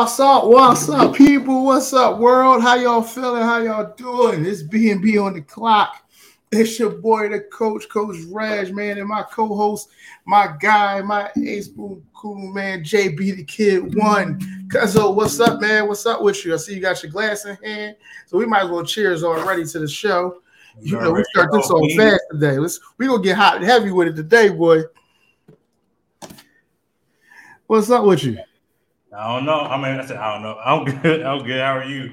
What's up? What's up, people? What's up, world? How y'all feeling? How y'all doing? It's B&B on the clock. It's your boy, the coach, Coach Raj, man, and my co-host, my guy, my ace boom cool man, JB the Kid One. Cuzzo, what's up, man? What's up with you? I see you got your glass in hand, so we might as well cheers already to the show. You know, we start this on fast today. Let's we gonna get hot and heavy with it today, boy. What's up with you? I don't know. I mean, I said I don't know. I'm good. I'm good. How are you?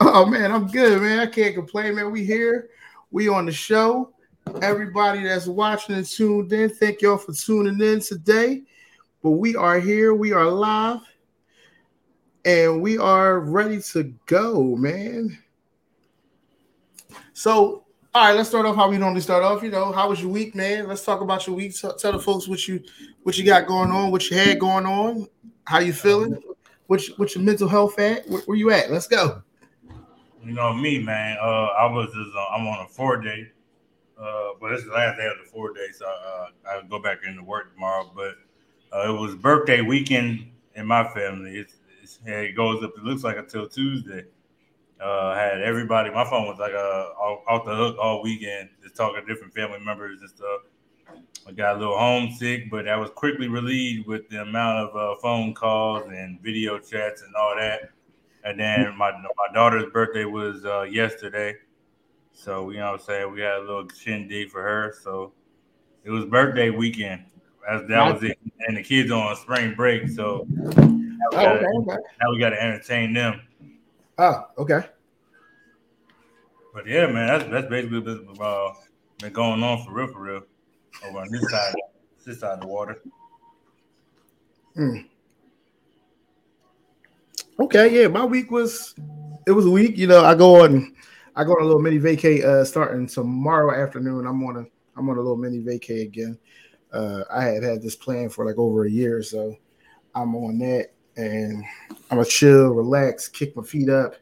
Oh man, I'm good, man. I can't complain, man. We here. We on the show. Everybody that's watching and tuned in, thank y'all for tuning in today. But we are here. We are live, and we are ready to go, man. So, all right, let's start off how we normally start off. You know, how was your week, man? Let's talk about your week. Tell, tell the folks what you what you got going on, what you had going on, how you feeling? What's what's your mental health at? Where, where you at? Let's go. You know me, man. Uh, I was just uh, I'm on a four day, uh, but it's the last day of the four day, so uh, I go back into work tomorrow. But uh, it was birthday weekend in my family. It's, it's it goes up. It looks like until Tuesday. Uh, had everybody. My phone was like uh off the hook all weekend, just talking to different family members and stuff. I got a little homesick, but that was quickly relieved with the amount of uh, phone calls and video chats and all that. And then my my daughter's birthday was uh, yesterday, so you know what I'm saying we had a little shindig for her. So it was birthday weekend. As that was it, and the kids on spring break, so now we Oh, gotta, okay, okay. now we got to entertain them. Oh, okay. But yeah, man, that's that's basically been, uh, been going on for real, for real, over on this side, this side of the water. Okay, yeah. My week was it was a week. You know, I go on I go on a little mini vacay uh starting tomorrow afternoon. I'm on a I'm on a little mini vacay again. Uh I had had this plan for like over a year, so I'm on that and I'm gonna chill, relax, kick my feet up,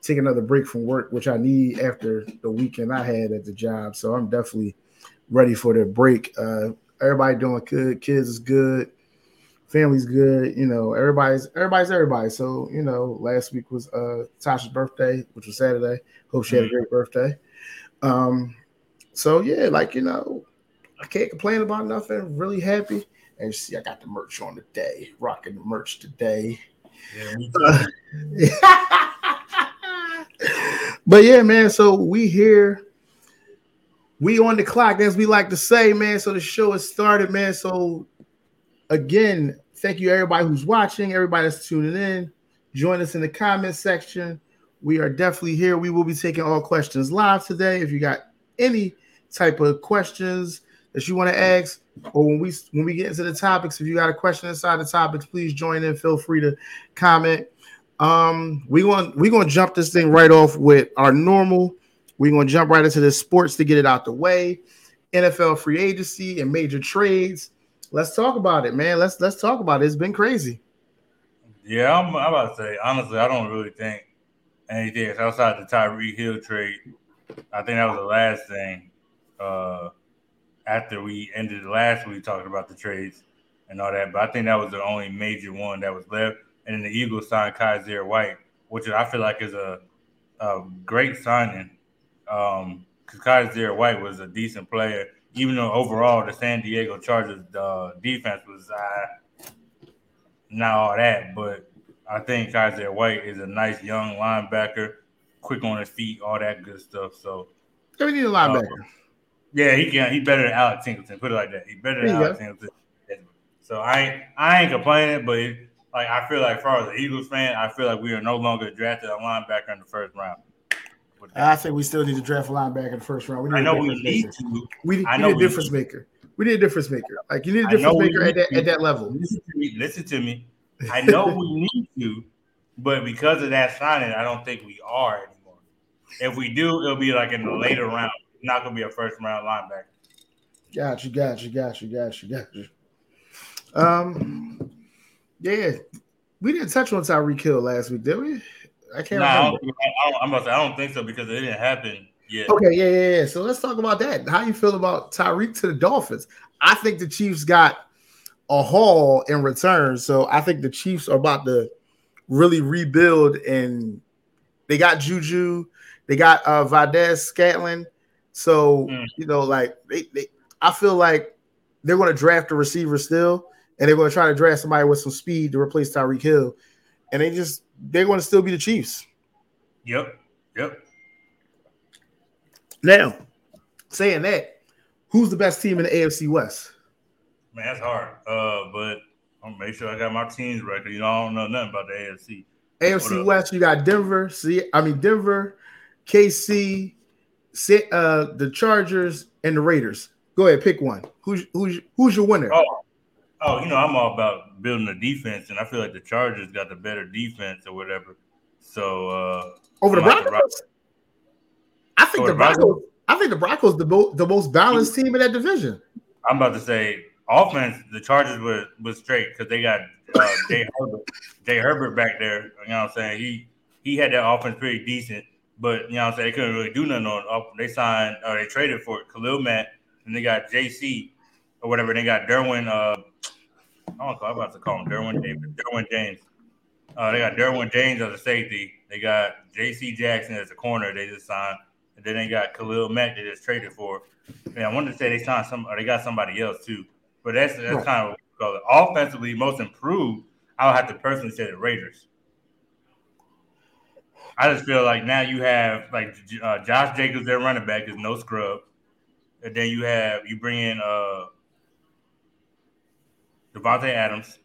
take another break from work, which I need after the weekend I had at the job. So I'm definitely ready for the break. Uh everybody doing good, kids is good family's good. You know, everybody's everybody's everybody. So you know, last week was uh Tasha's birthday, which was Saturday. Hope she had a great birthday. Um, so yeah, like you know, I can't complain about nothing. Really happy. And you see, I got the merch on today. Rocking the merch today. Yeah, Uh, but yeah, man. So we here. We on the clock, as we like to say, man. So the show has started, man. So again, thank you everybody who's watching, everybody that's tuning in. Join us in the comment section. We are definitely here. We will be taking all questions live today. If you got any type of questions that you want to ask, or when we when we get into the topics, if you got a question inside the topics, please join in. Feel free to comment. Um, we want we're gonna jump this thing right off with our normal. We're gonna jump right into the sports to get it out the way. NFL free agency and major trades. Let's talk about it, man. Let's let's talk about it. It's been crazy. Yeah, I'm, I'm about to say honestly, I don't really think anything outside the Tyreek Hill trade. I think that was the last thing. Uh, after we ended last week talking about the trades and all that, but I think that was the only major one that was left. And then the Eagles signed Kyzir White, which I feel like is a, a great signing. Um, because Kyzir White was a decent player, even though overall the San Diego Chargers uh, defense was uh, not all that, but I think Kyzir White is a nice young linebacker, quick on his feet, all that good stuff. So We need a linebacker. yeah, he can. He's better than Alex Singleton. Put it like that. He's better than Alex Singleton. So I ain't, I ain't complaining, but it, like I feel like, as far as the Eagles fan, I feel like we are no longer drafted a linebacker in the first round. I think we still need to draft a linebacker in the first round. We need I know we need to. We need, I know need a difference need maker. We need a difference maker. Like you need a difference maker at that to. at that level. Listen to me. Listen to me. I know we need to, but because of that signing, I don't think we are anymore. If we do, it'll be like in the later round. It's not gonna be a first round linebacker. Got you, got you, got you, got you, got you. Um, yeah, we didn't touch on Tyreek Hill last week, did we? I can't Nah, I I say, I don't think so because it didn't happen yet. Okay, yeah, yeah, yeah. So let's talk about that. How you feel about Tyreek to the Dolphins? I think the Chiefs got a haul in return. So I think the Chiefs are about to really rebuild and they got Juju, they got uh Valdes-Scantling. So mm. you know, like they, they I feel like they're going to draft a receiver still, and they're going to try to draft somebody with some speed to replace Tyreek Hill, and they just they're going to still be the Chiefs. Yep. Yep. Now, saying that, who's the best team in the AFC West? Man, that's hard. Uh, but I'm make sure I got my teams right. You know, I don't know nothing about the AFC. AFC West, you got Denver. See, I mean Denver, KC, uh, the Chargers, and the Raiders. Go ahead, pick one. Who's who's who's your winner? Oh, oh, you know, I'm all about building a defense, and I feel like the Chargers got the better defense or whatever. So uh over the Broncos, I think the Broncos. Broncos. I think the Broncos the, bo- the most balanced team in that division. I'm about to say offense. The Chargers were was straight because they got uh, Jay Herbert, Jay Herbert back there. You know what I'm saying? He he had that offense pretty decent, but you know what I'm saying they couldn't really do nothing on. It. They signed or they traded for it, Khalil Mack and they got JC or whatever. They got Derwin. Uh, I don't know. I'm about to call him Derwin David, Derwin James. Uh, they got Derwin James as a safety. They got J.C. Jackson as a corner. They just signed, and then they got Khalil Mack. They just traded for. And I wanted to say they signed some, or they got somebody else too. But that's that's right. kind of what we call it. Offensively, most improved. I would have to personally say the Raiders. I just feel like now you have like uh, Josh Jacobs, their running back, is no scrub and then you have you bring in uh Davante Adams.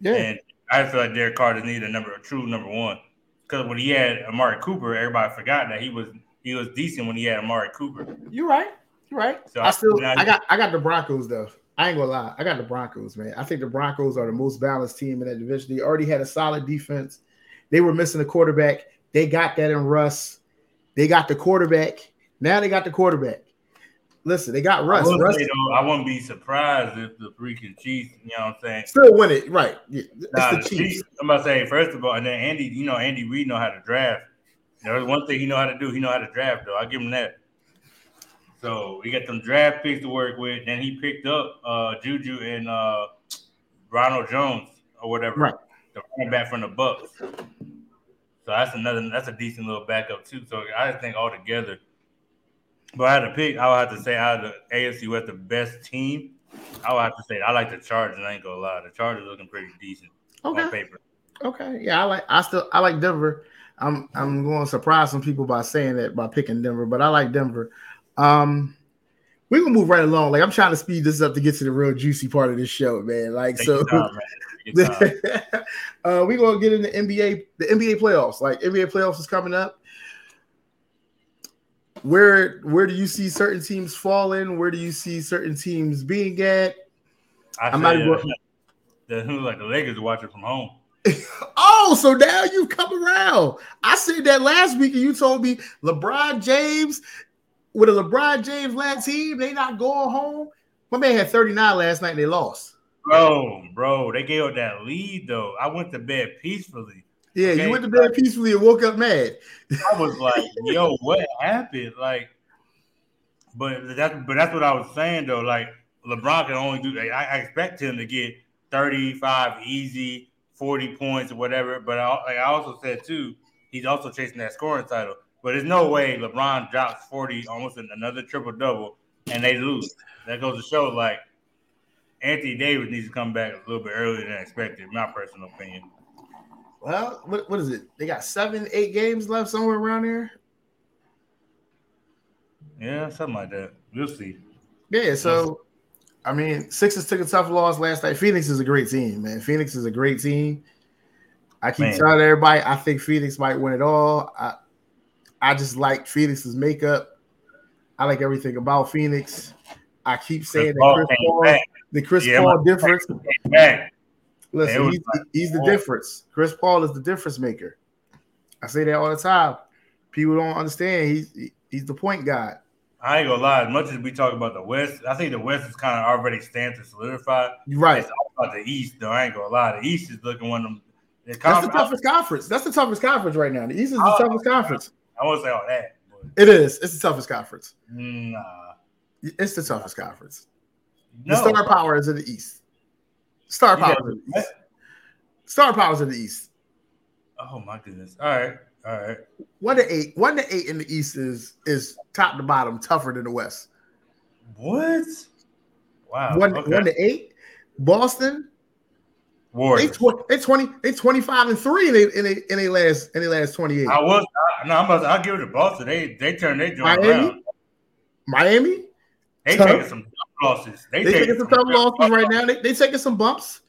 Yeah. And I feel like Derek Carr needed a number a true number one. Because when he had Amari Cooper, everybody forgot that he was he was decent when he had Amari Cooper. You're right. You're right. So I still I got I got the Broncos though. I ain't gonna lie. I got the Broncos, man. I think the Broncos are the most balanced team in that division. They already had a solid defense. They were missing a quarterback. They got that in Russ. They got the quarterback. Now they got the quarterback. Listen, they got Russ. I, Russ. Say, though, I wouldn't be surprised if the freaking Chiefs, you know what I'm saying? Still win it, right. Yeah, nah, the Chiefs. Chiefs. I'm about to say, first of all, and then Andy, you know, Andy Reid know how to draft. There's one thing he know how to do. He know how to draft, though. I give him that. So he got them draft picks to work with. Then he picked up uh, Juju and uh, Ronald Jones or whatever, right. the running back from the Bucs. So that's another. That's a decent little backup too. So I just think all together – but I had to pick. I would have to say out of the AFC West, the best team. I would have to say I like the Chargers. I ain't gonna lie, the Chargers looking pretty decent okay. on paper. Okay, yeah, I like. I still I like Denver. I'm I'm going to surprise some people by saying that by picking Denver, but I like Denver. Um, we're gonna move right along. Like I'm trying to speed this up to get to the real juicy part of this show, man. Like Take so, time, man. uh, we're gonna get in the NBA, the NBA playoffs. Like NBA playoffs is coming up where where do you see certain teams falling? Where do you see certain teams being at? I I'm not uh, even... the, like the Lakers watching from home. oh, so now you've come around. I said that last week, and you told me LeBron James with a LeBron James led team, they not going home. My man had 39 last night and they lost. Bro, bro, they gave up that lead though. I went to bed peacefully. Yeah, okay? you went to bed peacefully and woke up mad. I was like, "Yo, what happened?" Like, but that's but that's what I was saying though. Like, LeBron can only do. I, I expect him to get thirty-five easy, forty points or whatever. But I, like I also said too, he's also chasing that scoring title. But there's no way LeBron drops forty, almost another triple double, and they lose. That goes to show, like Anthony Davis needs to come back a little bit earlier than expected. My personal opinion. Well, what, what is it? They got seven, eight games left somewhere around there. Yeah, something like that. We'll see. Yeah, so I mean, Sixers took a tough loss last night. Phoenix is a great team, man. Phoenix is a great team. I keep man. telling everybody I think Phoenix might win it all. I I just like Phoenix's makeup. I like everything about Phoenix. I keep saying Chris that Chris Paul, the Chris yeah, Paul difference. Listen, he's, like, he's the difference. Chris Paul is the difference maker. I say that all the time. People don't understand. He's he's the point guy. I ain't gonna lie. As much as we talk about the West, I think the West is kind of already stamped and solidified. Right. It's all about the East, though. I ain't gonna lie. The East is looking one of them. The That's the toughest conference. That's the toughest conference right now. The East is the oh, toughest conference. I won't say all that. But. It is. It's the toughest conference. Nah. It's the toughest conference. No. The star power is in the East. Star power. Star powers in the East. Oh my goodness! All right, all right. One to eight. One to eight in the East is is top to bottom tougher than the West. What? Wow. One okay. one to eight. Boston. They, Warriors. tw- they twenty. They twenty five and three in they in they in they last in they last twenty eight. I was I, no, I'm about to, I'll give it to Boston. They they turned their joint Miami? around. Miami. They Tough. taking some losses. They, They taking some tough losses right now. They they taking some bumps.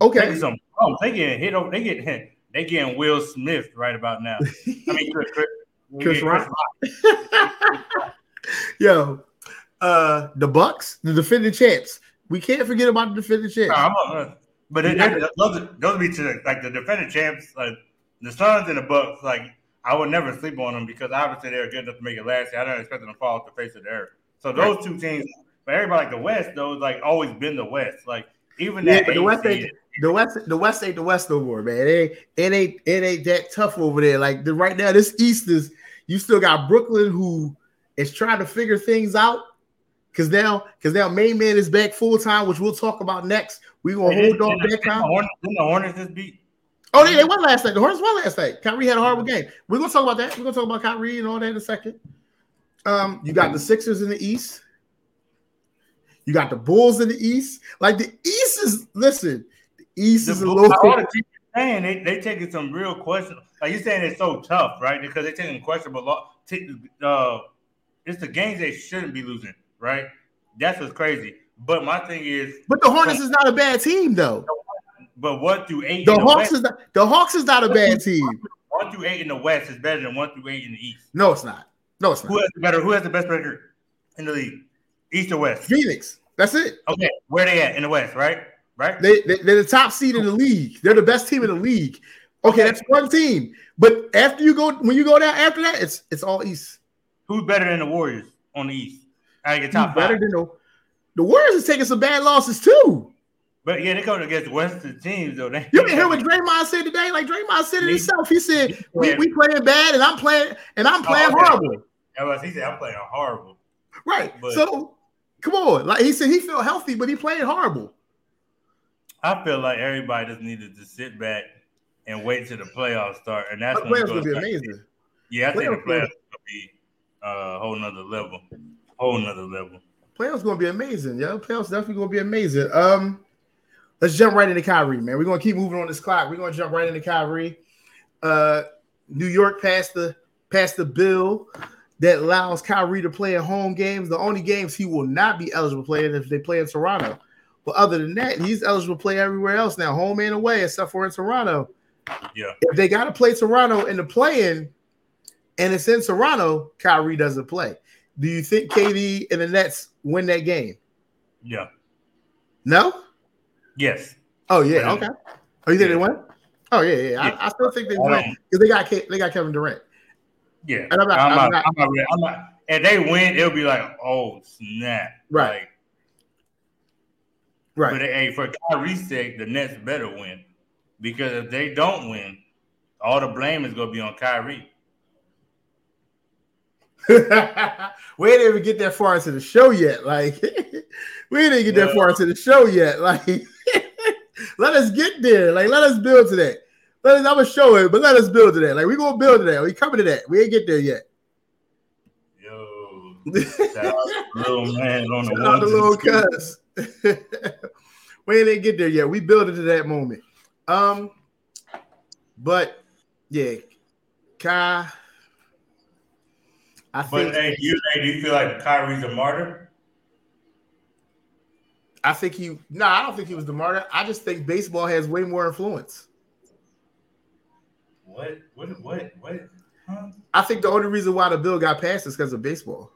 Okay. Taking some. Oh, they getting hit over. They getting hit. They getting Will Smith right about now. I mean, Chris, Chris, Chris Rock. Yo, uh, the Bucks, the defending champs. We can't forget about the defending champs. No, uh, but it, Yeah. those those be to like the defending champs, like the Suns and the Bucks. Like I would never sleep on them because obviously they're good enough to make it last year. I don't expect them to fall off the face of the earth. So those two teams, but everybody like the West, though, like always been the West. Like even Yeah, that the West ain't the West. The West ain't the West no more, man. It ain't it ain't it ain't that tough over there. Like the, right now, this East is you still got Brooklyn who is trying to figure things out. Cause now, cause now, main man is back full time, which we'll talk about next. We gonna Hey, hold on back time. the the Hornets just beat. Oh, they, they won last night. The Hornets won last night. Kyrie had a horrible game. We're gonna talk about that. We're gonna talk about Kyrie and all that in a second. Um, you got the Sixers in the East. You got the Bulls in the East. Like the East is listen. The East The is a little. all the teams are saying they they taking some real questions. Like you're saying it's so tough, right? Because they're taking questionable. Uh, it's the games they shouldn't be losing, right? That's what's crazy. But my thing is, But the Hornets is not a bad team, though. but one through eight, The in the Hawks is not. The Hawks is not a bad team. one through eight in the West is better than one through eight in the East. No, it's not. No, it's not. Who has the better? Who has the best record in the league? East or West? Phoenix. That's it. Okay, where they at in the West? Right, right. They, they they're the top seed in the league. They're the best team in the league. Okay, that's one team. But after you go, when you go down after that, it's it's all East. Who's better than the Warriors on the East? I get Who's top better five. than the the Warriors is taking some bad losses too. But yeah, they go against Western teams though. They, You can hear what Draymond said today. Like Draymond said it himself. He said we, we playing bad and I'm playing and I'm playing oh, okay. horrible. He said I'm playing horrible. Right. But- so come on. Like he said he felt healthy, but he played horrible. I feel like everybody just needed to sit back and wait till the playoffs start, and that's The when players it's gonna be amazing. Yeah, I think the Playoffs playoffs gonna be uh, a whole nother level, whole nother level. Playoffs gonna be amazing, yo. Playoffs definitely gonna be amazing. Um, let's jump right into Kyrie, man. We're gonna keep moving on this clock. We're gonna jump right into Kyrie. Uh, New York passed the passed the bill that allows Kyrie to play at home games. The only games he will not be eligible to play in if they play in Toronto. But other than that, he's eligible to play everywhere else now, home and away, except for in Toronto. Yeah. If they got to play Toronto in the play-in, and it's in Toronto, Kyrie doesn't play. Do you think KD and the Nets win that game? Yeah. No. Yes. Oh yeah. Okay. Oh, you think Yeah. they win? Oh yeah, yeah. Yeah. I, I still think they win because they got they got Kevin Durant. Yeah. And I'm not- I'm, I'm not, I'm not. I'm not. If they win, it'll be like, oh snap! Right. Like, Right. But hey, for Kyrie's sake, the Nets better win because if they don't win, all the blame is gonna be on Kyrie. we didn't even get that far into the show yet. Like we didn't get that far into the show yet. Like let us get there. Like let us build to that. Let us, I'm gonna show it, but let us build to that. Like we gonna build to that. We coming to that. We ain't get there yet. Yo, shout out to little man on the out little cuz. we didn't get there yet. We built it to that moment. Um, but yeah, Kai. I But think hey, you, hey, do you feel like Kyrie's a martyr? I think he no, I don't think he was the martyr. I just think baseball has way more influence. What? What? What? What? Huh? I think the only reason why the bill got passed is because of baseball.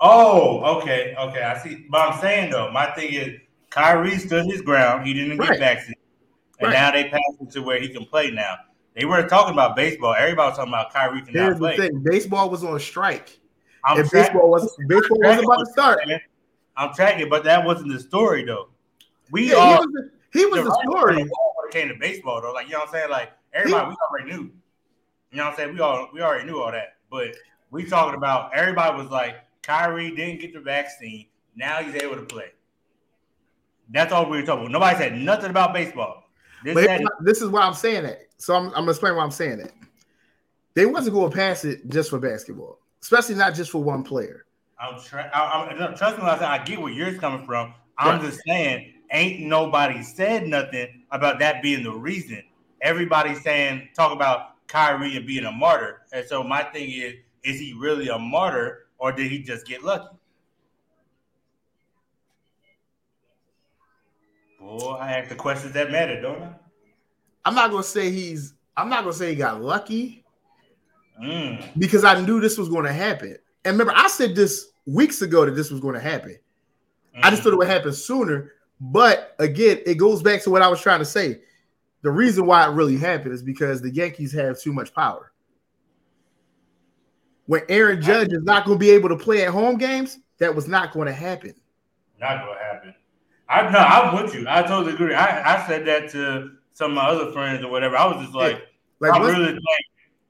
Oh, okay, okay. I see. But I'm saying though, my thing is Kyrie stood his ground. He didn't get Right. vaccinated, and Right. now they passed it to where he can play now. They weren't talking about baseball. Everybody was talking about Kyrie can Here's play. thing: baseball was on strike, I'm and track- baseball was baseball wasn't about to start. I'm tracking, but that wasn't the story though. We Yeah, all he was the, he was the the story. when it came to baseball though. Like you know what I'm saying? Like everybody, we already knew. You know what I'm saying? We all we already knew all that. But we talking about everybody was like Kyrie didn't get the vaccine. Now he's able to play. That's all we were talking about. Nobody said nothing about baseball. This, this is why I'm saying that. So I'm, I'm gonna explain why I'm saying that. They wasn't going to pass it just for basketball, especially not just for one player. I'm, tra- I'm, I'm trust me. I, I get where yours coming from. I'm right. just saying, ain't nobody said nothing about that being the reason. Everybody's saying talk about Kyrie and being a martyr, and so my thing is, is he really a martyr or did he just get lucky? Boy, I ask the questions that matter, don't I? I'm not gonna say he's. I'm not gonna say he got lucky mm. because I knew this was going to happen. And remember, I said this weeks ago that this was going to happen. Mm. I just thought it would happen sooner. But again, it goes back to what I was trying to say. The reason why it really happened is because the Yankees have too much power. When Aaron Judge is not going to be able to play at home games, that was not going to happen. Not going to happen. I no, I'm with you. I totally agree. I, I said that to some of my other friends or whatever. I was just like, like I really like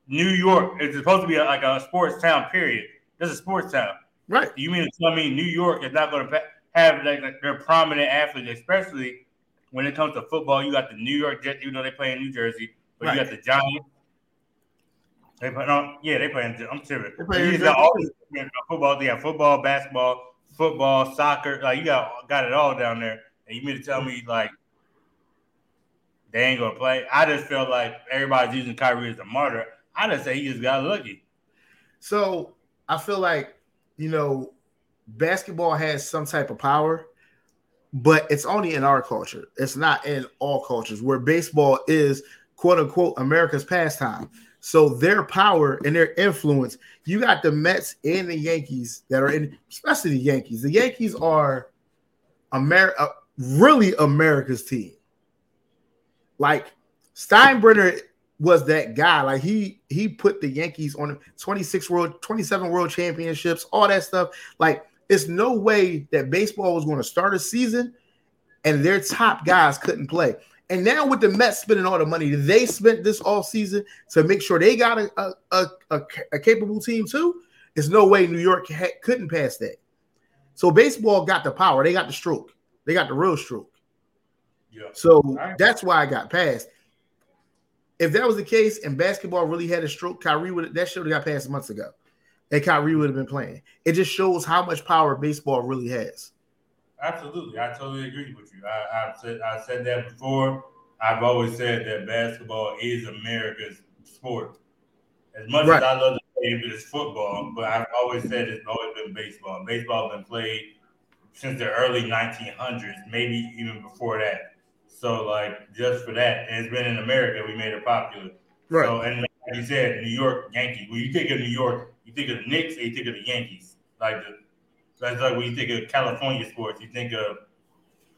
New York is supposed to be a, like a sports town. Period. This is a sports town. Right. You mean to tell me New York is not going to have like, like their prominent athletes, especially when it comes to football? You got the New York Jets, even though they play in New Jersey, but right. you got the Giants. They play, no, yeah, they play. In, I'm serious. They play got all football. They have football, basketball, football, soccer. Like you got got it all down there. And you mean to tell me like they ain't gonna play? I just feel like everybody's using Kyrie as a martyr. I just say he just got lucky. So I feel like you know basketball has some type of power, but it's only in our culture. It's not in all cultures where baseball is quote unquote America's pastime. So their power and their influence, you got the Mets and the Yankees that are in, especially the Yankees. The Yankees are America, uh, really America's team. Like Steinbrenner was that guy. Like he he put the Yankees on 26 world, 27 world championships, all that stuff. Like it's no way that baseball was going to start a season and their top guys couldn't play. And now with the Mets spending all the money they spent this all season to make sure they got a, a, a, a capable team too, there's no way New York ha- couldn't pass that. So baseball got the power. They got the stroke. They got the real stroke. Yeah. So right. that's why I got passed. If that was the case and basketball really had a stroke, Kyrie would that should have got passed months ago. And Kyrie would have been playing. It just shows how much power baseball really has. Absolutely, I totally agree with you. I, I said I said that before. I've always said that basketball is America's sport. As much right. as I love to play it is football, but I've always said it's always been baseball. Baseball has been played since the early 1900s, maybe even before that. So, like, just for that, it's been in America. We made it popular. Right. So, and like you said, New York Yankees. When you think of New York, you think of the Knicks, and you think of the Yankees. Like the that's like when you think of California sports, you think of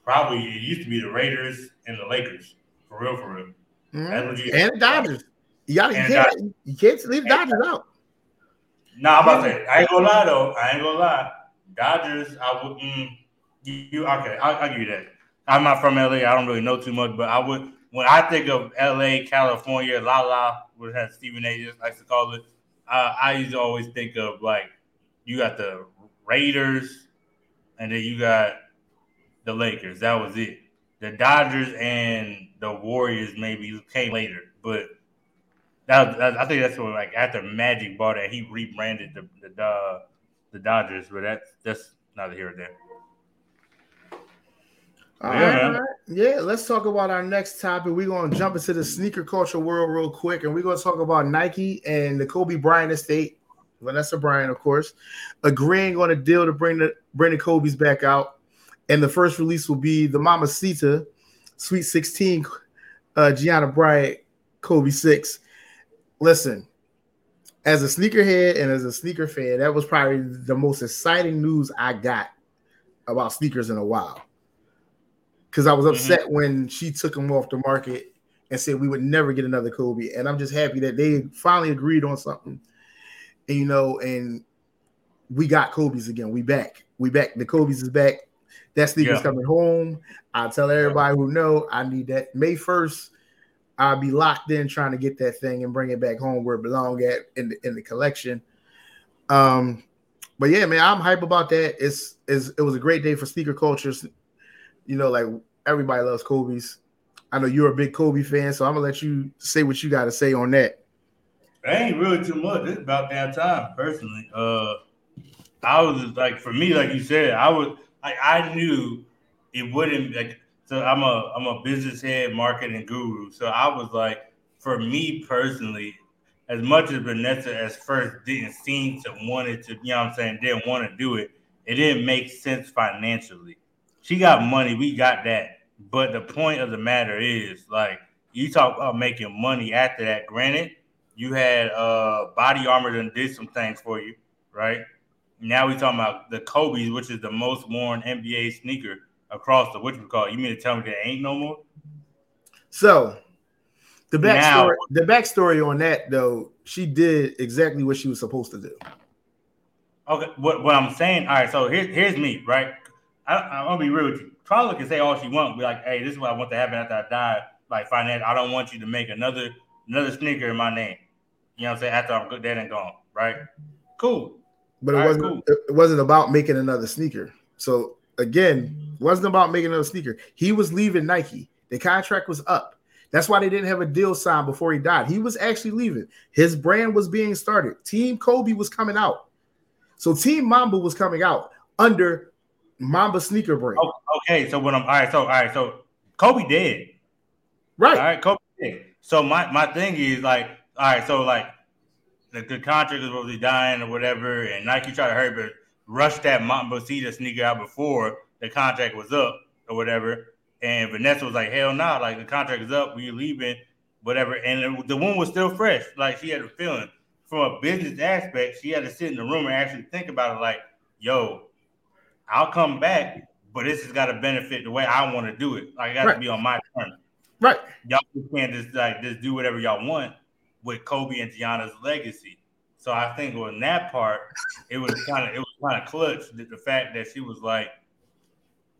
probably it used to be the Raiders and the Lakers. For real, for real. Mm-hmm. and the Dodgers. You got you can't, you can't leave the Dodgers out. No, nah, I'm about to say I ain't gonna lie though. I ain't gonna lie. Dodgers, I would. Mm, you okay? I'll, I'll give you that. I'm not from LA. I don't really know too much, but I would. When I think of LA, California, La La, what Stephen A. just likes to call it, uh, I used to always think of like you got the Raiders, and then you got the Lakers. That was it. The Dodgers and the Warriors maybe came later, but that, that I think that's what like after Magic bought it, he rebranded the the uh, the Dodgers. But that's that's neither here nor there. All yeah, right. yeah, let's talk about our next topic. We're gonna jump into the sneaker culture world real quick, and we're gonna talk about Nike and the Kobe Bryant estate Vanessa Bryant, of course, agreeing on a deal to bring the bring the Kobe's back out. And the first release will be the Mambacita Sweet 16 uh, Gianna Bryant Kobe 6. Listen, as a sneakerhead and as a sneaker fan, that was probably the most exciting news I got about sneakers in a while. Because I was mm-hmm. upset mm-hmm. when she took them off the market and said we would never get another Kobe. And I'm just happy that they finally agreed on something and, you know, and we got Kobe's again. We back. We back. The Kobe's is back. That sneaker's yeah. coming home. I tell everybody who know I need that May 1st. I'll be locked in trying to get that thing and bring it back home where it belong at in the in the collection. Um, but yeah, man, I'm hype about that. It's, it's it was a great day for sneaker cultures. You know, like everybody loves Kobe's. I know you're a big Kobe fan, so I'm gonna let you say what you got to say on that. It ain't really too much. It's about that time, personally. Uh, I was like, for me, like you said, I was like, I knew it wouldn't like. So I'm a I'm a business head, marketing guru. So I was like, for me personally, as much as Vanessa as first didn't seem to wanted to, you know what I'm saying, didn't want to do it, it didn't make sense financially. She got money, we got that. But the point of the matter is, like, you talk about making money after that. Granted, you had uh BodyArmor that did some things for you, right? Now we talking about the Kobe's, which is the most worn NBA sneaker across the what you call it. You mean to tell me there ain't no more? So the backstory, now, the backstory on that though, she did exactly what she was supposed to do. Okay, what, what I'm saying, all right. So here's here's me, right? I, I'm gonna be real with you. Charlotte can say all she wants, be like, "Hey, this is what I want to happen after I die." Like, finance, I don't want you to make another another sneaker in my name. You know what I'm saying? After I'm dead and gone, right? Cool. But it all wasn't. Right, cool. It wasn't about making another sneaker. So again, wasn't about making another sneaker. He was leaving Nike. The contract was up. That's why they didn't have a deal signed before he died. He was actually leaving. His brand was being started. Team Kobe was coming out. So Team Mamba was coming out under Mamba sneaker brand. Oh, okay, so when I'm all right, so all right, so Kobe dead. Right. All right, Kobe dead. So my my thing is like, all right, so like the, the contract is supposed to be dying or whatever, and Nike tried to hurry but rush that Mamba sneaker out before the contract was up or whatever. And Vanessa was like, hell no, nah, like the contract is up, we're leaving, whatever. And it, the one was still fresh. Like she had a feeling. From a business aspect, she had to sit in the room and actually think about it like, yo, I'll come back, but this has got to benefit the way I want to do it. Like, I got right. to be on my terms. Right. Y'all can't just like just do whatever y'all want with Kobe and Gianna's legacy. So I think on that part, it was kind of it was kind of clutch that the fact that she was like,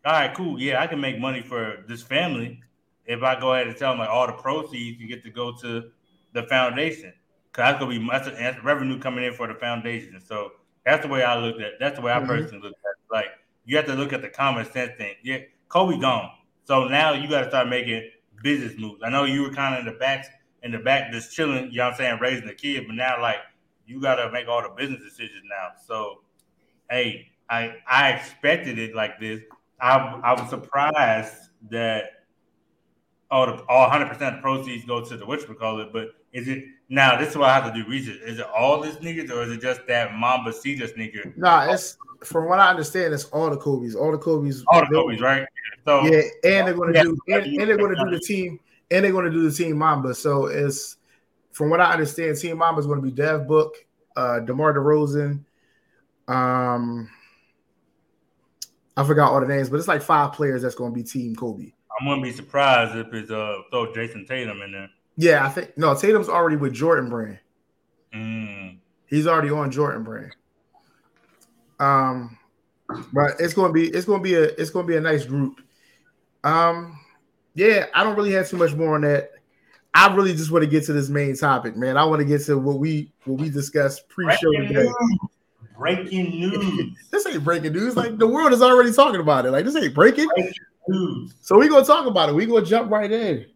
"All right, cool, yeah, I can make money for this family if I go ahead and tell them like all the proceeds you get to go to the foundation, because that's gonna be that's, that's revenue coming in for the foundation." So that's the way I looked at. That's the way I mm-hmm. personally look at. It. Like you have to look at the common sense thing. Yeah, Kobe gone, so now you got to start making business moves. I know you were kind of in the back in the back just chilling. You know what I'm saying, raising the kid, but now like you got to make all the business decisions now. So, hey, I I expected it like this. I I was surprised that all the all 100 percent of the proceeds go to the which we call it. But is it now? This is what I have to do research. Is it all the sneakers, or is it just that Mambacita sneaker? Nah, it's from what I understand, it's all the Kobe's. All the Kobe's. All the Kobe's, right? So yeah, and they're going to do and, and they're going to do the team and they're going to do the team Mamba. So it's from what I understand, Team Mamba is going to be Dev Book, uh, DeMar DeRozan. Um, I forgot all the names, but it's like five players that's going to be Team Kobe. I'm going to be surprised if it's uh throw Jayson Tatum in there. Yeah, I think no Tatum's already with Jordan Brand. Mm. He's already on Jordan Brand. Um, but it's to be it's to be a it's to be a nice group. Um, yeah, I don't really have too much more on that. I really just want to get to this main topic, man. I want to get to what we what we discussed pre-show breaking today. News. Breaking news. this ain't breaking news. Like the world is already talking about it. Like this ain't breaking. breaking news. So we gonna talk about it. We gonna jump right in.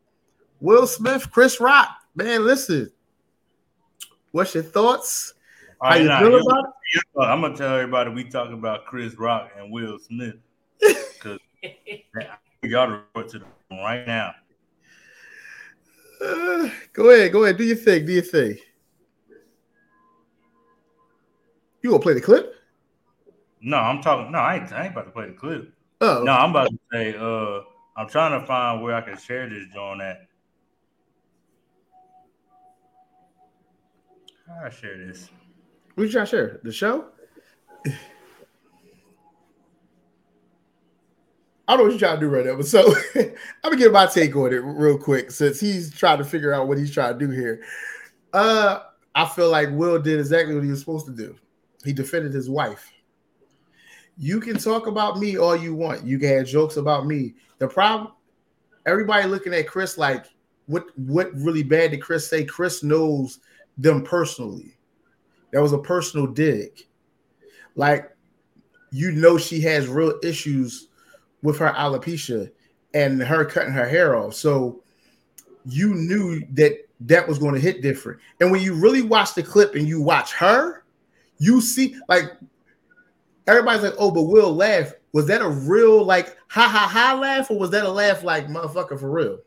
Will Smith, Chris Rock, man. Listen, what's your thoughts? How you feel about it? I'm gonna tell everybody we talking about Chris Rock and Will Smith because we gotta report to them right now. Uh, go ahead, go ahead. Do your thing. Do your thing. You gonna play the clip? No, I'm talking. No, I ain't, I ain't about to play the clip. Oh, no, I'm about to say. Uh, I'm trying to find where I can share this joint at. How I share this? What you trying to share? The show? I don't know what you're trying to do right now, but so I'm gonna get my take on it real quick since he's trying to figure out what he's trying to do here. Uh, I feel like Will did exactly what he was supposed to do. He defended his wife. You can talk about me all you want. You can have jokes about me. The problem, everybody looking at Chris like, what what really bad did Chris say? Chris knows them personally. That was a personal dig. Like, you know, she has real issues with her alopecia, and her cutting her hair off. So you knew that that was going to hit different. And when you really watch the clip and you watch her, you see like everybody's like, oh, but Will laugh. Was that a real like ha ha ha laugh, or was that a laugh like motherfucker for real?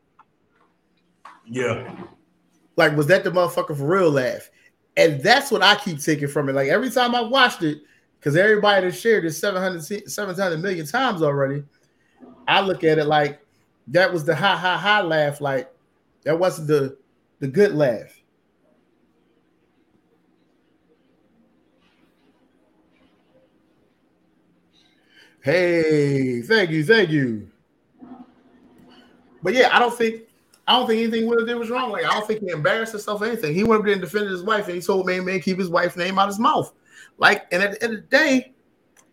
Yeah. Like, was that the motherfucker for real laugh? And that's what I keep taking from it. Like every time I watched it, because everybody that shared it 700, 700 million times already, I look at it like that was the ha ha ha laugh. Like that wasn't the the good laugh. Hey, thank you, thank you. But yeah, I don't think I don't think anything Will did was wrong. Like I don't think he embarrassed himself or anything. He went up there and defended his wife, and he told man, man, keep his wife's name out of his mouth. Like, and at the end of the day,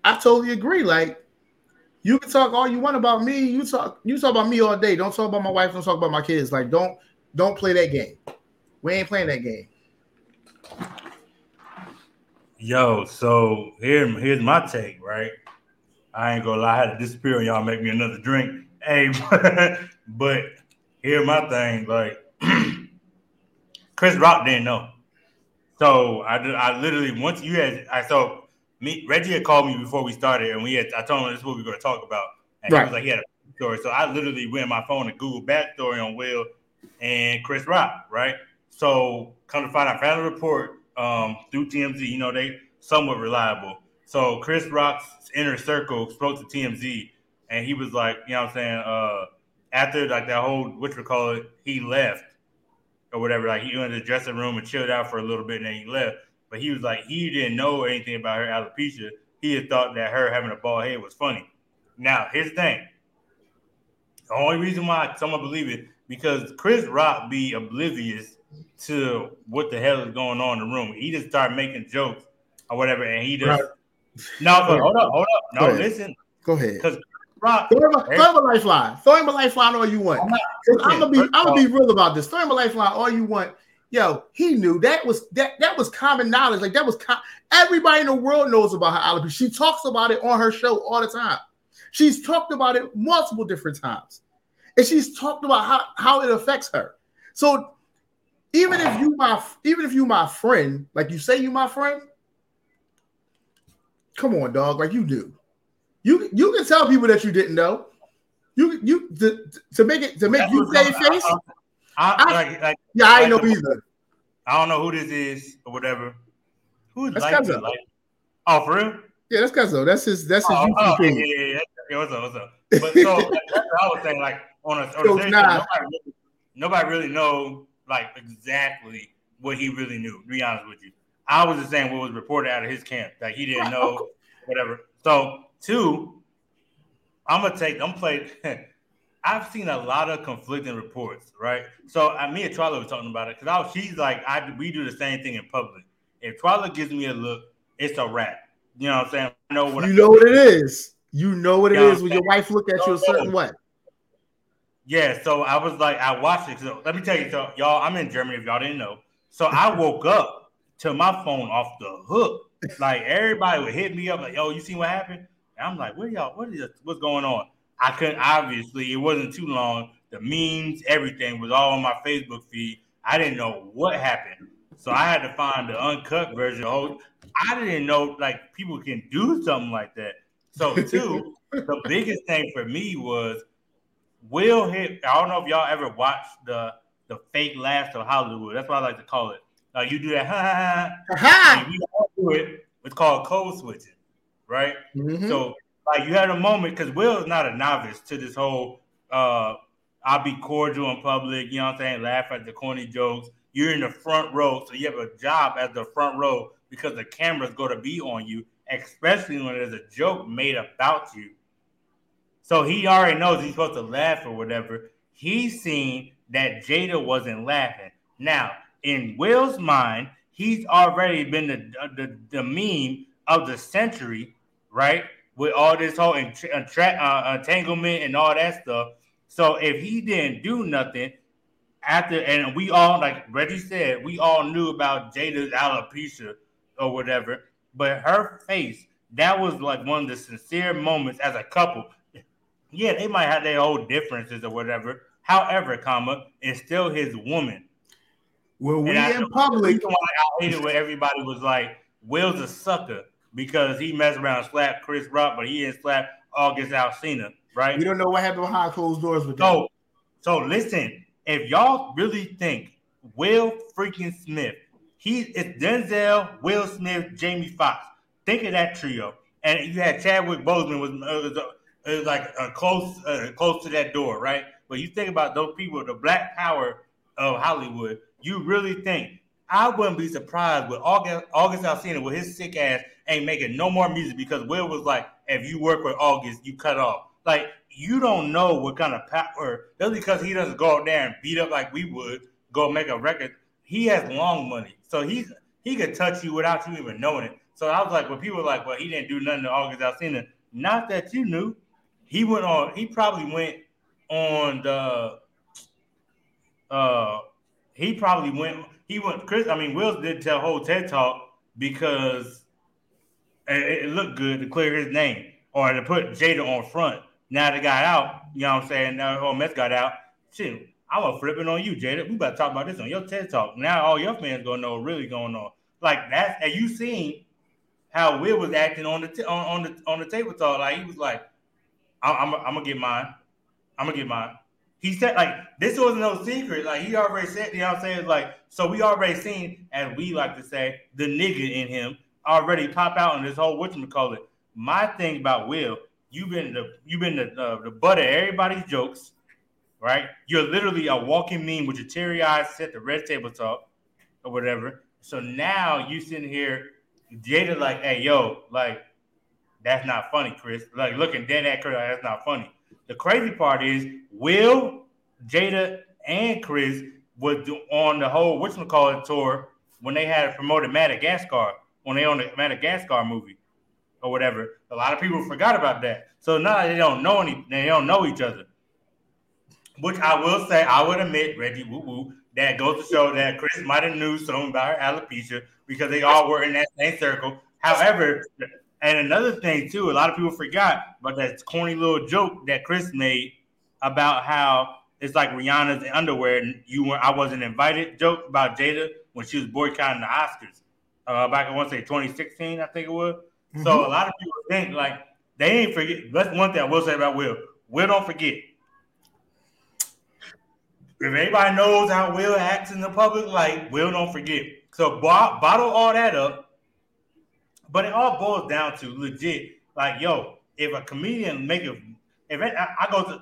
I totally agree. Like, you can talk all you want about me. You talk, you talk about me all day. Don't talk about my wife. Don't talk about my kids. Like, don't, don't play that game. We ain't playing that game. Yo, so here, here's my take, right? I ain't gonna lie, I had to disappear and y'all make me another drink. Hey, but here my thing, like Chris Rock didn't know. So I, I literally once you had I saw me Reggie had called me before we started and we had I told him this is what we are gonna talk about. And right. he was like he had a story. So I literally went on my phone and Google backstory on Will and Chris Rock, right? So come to find out, found a report um, through TMZ, you know, they somewhat reliable. So Chris Rock's inner circle spoke to TMZ and he was like, you know what I'm saying, uh, after like that whole what we call it, he left or whatever. Like he went to the dressing room and chilled out for a little bit, and then he left. But he was like he didn't know anything about her alopecia. He had thought that her having a bald head was funny. Now here's the thing. The only reason why someone believe it because Chris Rock be oblivious to what the hell is going on in the room. He just start making jokes or whatever, and he just right. no. hold up, hold up, no. Listen, go ahead. Because Rock. Throw him, a, throw him a lifeline. Throw him a lifeline all you want. I'm, I'm gonna be I'm gonna be real about this. Throw him a lifeline all you want. Yo, he knew that was that that was common knowledge. Like that was com- everybody in the world knows about her alopecia. She talks about it on her show all the time. She's talked about it multiple different times, and she's talked about how how it affects her. So even if you my even if you my friend, like you say you my friend, come on, dog, like you do. You you can tell people that you didn't know. You you to, to make it to make That's you save face. I, I, like, like, yeah, I like, know either. I don't know who this is or whatever. Who's that's like, like Oh, for real? Yeah, that's Cuzzo. That's his. That's his. Oh, oh yeah, yeah, yeah, yeah. What's up? What's up? But so that's what I was saying. Like on a, on a nobody, really, nobody really know like exactly what he really knew. To be honest with you, I was just saying what was reported out of his camp. Like he didn't know whatever. So Two, I'm gonna take. I'm play. I've seen a lot of conflicting reports, right? So uh, me and Twyla were talking about it because she's like, I we do the same thing in public. If Twyla gives me a look, it's a wrap. You know what I'm saying? I know what you I know what it is. You know what it you know is when your wife look at you a certain way. Yeah, so I was like, I watched it. So let me tell you, so y'all, I'm in Germany. If y'all didn't know, so I woke up to my phone off the hook. Like everybody would hit me up, like, "Yo, you see what happened?" I'm like, what y'all? What is what's going on? I couldn't obviously. It wasn't too long. The memes, everything was all on my Facebook feed. I didn't know what happened, so I had to find the uncut version. Oh, I didn't know like people can do something like that. So two, the biggest thing for me was Will hit. I don't know if y'all ever watched the the fake laughs of Hollywood. That's what I like to call it. Uh, you do that, ha ha ha. ha. We all do it. It's called code switching right? Mm-hmm. So like you had a moment because Will is not a novice to this whole uh I'll be cordial in public, you know what I'm saying? Laugh at the corny jokes. You're in the front row, so you have a job at the front row because the camera's gonna be on you, especially when there's a joke made about you. So he already knows he's supposed to laugh or whatever. He's seen that Jada wasn't laughing. Now, in Will's mind, he's already been the the, the meme of the century right? With all this whole entra- uh, entanglement and all that stuff. So if he didn't do nothing after, and we all, like Reggie said, we all knew about Jada's alopecia or whatever, but her face, that was like one of the sincere moments as a couple. yeah, they might have their old differences or whatever. However, comma, it's still his woman. Well, we in public. I hated when everybody was like, "Will's a sucker." Because he messed around and slapped Chris Rock, but he didn't slap August Alsina, right? We don't know what happened behind closed doors with so, that. So listen, if y'all really think Will freaking Smith, he it's Denzel, Will Smith, Jamie Foxx. Think of that trio, and you had Chadwick Boseman was, uh, was, uh, was like a close uh, close to that door, right? But you think about those people, the black power of Hollywood. You really think I wouldn't be surprised with August August Alsina with his sick ass ain't making no more music because Will was like, if you work with August, you cut off. Like you don't know what kind of power just because he doesn't go out there and beat up like we would go make a record. He has long money, so he's he could touch you without you even knowing it. So I was like, when people were like, well, he didn't do nothing to August Alsina. Not that you knew. He went on. He probably went on the. Uh, he probably went. He went. Chris. I mean, Will did tell whole TED talk because it, it looked good to clear his name or to put Jada on front. Now they got out, you know what I'm saying? Now oh Mess got out. Shit, I'm gonna flip it on you, Jada. We about to talk about this on your TED Talk. Now all your fans gonna know really going on. Like that, and you seen how Will was acting on the t- on, on the on the table talk. Like he was like, I'm, I'm, I'm gonna get mine. I'm gonna get mine. He said like this wasn't no secret. Like he already said, you know what I'm saying? Like, so we already seen, as we like to say, the nigga in him already pop out on this whole what you call it. My thing about Will, you've been the you've been the, uh, the butt of everybody's jokes, right? You're literally a walking meme with your teary eyes set the red table talk or whatever. So now you sitting here, Jada like, hey yo, like that's not funny, Chris. Like looking dead at Chris, like, that's not funny. The crazy part is Will, Jada, and Chris was on the whole what's call it tour when they had promoted Madagascar when they on the Madagascar movie or whatever. A lot of people forgot about that. So now they don't know any, they don't know each other. Which I will say, I would admit, Reggie Woo Woo, that goes to show that Chris might have knew something about her alopecia because they all were in that same circle. However, and another thing too, a lot of people forgot about that corny little joke that Chris made about how it's like Rihanna's underwear and you were I wasn't invited joke about Jada when she was boycotting the Oscars uh, back in, I want to say 2016, I think it was. Mm-hmm. So a lot of people think like they ain't forget. That's one thing I will say about Will. Will don't forget. If anybody knows how Will acts in the public light, Will don't forget. So bo- bottle all that up. But it all boils down to legit. Like, yo, if a comedian make a, if it, I, I, go to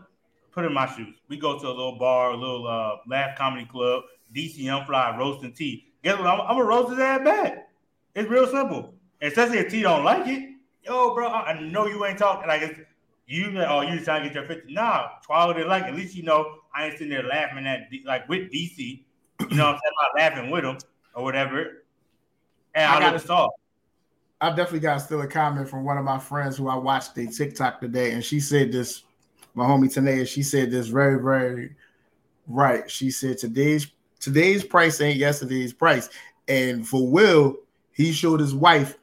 put in my shoes, we go to a little bar, a little uh, laugh comedy club, DC Young Fly roasting tea. Guess what? I'm, I'm gonna roast his ass back. It's real simple. Especially if T don't like it. Yo, bro, I know you ain't talking like it's you. Oh, you trying to get your fifty? Nah, try they like. At least you know I ain't sitting there laughing at like with DC. You know, I'm saying about laughing with them or whatever. And I, I got to stop. I definitely got still a comment from one of my friends who I watched a TikTok today, and she said this. My homie Tanea, she said this very, very right. She said today's today's price ain't yesterday's price, and for Will, he showed his wife,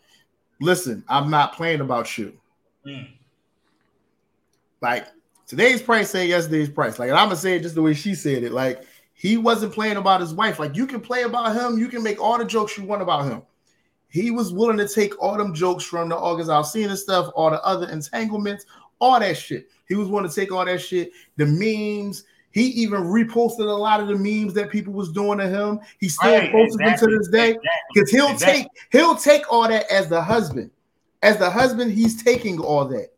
listen, I'm not playing about you. Mm. Like today's price say yesterday's price. Like I'm gonna say it just the way she said it. Like he wasn't playing about his wife. Like you can play about him, you can make all the jokes you want about him. He was willing to take all them jokes from the August Alsina stuff, all the other entanglements, all that shit. He was willing to take all that shit, the memes, he even reposted a lot of the memes that people was doing to him. He still right, posts exactly, them to this day because exactly, he'll exactly. take he'll take all that as the husband. As the husband, he's taking all that.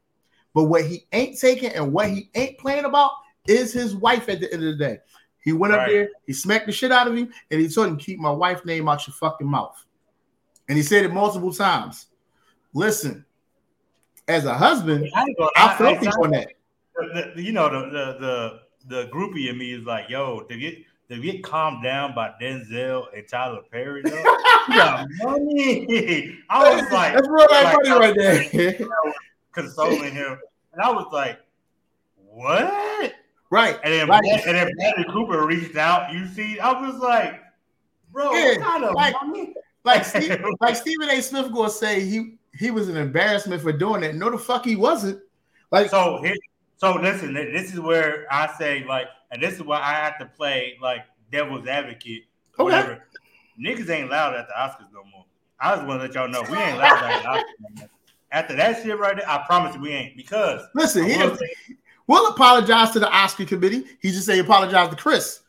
But what he ain't taking and what he ain't playing about is his wife at the end of the day. He went right. up there, he smacked the shit out of him, and he told him, keep my wife name out your fucking mouth. And he said it multiple times. Listen, as a husband, I, I felt I, on that. The, you know, the, the the the groupie in me is like, yo, to get to get calmed down by Denzel and Tyler Perry, though, you got money. I was like, that's real like, money right there. consoling him, and I was like, what? Right. And then right. and then Bradley Cooper reached out. You see, I was like, bro, yeah, kind of like, money? Like, Steve, like Stephen A. Smith gonna say he he was an embarrassment for doing that. No, the fuck he wasn't. Like so, So listen, this is where I say like, and this is why I have to play like devil's advocate. Okay. Whatever. Niggas ain't loud at the Oscars no more. I just want to let y'all know we ain't loud at the Oscars no more. After that shit right there, I promise you we ain't because listen, he we'll apologize to the Oscar committee. He just say apologize to Chris.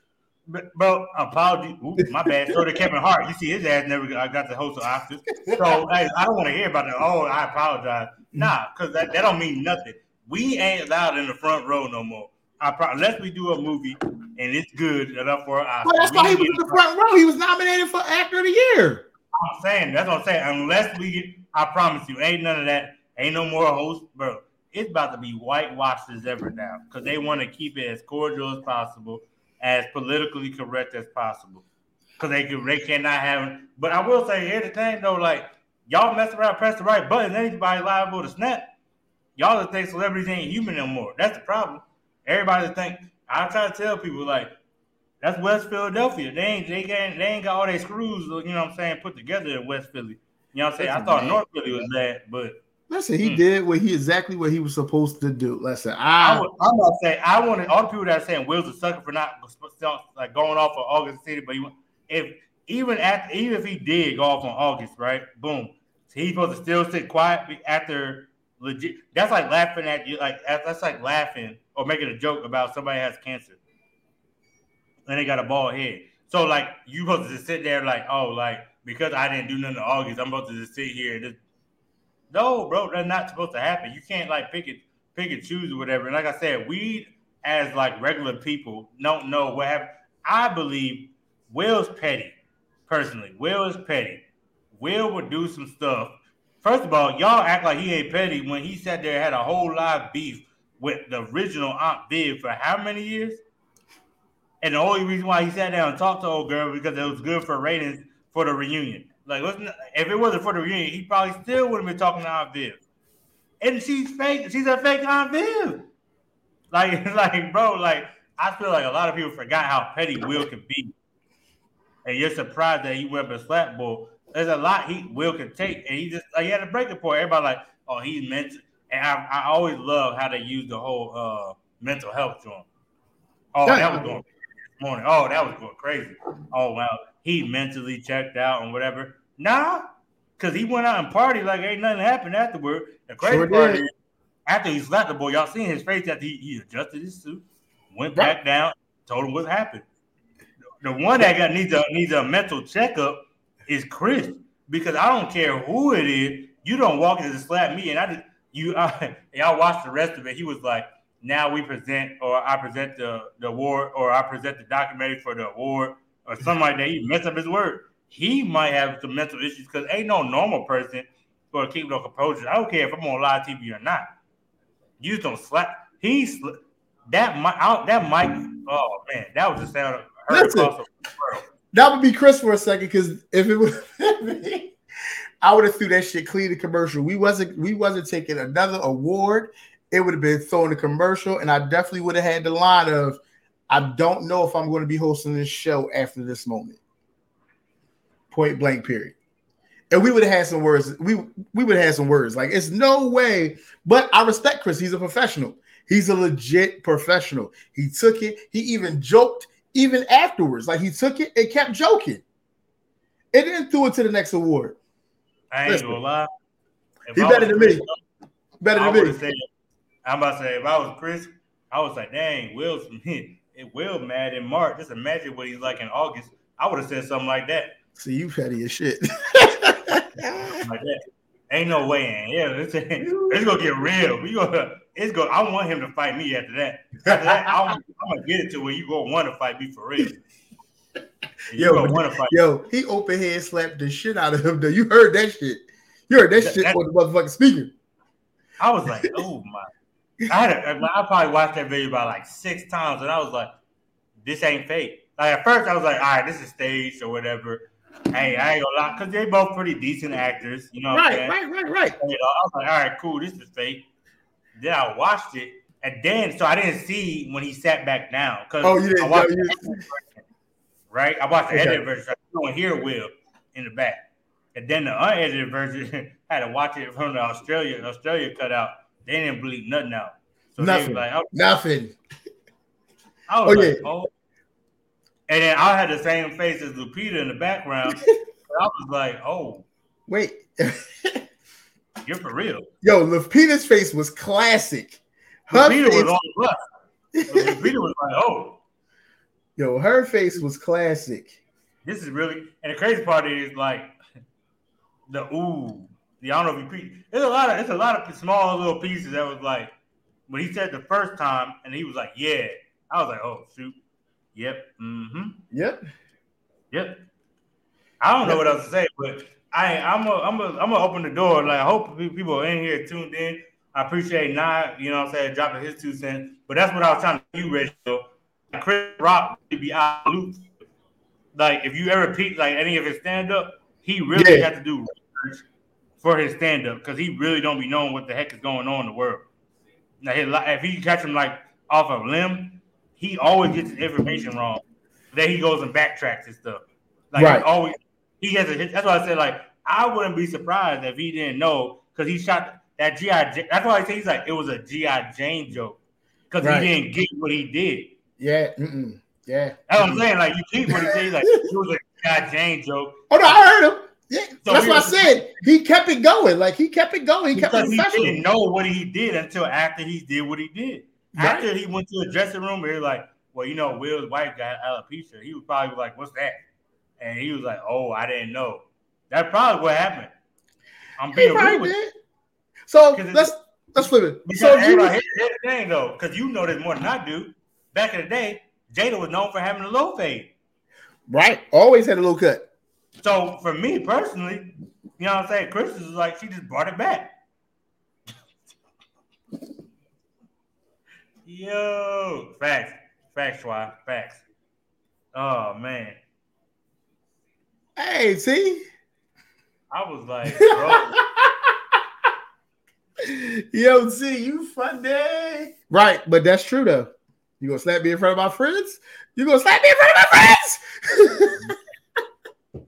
But, bro, apology. Ooh, my bad. So did Kevin Hart. You see, his ass never got, got the host of Oscars. So hey, I don't want to hear about that. Oh, I apologize. Nah, because that, that don't mean nothing. We ain't allowed in the front row no more. I pro- unless we do a movie and it's good enough for us. Well, that's why he was in the front row. He was nominated for Actor of the Year. I'm saying that's what I'm saying. Unless we get, I promise you, ain't none of that. Ain't no more host, bro. It's about to be whitewashed as ever now because they want to keep it as cordial as possible as politically correct as possible because they can, they cannot have. But I will say, here's the thing though, like y'all mess around, press the right button, anybody liable to snap. Y'all just think celebrities ain't human no more. That's the problem. Everybody think. I try to tell people like that's West Philadelphia. They ain't they ain't they ain't got all their screws, you know what I'm saying, put together in West Philly. You know what I'm saying? That's I thought North Philly was bad, but Listen, he mm. did what he exactly what he was supposed to do. Listen, I, I am not saying I wanted all the people that are saying Will's a sucker for not like going off on August City, but he, if even after even if he did go off on August, right? Boom, he's supposed to still sit quiet after legit. That's like laughing at you, like that's like laughing or making a joke about somebody has cancer and they got a bald head. So like you supposed to just sit there like, oh, like because I didn't do nothing in August, I'm supposed to just sit here and just no, bro, that's not supposed to happen. You can't like pick it, pick and choose or whatever. And like I said, we as like regular people don't know what happened. I believe Will's petty, personally. Will is petty. Will would do some stuff. First of all, y'all act like he ain't petty when he sat there had a whole live beef with the original Aunt Viv for how many years? And the only reason why he sat down and talked to old girl because it was good for ratings for the reunion. Like, if it wasn't for the reunion, he probably still would have been talking to Aunt Viv. And she's fake. She's a fake Aunt Viv. Like, like, bro, like, I feel like a lot of people forgot how petty Will can be. And you're surprised that he went up a slap bull. There's a lot he Will can take, and he just like he had a breaking point. Everybody like, oh, he's meant to. And I, I always love how they use the whole uh, mental health to him. Oh, that was going morning. Oh, that was going crazy. Oh wow, he mentally checked out and whatever. Nah, because he went out and partied like ain't nothing happened afterward. The crazy sure part is, after he slapped the boy, y'all seen his face after he, he adjusted his suit, went right. back down, told him what happened. The one that got needs a needs a mental checkup is Chris because I don't care who it is. You don't walk in and slap me, and I just you uh, y'all watch the rest of it. He was like, now we present or I present the, the award or I present the documentary for the award or something like that. He messed up his word he might have some mental issues because ain't no normal person going to keep no composure. I don't care if I'm on live TV or not. You just don't slap. He He's that mic. That mic. Oh man, that was the sound. Of her Listen, that would be Chris for a second because if it was I would have threw that shit clean the commercial. We wasn't we wasn't taking another award. It would have been throwing a commercial, and I definitely would have had the line of, "I don't know if I'm going to be hosting this show after this moment." point blank period. And we would have had some words. We we would have had some words. Like it's no way. But I respect Chris. He's a professional. He's a legit professional. He took it. He even joked even afterwards. Like he took it and kept joking. It didn't throw it to the next award. I ain't Listen, gonna lie. If he better than me. Better than me. Said, I'm about to say if I was Chris, I was like, dang, Will's it Will mad in March. Just imagine what he's like in August. I would have said something like that. See, you petty as shit. like that. Ain't no way, in. Yeah, it's, it's gonna get real. We gonna, it's go. I want him to fight me after that. After that, I'm, I'm, gonna get it to where you gonna want to fight me for real. You yo, want to fight yo, he open hand slapped the shit out of him. Though you heard that shit. You heard that, that shit that, on the motherfucking speaker. I was like, oh my. I had a, I probably watched that video about like six times, and I was like, this ain't fake. Like at first, I was like, all right, this is staged or whatever. Hey, I ain't gonna lie, because they both pretty decent actors, you know. Right, right, right, right. You know, I was like, all right, cool, this is fake. Then I watched it, and then so I didn't see when he sat back down because oh, you didn't, I watched you right? I watched the okay. edited version. So I don't hear Will in the back, and then the unedited version I had to watch it from the Australia Australia cut out. They didn't bleep nothing out. So nothing. Like, I, nothing. I was okay. like, oh. And then I had the same face as Lupita in the background. I was like, oh. Wait. You're for real. Yo, Lupita's face was classic. Her Lupita face... was on left. Lupita was like, oh. Yo, her face was classic. This is really, and the crazy part is like the ooh. The, I don't know if you pre. There's a lot of it's a lot of small little pieces that was like when he said the first time, and he was like, "Yeah." I was like, "Oh shoot, yep, mm-hmm, yep, yep." I don't know what else to say, but I I'm a, I'm a, I'm gonna open the door. Like I hope people in here tuned in. I appreciate not you know what I'm saying dropping his two cents, but that's what I was trying to do, Rachel. Chris Rock to be out of loop. Like if you ever peep like any of his stand up, he really yeah. had to do research for his stand up because he really don't be knowing what the heck is going on in the world. Now, if he catch him like off a limb, he always gets his information wrong. Then he goes and backtracks and stuff. Like right. always, he has a. That's why I said like I wouldn't be surprised if he didn't know because he shot that GI. That's why I say he's like it was a GI Jane joke because right. he didn't get what he did. Yeah. Mm-mm. Yeah. That's what I'm saying. Like you keep what he says. Like it was a GI Jane joke. Oh no, I heard him. Yeah, so that's what I said. He kept it going. Like he kept it going. He kept it He didn't know what he did until after he did what he did. After he went to the dressing room, he was like, "Well, you know, Will's wife got alopecia." He was probably like, "What's that?" And he was like, "Oh, I didn't know." That's probably what happened. I'm being real with you. So let's let's flip it. Because so you, here's the thing though, because you know this more than I do. Back in the day, Jada was known for having a low fade. Right, always had a low cut. So for me personally, you know what I'm saying? Chris is like she just brought it back. Yo, facts, facts, why facts. Oh man. Hey, see. I was like, bro. Yo, see, you funny. Right, but that's true though. You gonna slap me in front of my friends? You gonna slap me in front of my friends?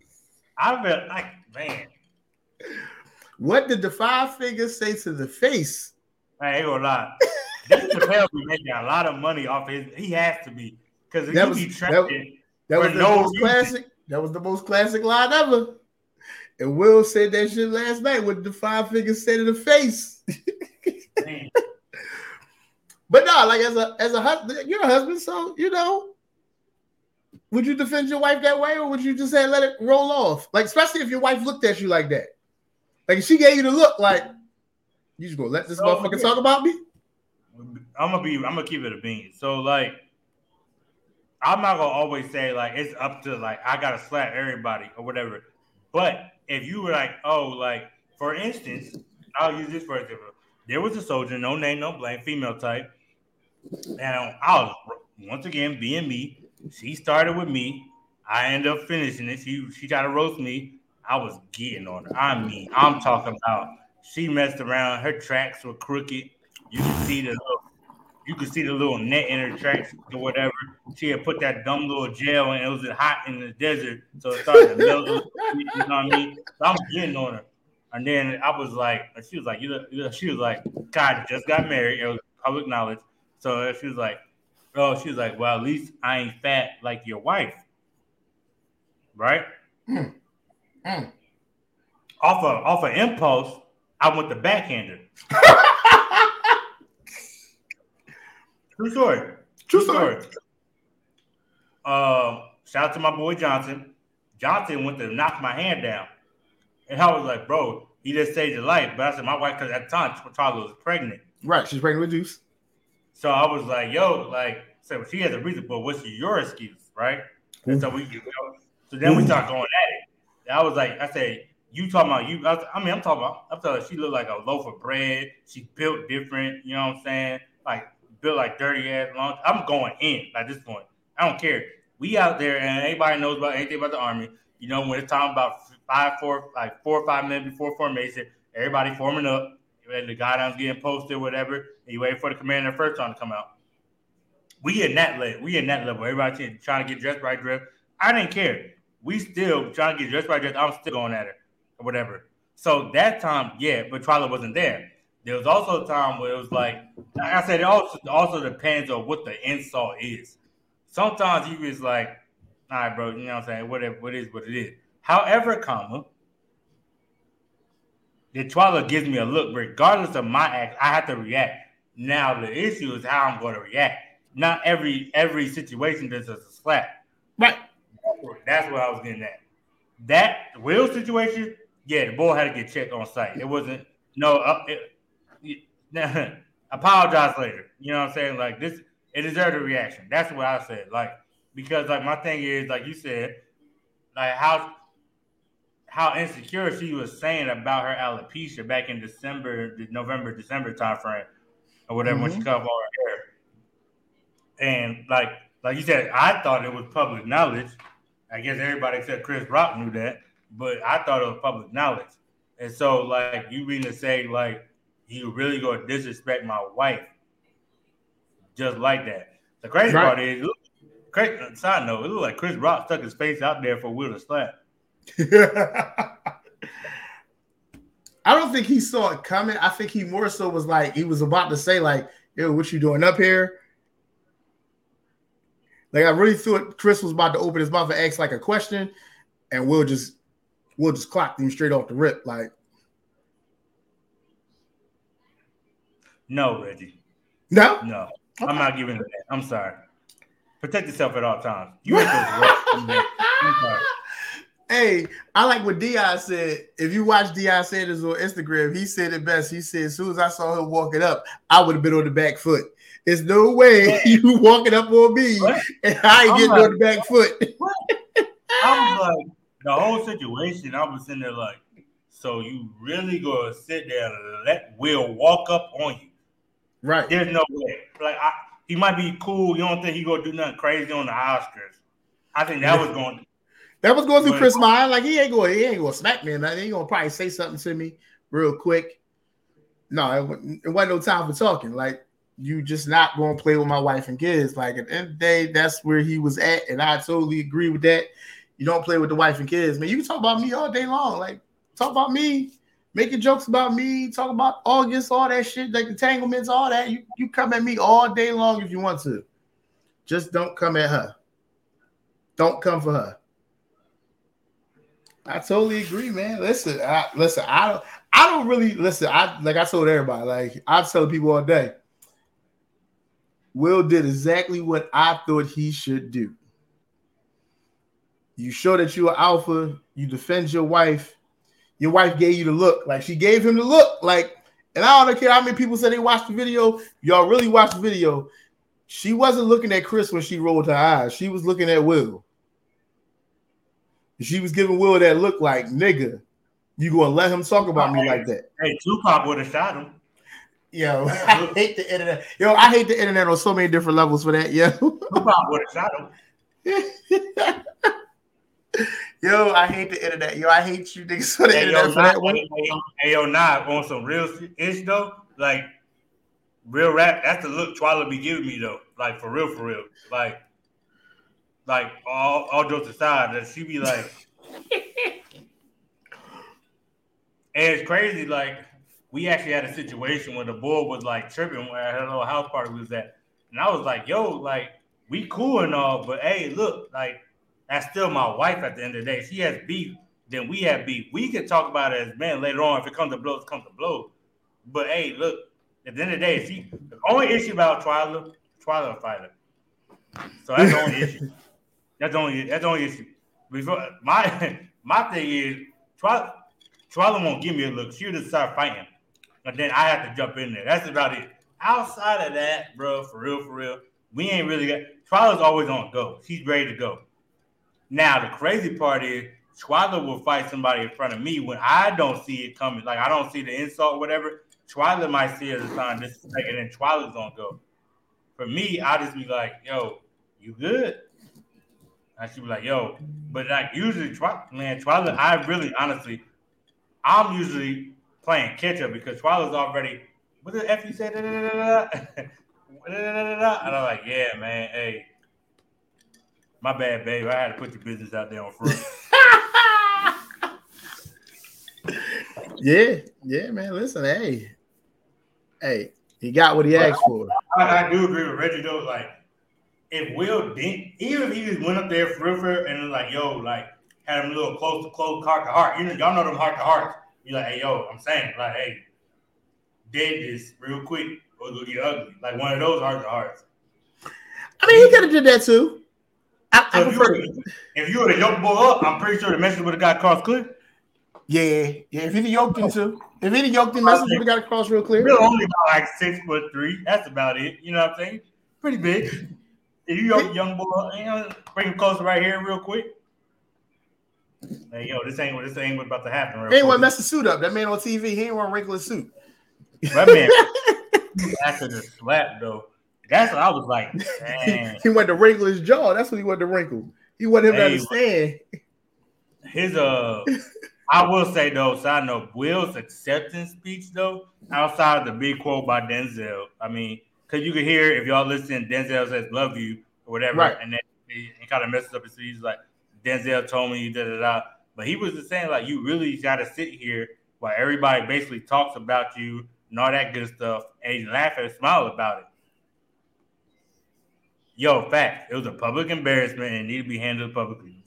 I felt like, man. What did the five fingers say to the face? I ain't gonna lie. Dave Chappelle be making a lot of money off his. He has to be because that was be that, that was the no most reason. classic. That was the most classic line ever. And Will said that shit last night. What the five figures say to the face? but no, like as a as a husband, you're a husband, so you know would you defend your wife that way, or would you just say let it roll off? Like, especially if your wife looked at you like that. Like if she gave you the look, like you just gonna let this so, motherfucker yeah. talk about me? I'm gonna be. I'm gonna keep it a bean. So like, I'm not gonna always say like it's up to like I gotta slap everybody or whatever. But if you were like, oh, like for instance, I'll use this for example. There was a soldier, no name, no blame, female type, and I was once again being me she started with me. I ended up finishing it. She she tried to roast me. I was getting on her. I mean, I'm talking about she messed around. Her tracks were crooked. You could see the you could see the little net in her tracks or whatever. She had put that dumb little gel and it was hot in the desert, so it started to melt. you know what I mean? So I'm getting on her. And then I was like, she was like, you know, she was like, God just got married. It was public knowledge. So she was like, Oh, she was like, well, at least I ain't fat like your wife. Right? Mm. Mm. Off of off of impulse, I went the backhander. True story. True story. Uh, shout out to my boy Johnson. Johnson went to knock my hand down. And I was like, bro, he just saved your life. But I said, my wife, because at the time, Charlie was pregnant. Right. She's pregnant with Juice. So I was like, yo, like, so she has a reason, but what's your excuse, right? And so we, so then we start going at it. I was like, I said, you talking about you? I, was, I mean, I'm talking about. I'm telling. her She looked like a loaf of bread. She built different. You know what I'm saying? Like built like dirty ass long. I'm going in at this point. I don't care. We out there, and anybody knows about anything about the army. You know, when it's time about five, four, like four or five minutes before formation, everybody forming up the guidance getting posted, whatever, and you wait for the commander first time to come out. We in that level. We in that level. Everybody trying to get dressed right dress. I didn't care. We still trying to get dressed right dress. I'm still going at it or whatever. So that time, yeah, but Twyla wasn't there. There was also a time where it was like, like I said, it also also depends on what the insult is. Sometimes you was like, all right, bro, you know what I'm saying? Whatever, what is what it is. However, comma, the Twyla gives me a look, regardless of my act, I have to react. Now the issue is how I'm going to react. Not every every situation does a slap. Right. That's what I was getting at. That Will situation, yeah, the boy had to get checked on site. It wasn't no. Uh, it, apologize later. You know what I'm saying? Like this, it deserved a reaction. That's what I said. Like because like my thing is like you said, like how how insecure she was saying about her alopecia back in December, November, December timeframe, or whatever mm-hmm. when she mm-hmm. cut off her hair. And like like you said, I thought it was public knowledge. I guess everybody except Chris Rock knew that, but I thought it was public knowledge. And so, like, you mean to say, like, you really gonna disrespect my wife just like that? The crazy right. part is, look, crazy, side note, it looked like Chris Rock stuck his face out there for Will to slap. I don't think he saw it coming. I think he more so was like he was about to say like, "Yo, what you doing up here?" Like I really thought Chris was about to open his mouth and ask like a question, and we'll just we'll just clock him straight off the rip. Like, no, Reggie. No, no, okay. I'm not giving it that. I'm sorry. Protect yourself at all times. You ain't supposed to Hey, I like what Deion said. If you watch Deion Sanders on Instagram, he said it best. He said, as soon as I saw him walking up, I would have been on the back foot. There's no way you walking up on me what? and I ain't I'm getting like, on the back foot. I'm like, the whole situation, I was in there like, so you really gonna sit there and let Will walk up on you? Right. There's no way. Like I, he might be cool. You don't think he gonna do nothing crazy on the Oscars? I think that was going. That was going through Chris' mind. Like he ain't going, he ain't going to smack me, and he ain't going to probably say something to me real quick. No, it, it wasn't no time for talking. Like you just not going to play with my wife and kids. Like at the end of the day, that's where he was at, and I totally agree with that. You don't play with the wife and kids, man. You can talk about me all day long. Like talk about me, making jokes about me, talking about August, all that shit, like entanglements, all that. You you come at me all day long if you want to. Just don't come at her. Don't come for her. I totally agree, man. Listen, I, listen, I don't, I don't really listen. I like I told everybody, like I tell people all day. Will did exactly what I thought he should do. You show that you're alpha. You defend your wife. Your wife gave you the look, like she gave him the look, like. And I don't care how many people said they watched the video. Y'all really watched the video. She wasn't looking at Chris when she rolled her eyes. She was looking at Will. She was giving Will that look like nigga. You gonna let him talk about me like that? Hey, Tupac would have shot him. Yo, I hate the internet. Yo, I hate the internet on so many different levels for that. Yo, Tupac would have shot him. Yo, I hate the internet. Yo, I hate you niggas for the hey, internet yo, for that one. Hey, hey, yo, nah, on some real ish though, like real rap. That's the look Twyla be giving me though. Like for real, for real. Like like all all jokes aside, that she be like, and it's crazy. Like we actually had a situation where the boy was like tripping at her little house party we was at, and I was like, "Yo, like we cool and all, but hey, look, like that's still my wife at the end of the day. She has beef, then we have beef. We can talk about it as men later on if it comes to blows, comes to blows. But hey, look, at the end of the day, she the only issue about Twyla, Twyla fighter. So that's the only issue. That's the only that's the only issue. Before my my thing is Twyla, Twyla won't give me a look. She'll just start fighting. And then I have to jump in there. That's about it. Outside of that, bro, for real, for real, we ain't really got Twyla's always on go. She's ready to go. Now the crazy part is Twyla will fight somebody in front of me when I don't see it coming. Like I don't see the insult, whatever. Twyla might see it as a sign this is and then gonna go. For me, I just be like, yo, you good? I should be like, yo, but like usually, man, Twyla, I really honestly, I'm usually playing catch up because Twyla's already. What the f you say? and I'm like, yeah, man, hey, my bad, babe. I had to put your business out there on front. yeah, yeah, man. Listen, hey, Hey, he got what he asked for. I, I, do agree with Reggie though. Like, if Will didn't, even if he just went up there for real and was like, "Yo," like had him a little close to close heart to heart. You know, y'all know them heart to hearts. You like, "Hey, yo," I'm saying, like, "Hey, did this real quick or it's gonna get ugly." Like one of those heart to hearts. I mean, he could have did that too. I, so I if, you if you would have yoked boy up, I'm pretty sure the message would have got cross clear. Yeah, yeah. If he'd yoked him too, if he'd yoked him, message would have got across real clear. We're only about like six foot three. That's about it. You know what I'm saying? Pretty big. If you yoke young boy, you know, bring him closer right here, real quick. Hey, yo, this ain't what this ain't what about to happen. Real he ain't want to mess the suit up. That man on TV, he ain't want to wrinkle his suit. That man after the slap though. That's what I was like. He went to wrinkle his jaw. That's what he went to wrinkle. He wanted him to understand. His uh I will say though, side note, Will's acceptance speech though, outside of the big quote by Denzel, I mean, because you can hear if y'all listen, Denzel says "love you" or whatever, right. and then he, he kind of messes up his speech. He's like, "Denzel told me you da da da," but he was just saying like, you really got to sit here while everybody basically talks about you and all that good stuff, and you laugh and smile about it. Yo, fact, it was a public embarrassment and it needed to be handled publicly.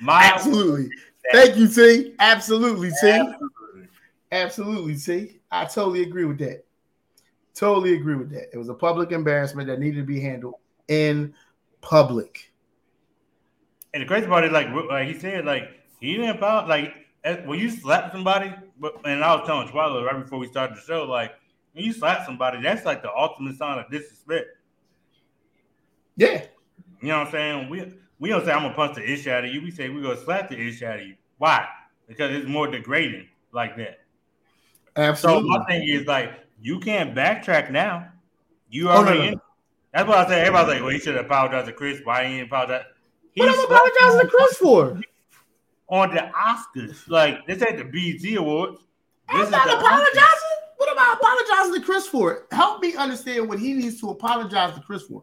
My Absolutely. Thank you, T. Absolutely, T. Absolutely. Absolutely, T. I totally agree with that. Totally agree with that. It was a public embarrassment that needed to be handled in public. And the crazy part is, like, like he said, like he didn't about like eh, when you slap somebody. But and I was telling Twyla right before we started the show, like when you slap somebody, that's like the ultimate sign of disrespect. Yeah, you know what I'm saying. We we don't say I'm gonna punch the ish out of you. We say we're gonna slap the ish out of you. Why? Because it's more degrading like that. Absolutely. So my thing is like you can't backtrack now. You already oh, no, no. That's what I say. Everybody's like, well, he should have apologized to Chris. Why he didn't apologize? He what am apologizing to Chris for? On the Oscars. Like this ain't the BET Awards. This I'm not apologizing. What am I apologizing to Chris for? Help me understand what he needs to apologize to Chris for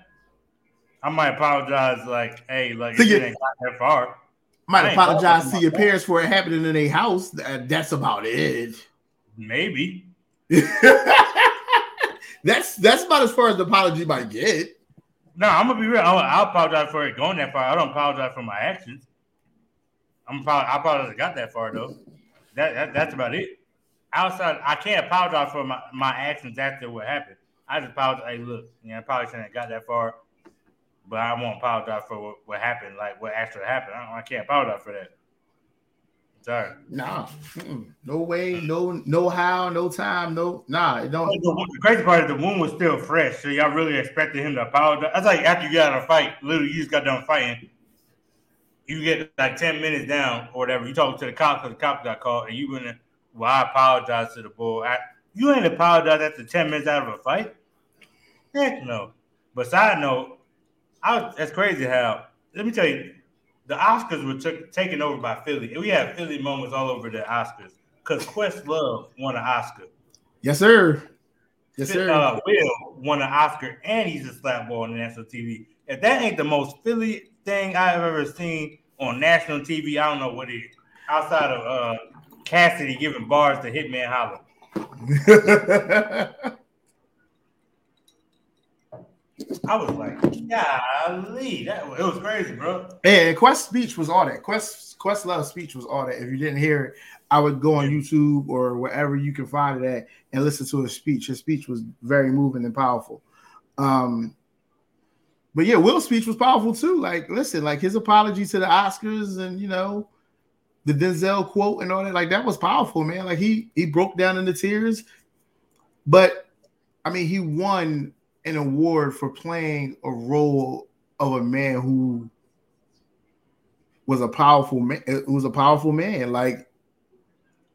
I might apologize, like, hey, like so it ain't got that far. Might apologize to your parents for it happening in a house. That's about it. Maybe. that's that's about as far as the apology might get. No, I'm gonna be real. I'll, I'll, apologize for it going that far. I don't apologize for my actions. I'm probably I probably got that far though. That, that, that's about it. Outside, I can't apologize for my, my actions after what happened. I just apologize. Hey, look, you know, I probably shouldn't have got that far but I won't apologize for what, what happened, like what actually happened. I, I can't apologize for that. Sorry. Nah, no way, no, no how, no time, no, nah. It don't. The, crazy part is the wound was still fresh, so y'all really expected him to apologize. That's like after you got out of a fight, literally, you just got done fighting. You get like ten minutes down or whatever. You talk to the cops because the cops got called, and you gonna, well, I apologize to the boy. I, you ain't apologize after ten minutes out of a fight. Heck no. But side note, I, that's crazy how. Let me tell you, the Oscars were took, taken over by Philly, and we have Philly moments all over the Oscars because Questlove won an Oscar. Yes, sir. Yes, sir. Uh, Will won an Oscar, and he's a slapball on national TV. If that ain't the most Philly thing I've ever seen on national TV, I don't know what it is. Outside of uh, Cassidy giving bars to Hitman Holla. I was like, golly, that it was crazy, bro. And Quest speech was all that. Quest Questlove speech was all that. If you didn't hear it, I would go on YouTube or wherever you can find it at and listen to his speech. His speech was very moving and powerful. Um, but yeah, Will's speech was powerful too. Like, listen, like his apology to the Oscars and you know the Denzel quote and all that, like that was powerful, man. Like he he broke down into tears. But I mean, he won an award for playing a role of a man who was a powerful man. It eh, was a powerful man. Like,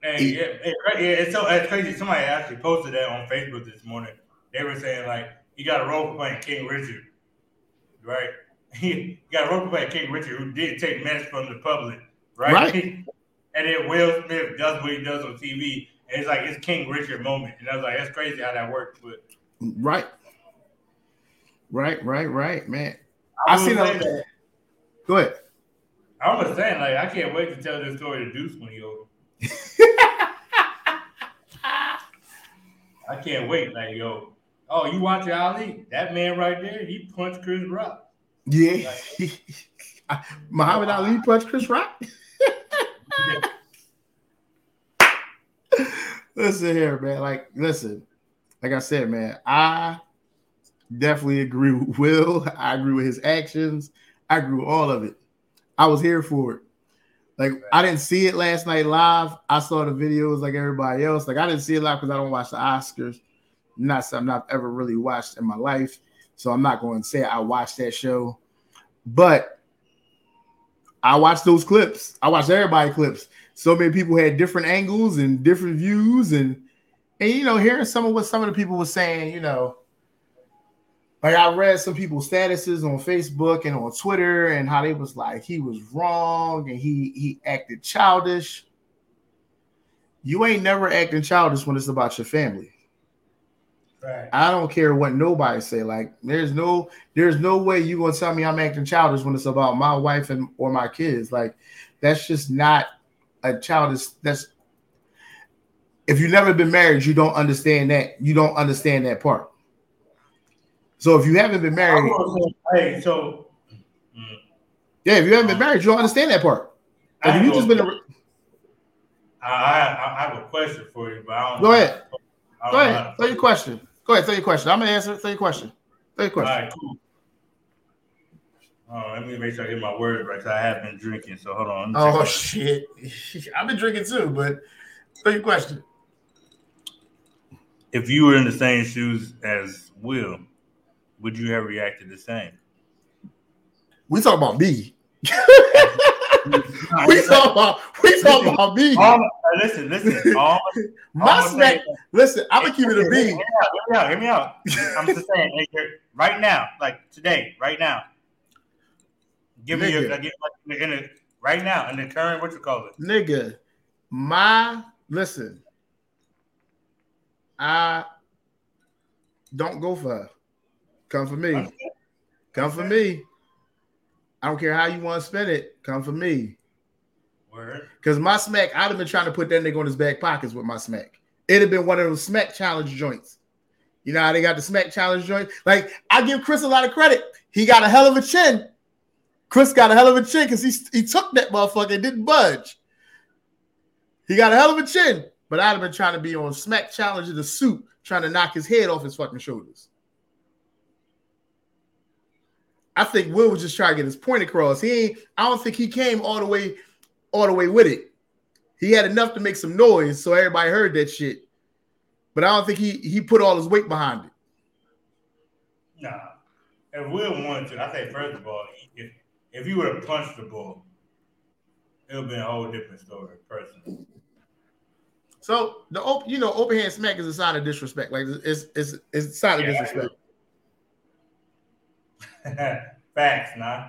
and yeah, it, it's so it's crazy. Somebody actually posted that on Facebook this morning. They were saying like he got a role for playing King Richard, right? He got a role for playing King Richard who did take mess from the public, right? Right. and then Will Smith does what he does on TV, and it's like it's King Richard moment, and I was like, that's crazy how that works, but. Right. Right, right, right, man. I, I seen that. that- Go ahead. I was saying, like, I can't wait to tell this story to Deuce when he over. I can't wait. Like, yo, oh, you watch Ali? That man right there, he punched Chris Rock. Yeah. Muhammad Ali punched Chris Rock. listen here, man. Like, listen, like I said, man, I definitely agree with Will. I agree with his actions. I agree with all of it. I was here for it. Like, I didn't see it last night live. I saw the videos like everybody else. Like, I didn't see it live because I don't watch the Oscars. Not something I've ever really watched in my life. So I'm not going to say I watched that show. But I watched those clips. I watched everybody clips. So many people had different angles and different views, and and you know, hearing some of what some of the people were saying, you know, like I read some people's statuses on Facebook and on Twitter, and how they was like he was wrong and he he acted childish. You ain't never acting childish when it's about your family. Right. I don't care what nobody say. Like, there's no, there's no way you gonna tell me I'm acting childish when it's about my wife and or my kids. Like, that's just not a childish. That's if you've never been married, you don't understand that. You don't understand that part. So if you haven't been married, Hey, so yeah, if you haven't been married, you don't understand that part. I Like, if you just been, a, I, I, I have a question for you, but I don't Go ahead. I don't go ahead, how throw your question. Go ahead, throw your question. I'm gonna answer. Throw your question. Throw your question. right, cool. Oh, let me make sure I get my words right. 'cause I have been drinking, so hold on. Oh shit! I've been drinking too, but throw your question. if you were in the same shoes as Will, would you have reacted the same? We talk about me. we talk about we talk about me. All, listen, listen. All, My all I'm smack. saying- Listen, I'm gonna keep it a B. hear me out. Hear me out. I'm just saying, right now, like today, right now. Give me your, like, in right now in the current what you call it. Nigga, my listen. I don't go for. Come for me. Come for me. I don't care how you want to spend it. Come for me. Word. Because my smack, I'd have been trying to put that nigga on his back pockets with my smack. It'd have been one of those smack challenge joints. You know how they got the smack challenge joint? Like, I give Chris a lot of credit. He got a hell of a chin. Chris got a hell of a chin because he, he took that motherfucker and didn't budge. He got a hell of a chin. But I'd have been trying to be on smack challenge in the suit, trying to knock his head off his fucking shoulders. I think Will was just trying to get his point across. He ain't, I don't think he came all the way all the way with it. He had enough to make some noise so everybody heard that shit. But I don't think he he put all his weight behind it. Nah. If Will wanted to, I think first of all, if if he would have punched the ball, it would have been a whole different story, personally. So the open, you know, open hand smack is a sign of disrespect. Like it's it's it's a sign of Yeah, disrespect. Facts, nah.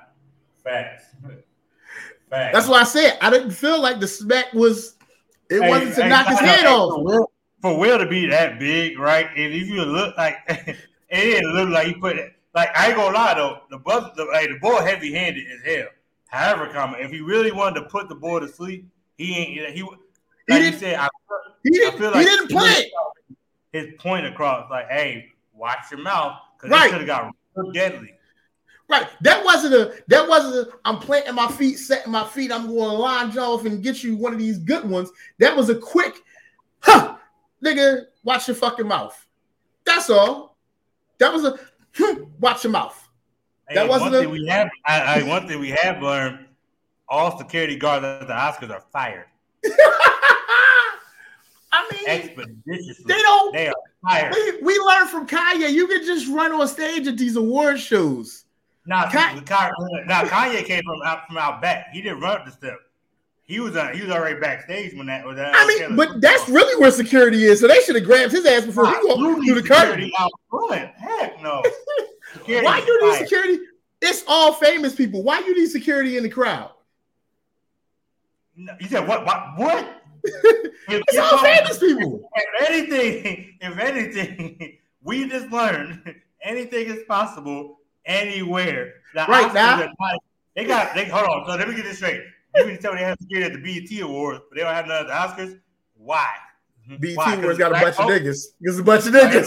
Facts. Facts. That's why I said I didn't feel like the smack was. It Hey, wasn't to hey, knock his head off. For Will, for Will to be that big, right? And if you look like it didn't look like he put it. Like I ain't gonna lie though, the buzz, the, hey, the boy heavy handed as hell. However, comma, if he really wanted to put the boy to sleep, he ain't. He like you didn't- said, I, He I didn't. feel he didn't play his point across. Like, hey, watch your mouth because Right. it could have got deadly. Right. That wasn't a. That wasn't a. I'm planting my feet, setting my feet. I'm going to line off and get you one of these good ones. That was a quick, huh, nigga. Watch your fucking mouth. That's all. That was a. Hmm, watch your mouth. That Hey, wasn't one a- thing we have. I, I, one thing we have learned: all security guards at the Oscars are fired I mean, expeditiously. they don't. They are fired. We, we learned from Kanye. You can just run on stage at these award shows. Now, Ka- Kanye, now Kanye came from out from out back. He didn't run up the step. He was on. He was already backstage when that was. Uh, I mean, but that's really where security is. So they should have grabbed his ass before he go through the curtain. out front. Heck no. Why do you need security? It's all famous people. Why do you need security in the crowd? No, you said what? What? What? it's all famous people. If anything, if anything, we just learned anything is possible anywhere. The right now, not, they got. They hold on. So let me get this straight. You mean to tell me they have to security at the BET Awards, but they don't have none at the Oscars? Why? BET Awards got a bunch of niggas. It's a bunch of niggas.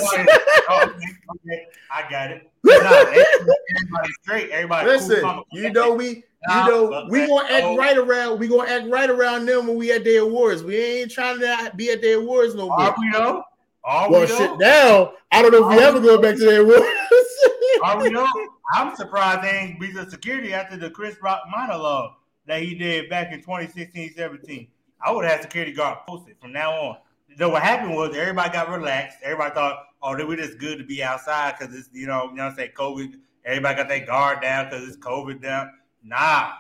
oh, okay, okay, I got it. Nah, straight. Everybody. Listen, cool, you know we you know, we gonna act right around. We gonna act right around them when we at their awards. We ain't trying to be at their awards no more. Are we though? Are well, we shit. Now I don't know if we ever go back to that. Are we though? I'm surprised they ain't be the security after the Chris Rock monologue that he did back in 2016, 17. I would have security guard posted from now on. Know what happened was everybody got relaxed. Everybody thought, oh, they were just good to be outside because it's you know, you know, say COVID. Everybody got their guard down because it's COVID down. Nah,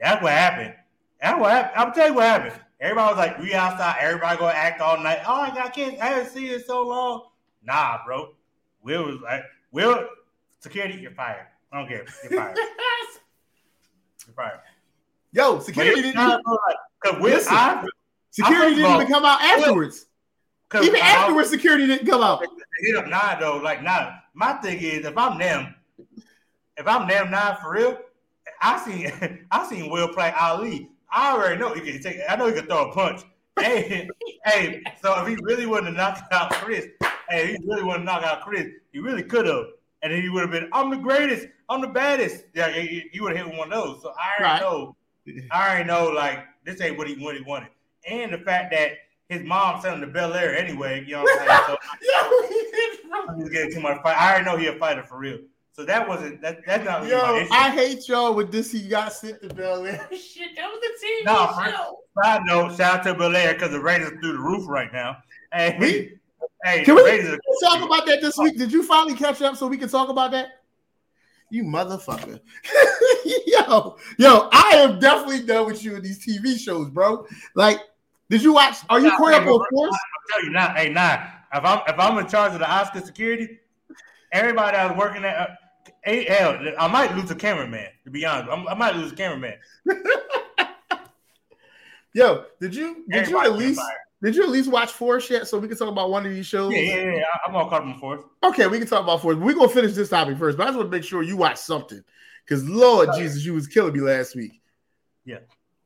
that's what happened. That's what happened. I'm tell you what happened. Everybody was like, we outside. Everybody gonna act all night. Oh, I got kids. I haven't seen you so long. Nah, bro. Will was like, Will, security, you're fired. I don't care. You're fired. you're fired. Yo, security didn't. Not, Cause Will, Listen, I, security didn't even come out afterwards. Even afterwards, security didn't come out. Hit up Nah, though, like, nah. My thing is, if I'm them, if I'm them, nah, for real, I seen I seen Will play Ali. I already know he can take. I know he can throw a punch. hey, hey. So if he really wanted to knock out Chris, hey, he really wanted to knock out Chris, he really could have, and then he would have been, "I'm the greatest. I'm the baddest." Yeah, he, he would have hit one of those. So I already right. know. I already know. Like this ain't what he what he wanted, and the fact that his mom sent him to Bel Air anyway. You know what I'm saying? So, Yo, he's getting too much fight. I already know he a fighter for real. So that wasn't that. That's not. Yo, I hate y'all with this. He got sent to Bel Air. Shit, that was the team. No, show. side note, shout out to Bel Air because the Raiders through the roof right now. Hey, we, hey, can we Raiders talk about that this week? Did you finally catch up so we can talk about that? You motherfucker. yo, yo, I am definitely done with you in these TV shows, bro. Like, did you watch? Are you caught up on Force? I'll tell you now. Hey, nah. If I'm if I'm in charge of the Oscar security, everybody that was working at uh, hell, I might lose a cameraman. To be honest, I'm, i might lose a cameraman. Yo, did you did Everybody you at least did you at least watch Force yet? So we can talk about one of these shows. Yeah, yeah, yeah. I'm gonna call them Force. Okay, we can talk about Force. We're gonna finish this topic first, but I just want to make sure you watch something. Because Lord oh, Jesus, you was killing me last week. Yeah.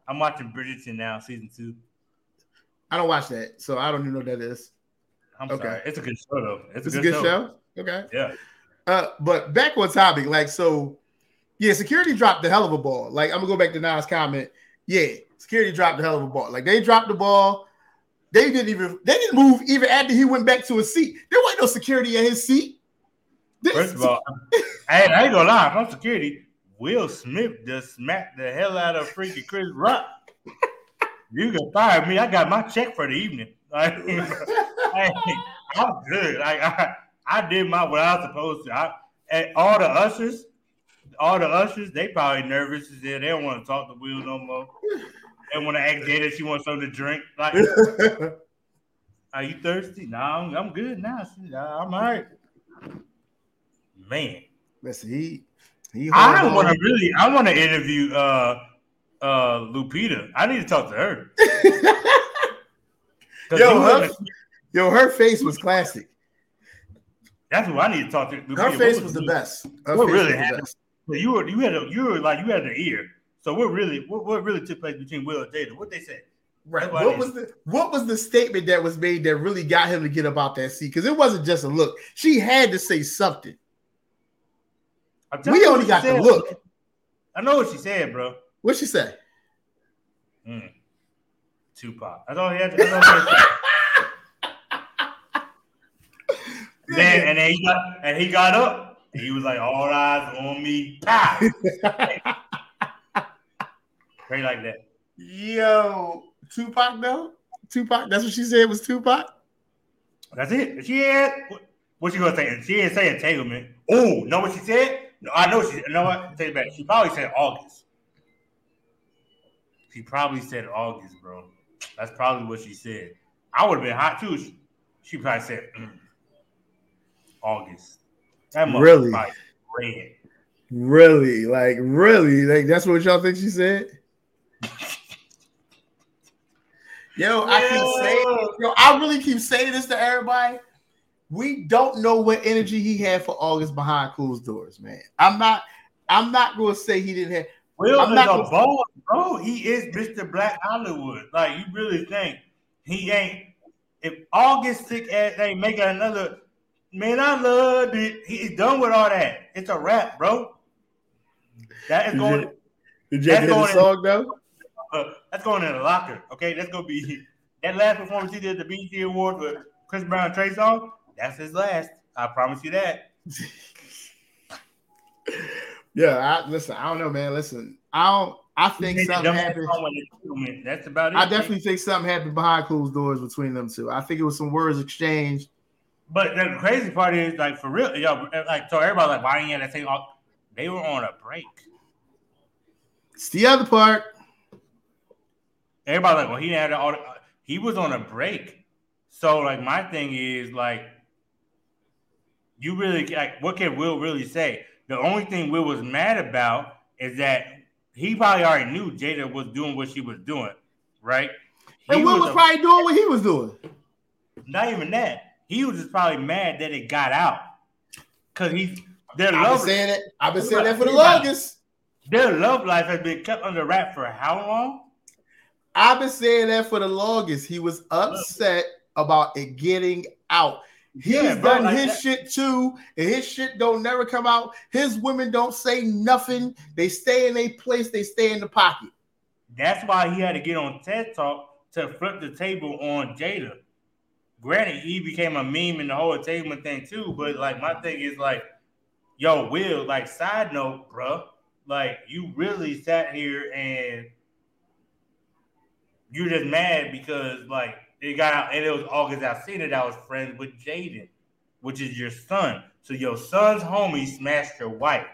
I'm watching Bridgerton now, season two. I don't watch that, so I don't even know what that is. I'm okay. Sorry. It's a good show though. It's, it's a good, good show. show. Okay. Yeah. Uh, but back on topic, like so, yeah, security dropped the hell of a ball. Like I'm gonna go back to Nas comment. Yeah, security dropped the hell of a ball. Like they dropped the ball. They didn't even they didn't move even after he went back to his seat. There wasn't no security in his seat. This, First of all, I, I ain't gonna lie, no security. Will Smith just smacked the hell out of freaking Chris Rock. you can fire me. I got my check for the evening. I, am good. Like, I, I did my what I was supposed to. I, and all the ushers, all the ushers, they probably nervous as They don't want to talk to Will no more. They want to ask Jada she wants something to drink. Like, are you thirsty? No, I'm, I'm good now. I'm all right. Man, listen, he he. I want to really. I want to interview uh uh Lupita. I need to talk to her. yo, her, yo, her face was classic. That's who I need to talk to. Her face was, was the best. Her what really happened? You were you had a you were like you had the ear. So what really what, what really took place between Will and Jada? What they said? Right. What was the what was the statement that was made that really got him to get about that seat? Because it wasn't just a look. She had to say something. We only got the look. I know what she said, bro. What she say? Mm. Tupac. That's all he had. To, that's all he had to then and then he got and he got up. And he was like, "All eyes on me." Pow. Pray like that. Yo, Tupac though. Tupac. That's what she said was Tupac. That's it. She had what, she gonna say? She didn't say entanglement. Oh, know what she said? No, I know she. You know what? Take it back. She probably said August. She probably said August, bro. That's probably what she said. I would have been hot too. She, she probably said. Mm. August. That Really? motherfucker red. Really, like really, like that's what y'all think she said. Yo, I keep saying, yo, I really keep saying this to everybody. We don't know what energy he had for August behind closed doors, man. I'm not, I'm not going to say he didn't have. Will I'm is not a gonna- bro. He is Mr. Black Hollywood. Like you really think he ain't? If August sick ass ain't making another, man, I loved it. He's done with all that. It's a wrap, bro. That is Did going. you, did you That's going in- song though? Uh, that's going in the locker. Okay, that's gonna be that last performance he did at the BET Awards with Chris Brown Trey Songz. That's his last. I promise you that. Yeah, I listen. I don't know, man. Listen, I don't. I think He made the something happened. song when they killed me. That's about it. I definitely think something happened behind closed doors between them two. I think it was some words exchanged. But the crazy part is, like, for real, yo, like, so everybody like, why ain't that thing? All, they were on a break. It's the other part. Everybody like, well, he had all. He was on a break. So, like, my thing is, like, you really like, what can Will really say? The only thing Will was mad about is that he probably already knew Jada was doing what she was doing, right? And He Will was a- probably doing what he was doing. not even that. He was just probably mad that it got out because he's their I've been saying that. I've been saying that for the it, think about it. longest. Their love life has been kept under wrap for how long? I've been saying that for the longest. He was upset about it getting out. He's Yeah, bro, done like his that- shit too, and his shit don't never come out. His women don't say nothing. They stay in a place. They stay in the pocket. That's why he had to get on TED Talk to flip the table on Jada. Granted, he became a meme in the whole attainment thing too, but like my thing is like, yo, Will, like side note, bruh, like you really sat here and you're just mad because like it got out and it was August that I was friends with Jaden, which is your son. So your son's homie smashed your wife.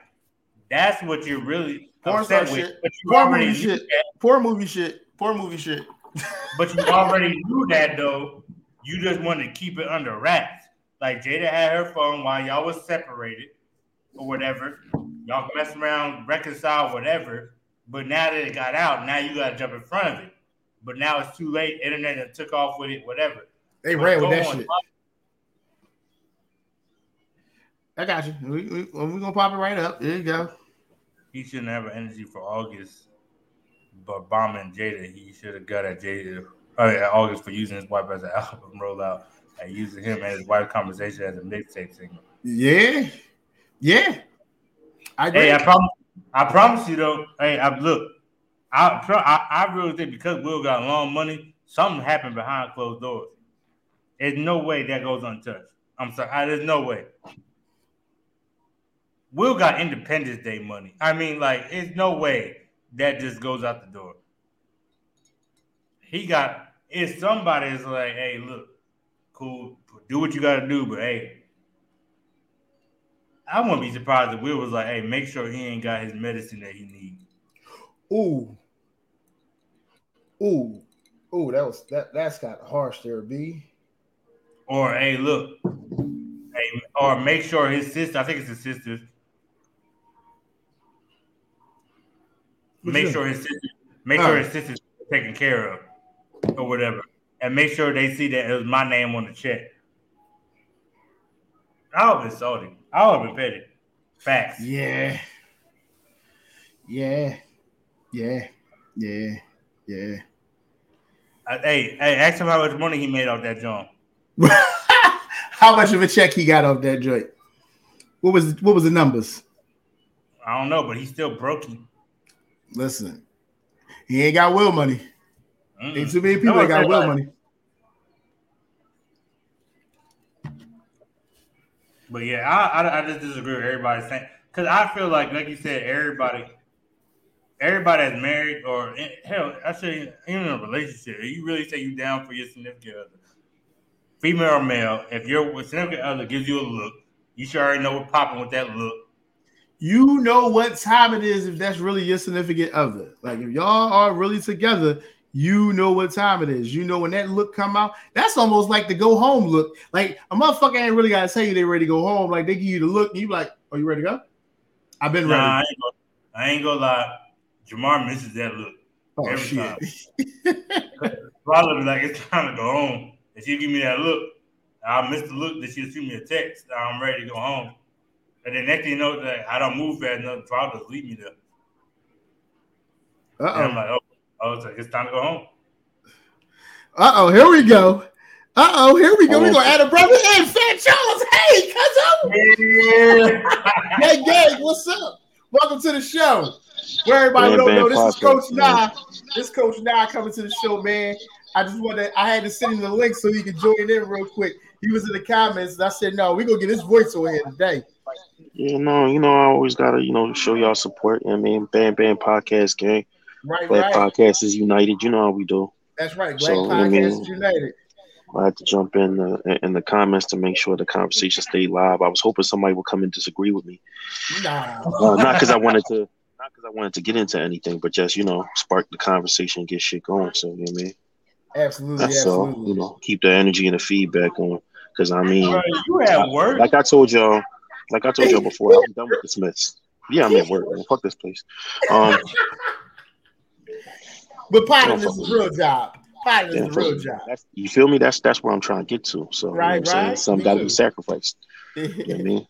That's what you're really Porn upset with. shit. But you Poor already movie shit. Poor movie shit. Poor movie shit. But you already knew that though. You just wanted to keep it under wraps. Like Jada had her phone while y'all was separated or whatever. Y'all mess around, reconcile, whatever. But now that it got out, now you gotta jump in front of it. But now it's too late. Internet took off with it, whatever. They But ran with that shit. I got you. We, we, we're gonna pop it right up. There you go. He shouldn't have energy for August, but bombing Jada, he should have got at Jada Oh, at August for using his wife as an album rollout and using him and his wife conversation as a mixtape singer. Yeah, yeah. I agree. Hey, I promise, I promise you though. Hey, I look, I, I I really think because Will got long money, something happened behind closed doors. There's no way that goes untouched. I'm sorry, I, there's no way. Will got Independence Day money. I mean, like, it's no way that just goes out the door. He got if somebody is like, hey, look, cool, do what you got to do, but hey, I wouldn't be surprised if Will was like, hey, make sure he ain't got his medicine that he needs. Ooh, ooh, ooh. That was that. That's kind of harsh there, B. Or hey, look, hey, or make sure his sister, I think it's his sister, make sure his sister, make sure his sister's taken care of, or whatever, and make sure they see that it was my name on the check. I would have been salty. I would have been petty. Facts. Yeah, yeah, yeah, yeah, yeah. Uh, hey, hey, ask him how much money he made off that joint. How much of a check he got off that joint? What was what was the numbers? I don't know, but he's still broke. Listen, he ain't got will money. Mm. Ain't too many people No, that got like- money. But yeah, I, I, I just disagree with everybody saying because I feel like, like you said, everybody, everybody that's married or in, hell, I say even in a relationship, you really say you down for your significant other, female or male, if your significant other gives you a look, you should already know what popping with that look. You know what time it is if that's really your significant other. Like if y'all are really together, you know what time it is. You know when that look come out. That's almost like the go home look. Like a motherfucker ain't really gotta tell you they ready to go home. Like they give you the look, and you like, "Are you ready to go?" I've been ready. Nah, I, ain't gonna, I ain't gonna lie. Jamar misses that look oh every shit! time. Probably like it's time to go home. And she give me that look. I'll miss the look that she'll shoot me a text. I'm ready to go home. And then next thing you know, that I don't move fast enough, just leave me there. And I'm Uh like, oh, oh, it's, it's time to go home. oh. Uh oh. Here we go. Uh oh. Here we go. We Oh. gonna add a brother in. Fat Charles. Hey, cousin. Yeah. Hey, gang. What's up? Welcome to the show. Where everybody who don't know, this is Coach man. Nye. This Coach Nye coming to the show, man. I just wanted, I had to send him the link so he could join in real quick. He was in the comments, and I said, no, we gonna get his voice over here today. You know, you know, I always gotta, you know, show y'all support. I mean, Bam Bam Podcast gang. Right, Black right. Podcast is united. You know how we do. That's right. Black So, I mean- United. I had to jump in the, in the comments to make sure the conversation stayed live. I was hoping somebody would come and disagree with me, Nah. uh, not because I wanted to, not because I wanted to get into anything, but just you know, spark the conversation, and get shit going. So you know what I mean, Absolutely, that's all. You know, keep the energy and the feedback on. Because I mean, Bro, you at work? like I told y'all, like I told y'all before, I'm done with the Smiths. Yeah, I'm at work. Man. Fuck this place. Um, But potting is a real job. Potting is a real job. you feel me? That's that's where I'm trying to get to. So you know Right, what I'm saying? right. Some got to be sacrificed. You know what I mean?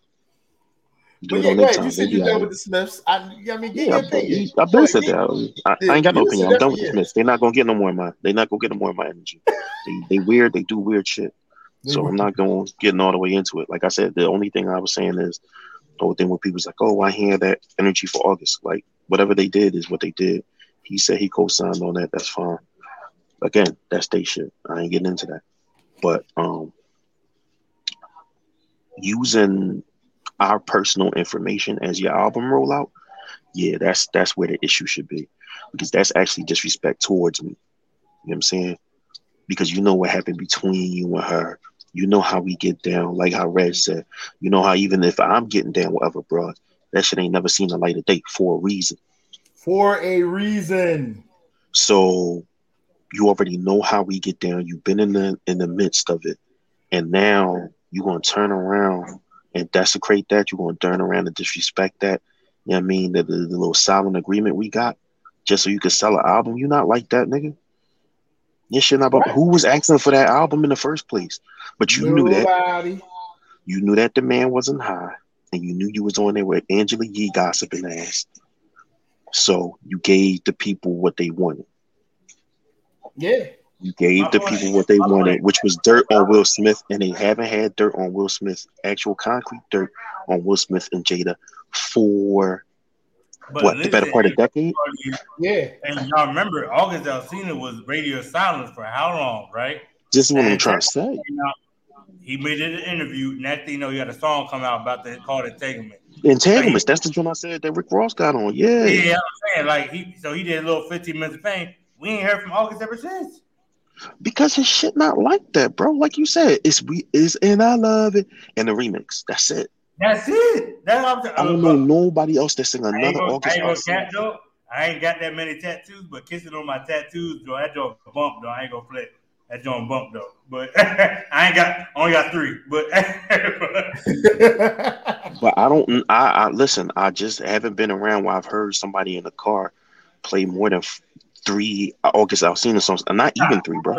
But yeah, on go their ahead. time. You said be done with the Smiths. I, I mean, Yeah, I've been. I've been said that. I, I ain't got no you opinion. I'm done with the. Smiths. They're not gonna get no more of my. They're not gonna get no more of my energy. They they weird. They do weird shit. So I'm not going getting all the way into it. Like I said, the only thing I was saying is the whole thing where people's like, "Oh, I hear that energy for August." Like whatever they did is what they did. He said he co-signed on that. That's fine. Again, that's they shit. I ain't getting into that. But um, using our personal information as your album rollout, yeah, that's that's where the issue should be because that's actually disrespect towards me. You know what I'm saying? Because you know what happened between you and her. You know how we get down, like how Red said. You know how even if I'm getting down with other broads, that shit ain't never seen the light of day for a reason. For a reason. So you already know how we get down. You've been in the in the midst of it, and now you're gonna turn around and desecrate that. You're gonna turn around and disrespect that. You know what I mean? The, the, the little silent agreement we got, just so you could sell an album. You're not like that, nigga. Your shit not about who was asking for that album in the first place. But you knew that. You knew that demand wasn't high, and you knew you was on there with Angela Yee gossiping ass. So you gave the people what they wanted. Yeah. You gave My the point- people what they my wanted, point- which was dirt on Will Smith, and they haven't had dirt on Will Smith, actual concrete dirt on Will Smith and Jada for But what the better part of a decade. Yeah. And y'all remember, August Alsina was radio silence for how long, right? This is what I'm trying to say. He made it an interview. Next thing you know, he had a song come out about the called Entanglement. Entanglements. That's the one I said that Rick Ross got on. Yeah. Yeah, I'm saying like he so he did a little 15 minutes of fame. We ain't heard from August ever since. Because his shit not like that, bro. Like you said, it's we is and I love it. And the remix. That's it. That's it. That's what I'm. I don't know nobody else that sing I ain't another I August ain't cat though. I ain't got that many tattoos, but kissing on my tattoos, though, that joint bump though. I ain't gonna play that joint bump though. But I ain't got only got three. But But I don't. I, I listen. I just haven't been around where I've heard somebody in the car play more than three oh, August Alsina songs, and not even three, bro.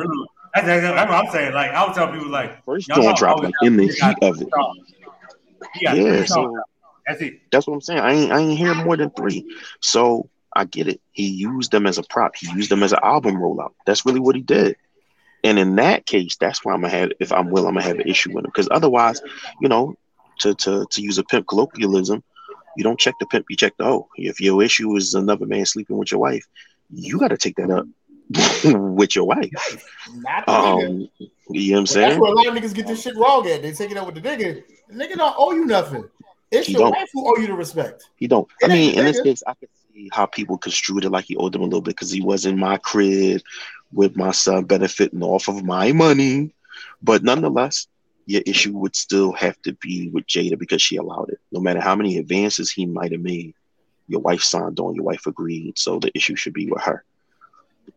that's, that's, that's what I'm saying. Like I was tell people like First joint August like in the heat of it. songs. he got Yeah, so That's it. that's what I'm saying. I ain't I ain't hear more than three. So I get it. He used them as a prop. He used them as an album rollout. That's really what he did. And in that case, that's why I'm gonna have. If I'm will, I'm gonna have an issue with him. Because otherwise, you know, to to to use a pimp colloquialism, you don't check the pimp, you check the hoe. If your issue is another man sleeping with your wife, you got to take that up with your wife. Not. Um, you know what I'm That's where a lot of niggas get this shit wrong at. They take it up with the nigga. The nigga don't owe you nothing. It's He your don't. wife who owe you the respect. He don't. I It ain't mean, in this case, I could see how people construed it like he owed them a little bit because he was in my crib with my son benefiting off of my money. But nonetheless, your issue would still have to be with Jada because she allowed it. No matter how many advances he might have made, your wife signed on, your wife agreed. So the issue should be with her.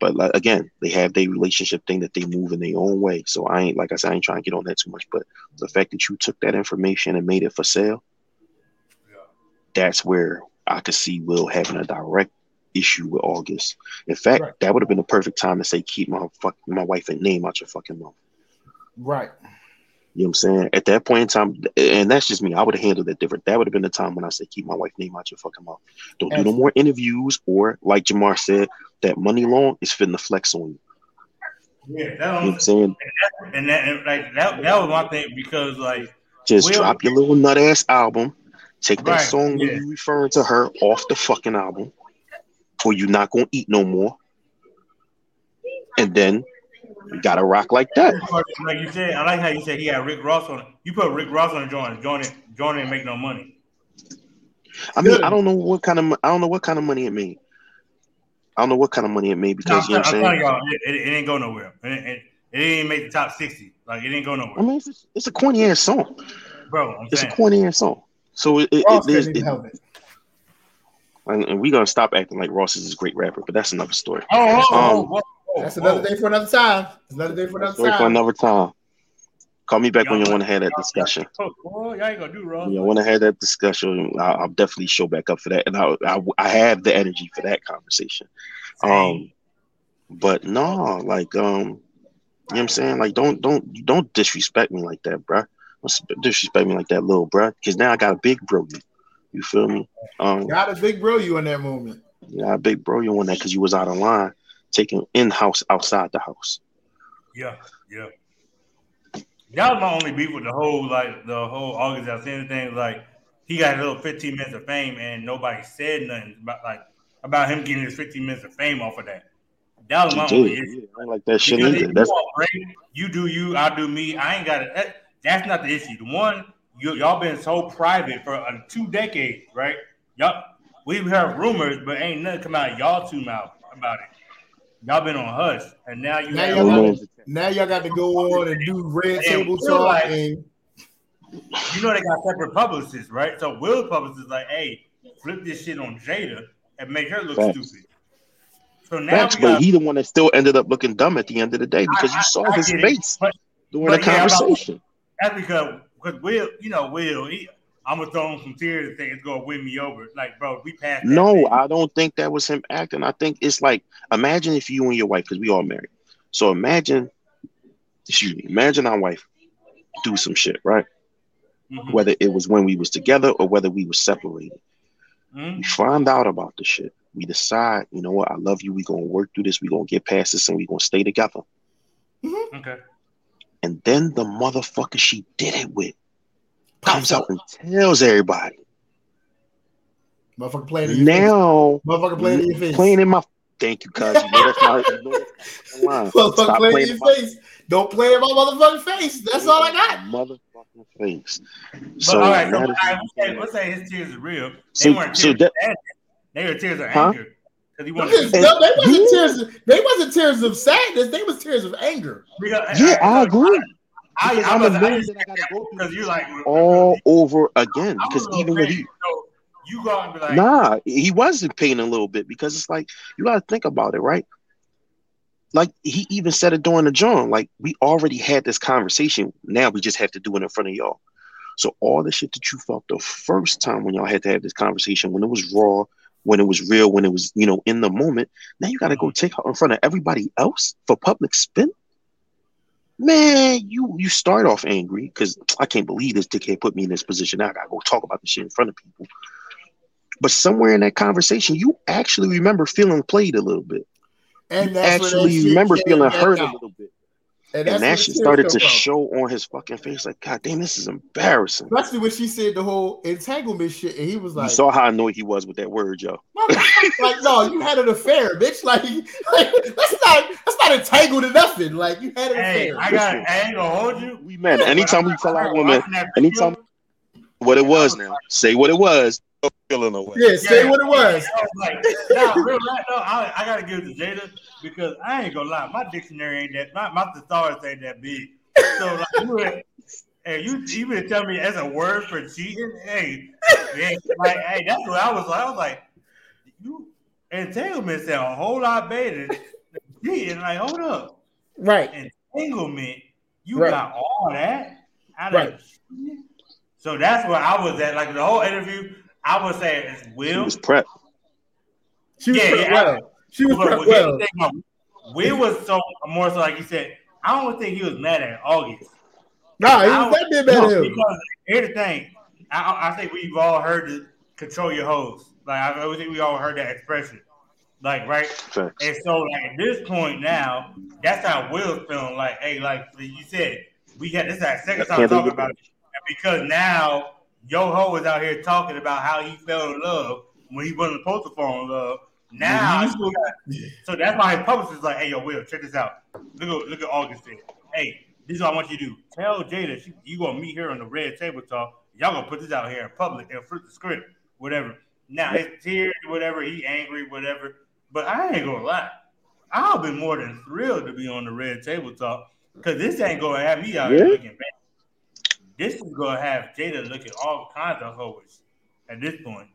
but like, again, they have their relationship thing that they move in their own way. So I ain't like I said, I ain't trying to get on that too much. But the fact that you took that information and made it for sale, Yeah. that's where I could see Will having a direct issue with August. In fact, Right. that would have been the perfect time to say, keep my fuck my wife and name out your fucking mouth. Right. You know what I'm saying? At that point in time, and that's just me, I would have handled it different. That would have been the time when I said, keep my wife name out your fucking mouth. Don't do no more interviews, or like Jamar said, that money long is fitting to flex on you. Yeah, that You know what was, I'm saying? and that and like that that was my thing because like Just drop your little nut ass album, take that Right, song yeah. you referring to her off the fucking album, or you not gonna eat no more. And then you gotta rock like that. like you said, I like how you said he had Rick Ross on it. You put Rick Ross on the joint, joint it, joint it, and make no money. I mean, Good. I don't know what kind of mo- I don't know what kind of money it made. I don't know what kind of money it made No, because I'm, you know what I'm telling saying. y'all, it, it, it didn't go nowhere. It, it, it didn't make the top sixty. Like it didn't go nowhere, I mean, it's a, it's a corny ass song. bro. I'm It's a corny ass song. So it, it, Ross it is, couldn't even it- help it. And, and we're gonna stop acting like Ross is a great rapper, but that's another story. Oh, oh, oh, Um, whoa, whoa, That's another whoa. day for another time. Another day for another Story for time. another time. Call me back when you want to have that discussion. Oh, boy, y'all ain't gonna do Ross. When you want to have that discussion, I'll, I'll definitely show back up for that, and I, I I have the energy for that conversation. Um, but no, like um, you know what I'm saying? Like don't don't don't disrespect me like that, bruh. Don't disrespect me like that, little bruh. Because now I got a big bro. You, you feel me? Um, Got a big bro you in that moment. yeah, a big bro. You on that because you was out of line, taking in house outside the house. Yeah, yeah. That was my only beef with the whole like the whole August Alsina thing. Like he got a little 15 minutes of fame and nobody said nothing about like about him getting his 15 minutes of fame off of that. That was my did. only issue. Yeah, I like that shit either. you, That's want great, you do you, I do me. I ain't got it. That, that's not the issue. The one you, y'all been so private for uh, two decades, right? Y'all we've heard rumors, but ain't nothing come out of y'all two mouth about it. Y'all been on hush, and now you Now have y'all got rumors. Now y'all got to go on and do red table we're talk like- and you know they got separate publicists, right? So Will publicist is like, hey, flip this shit on Jada and make her look Facts. stupid. So now facts, we but got, he the one that still ended up looking dumb at the end of the day because I- you saw I his get it, face but during but the yeah, I'm not- conversation. that's because because Will, you know, Will, he, I'm gonna throw him some tears and think it's gonna win me over. Like, bro, we passed. No, thing. I don't think that was him acting. I think it's like imagine if you and your wife, because we all married. So imagine, excuse me, imagine our wife do some shit, right? Mhm. Whether it was when we was together or whether we were separated. Mhm. We find out about the shit. We decide, you know what, I love you. we gonna work through this, we gonna get past this, and we gonna stay together. Okay. And then the motherfucker she did it with comes up. out and tells everybody. Motherfucker playing in your face. Now Motherfucker playing in your face. playing in my thank you, cuz you know that's my, you know that's my line. Motherfucker playing playing in in your my face. Don't play in my motherfucking face. That's all I got. Motherfucking face. But So, all right, so now all that you- let's, say, let's say his tears are real. They So- weren't so tears that- of sadness. They were tears of Huh? anger. Because he wanted is- to. no, they wasn't Yeah. tears. Of, they wasn't tears of sadness. They was tears of anger. Yeah, I agree. I, Because I, I'm was, a I man that I gotta go because you're like all over again. Because even when he petty, so you go out and be like, Nah, he was in pain a little bit because it's like you gotta think about it, right? Like he even said it during the John. Like we already had this conversation. Now we just have to do it in front of y'all. So all the shit that you felt the first time when y'all had to have this conversation, when it was raw, when it was real, when it was you know in the moment. Now you gotta go mm-hmm. take out in front of everybody else for public spin. Man, you you start off angry because I can't believe this dickhead put me in this position. Now I gotta go talk about this shit in front of people. But somewhere in that conversation, you actually remember feeling played a little bit. And You that's where that actually remember feeling hurt a little bit. And, And that's that the shit started come to from. show on his fucking face. Like, God damn, this is embarrassing. Especially when she said the whole entanglement shit, and he was like, You saw how annoyed he was with that word, yo. Like, no, you had an affair, bitch. Like, like that's not that's not entangled in nothing. Like, you had an hey, affair. I got, I ain't gonna hold you. We men, anytime we tell our women anytime- what it was now, say what it was. Feeling away. yeah, say Yeah. what it was. I was like, nah, real rap, no, I, I gotta give it to Jada because I ain't gonna lie, my dictionary ain't that, my, my thesaurus ain't that big. So like, you would, hey, you even tell me as a word for cheating, hey, yeah, like, hey, that's what I was like. I was like, you entanglement sound a whole lot better shit. Like, hold up. Right. Entanglement. You Right. got all that? Out Right. of? So that's where I was at. Like the whole interview, I would say it's She Will. was prepped. She was Yeah, prepped yeah, well. She was But prepped what- here's the well. thing. Will was so more so like you said. I don't think he was mad at August. Nah, he was that bit better than him. Because here's the thing, I, I I think we've all heard the control your hose. Like I I think we all heard that expression. Like right, Facts. and so like at this point now, that's how Will's feeling. Like hey, like you said, we had this is our second time talking about it, and because now Yo Ho is out here talking about how he fell in love when he wasn't supposed to fall in love. Now, mm-hmm. so that's why his publicist is like, "Hey, yo, Will, check this out. Look at look at August. Hey, this is what I want you to do. Tell Jada she, you gonna meet her on the red table talk. Y'all gonna put this out here in public and flip the script, whatever. Now it's tears, whatever. He angry, whatever. But I ain't gonna lie. I'll be more than thrilled to be on the red table talk because this ain't gonna have me out here looking bad. This is gonna have Jada looking all kinds of hoes at this point.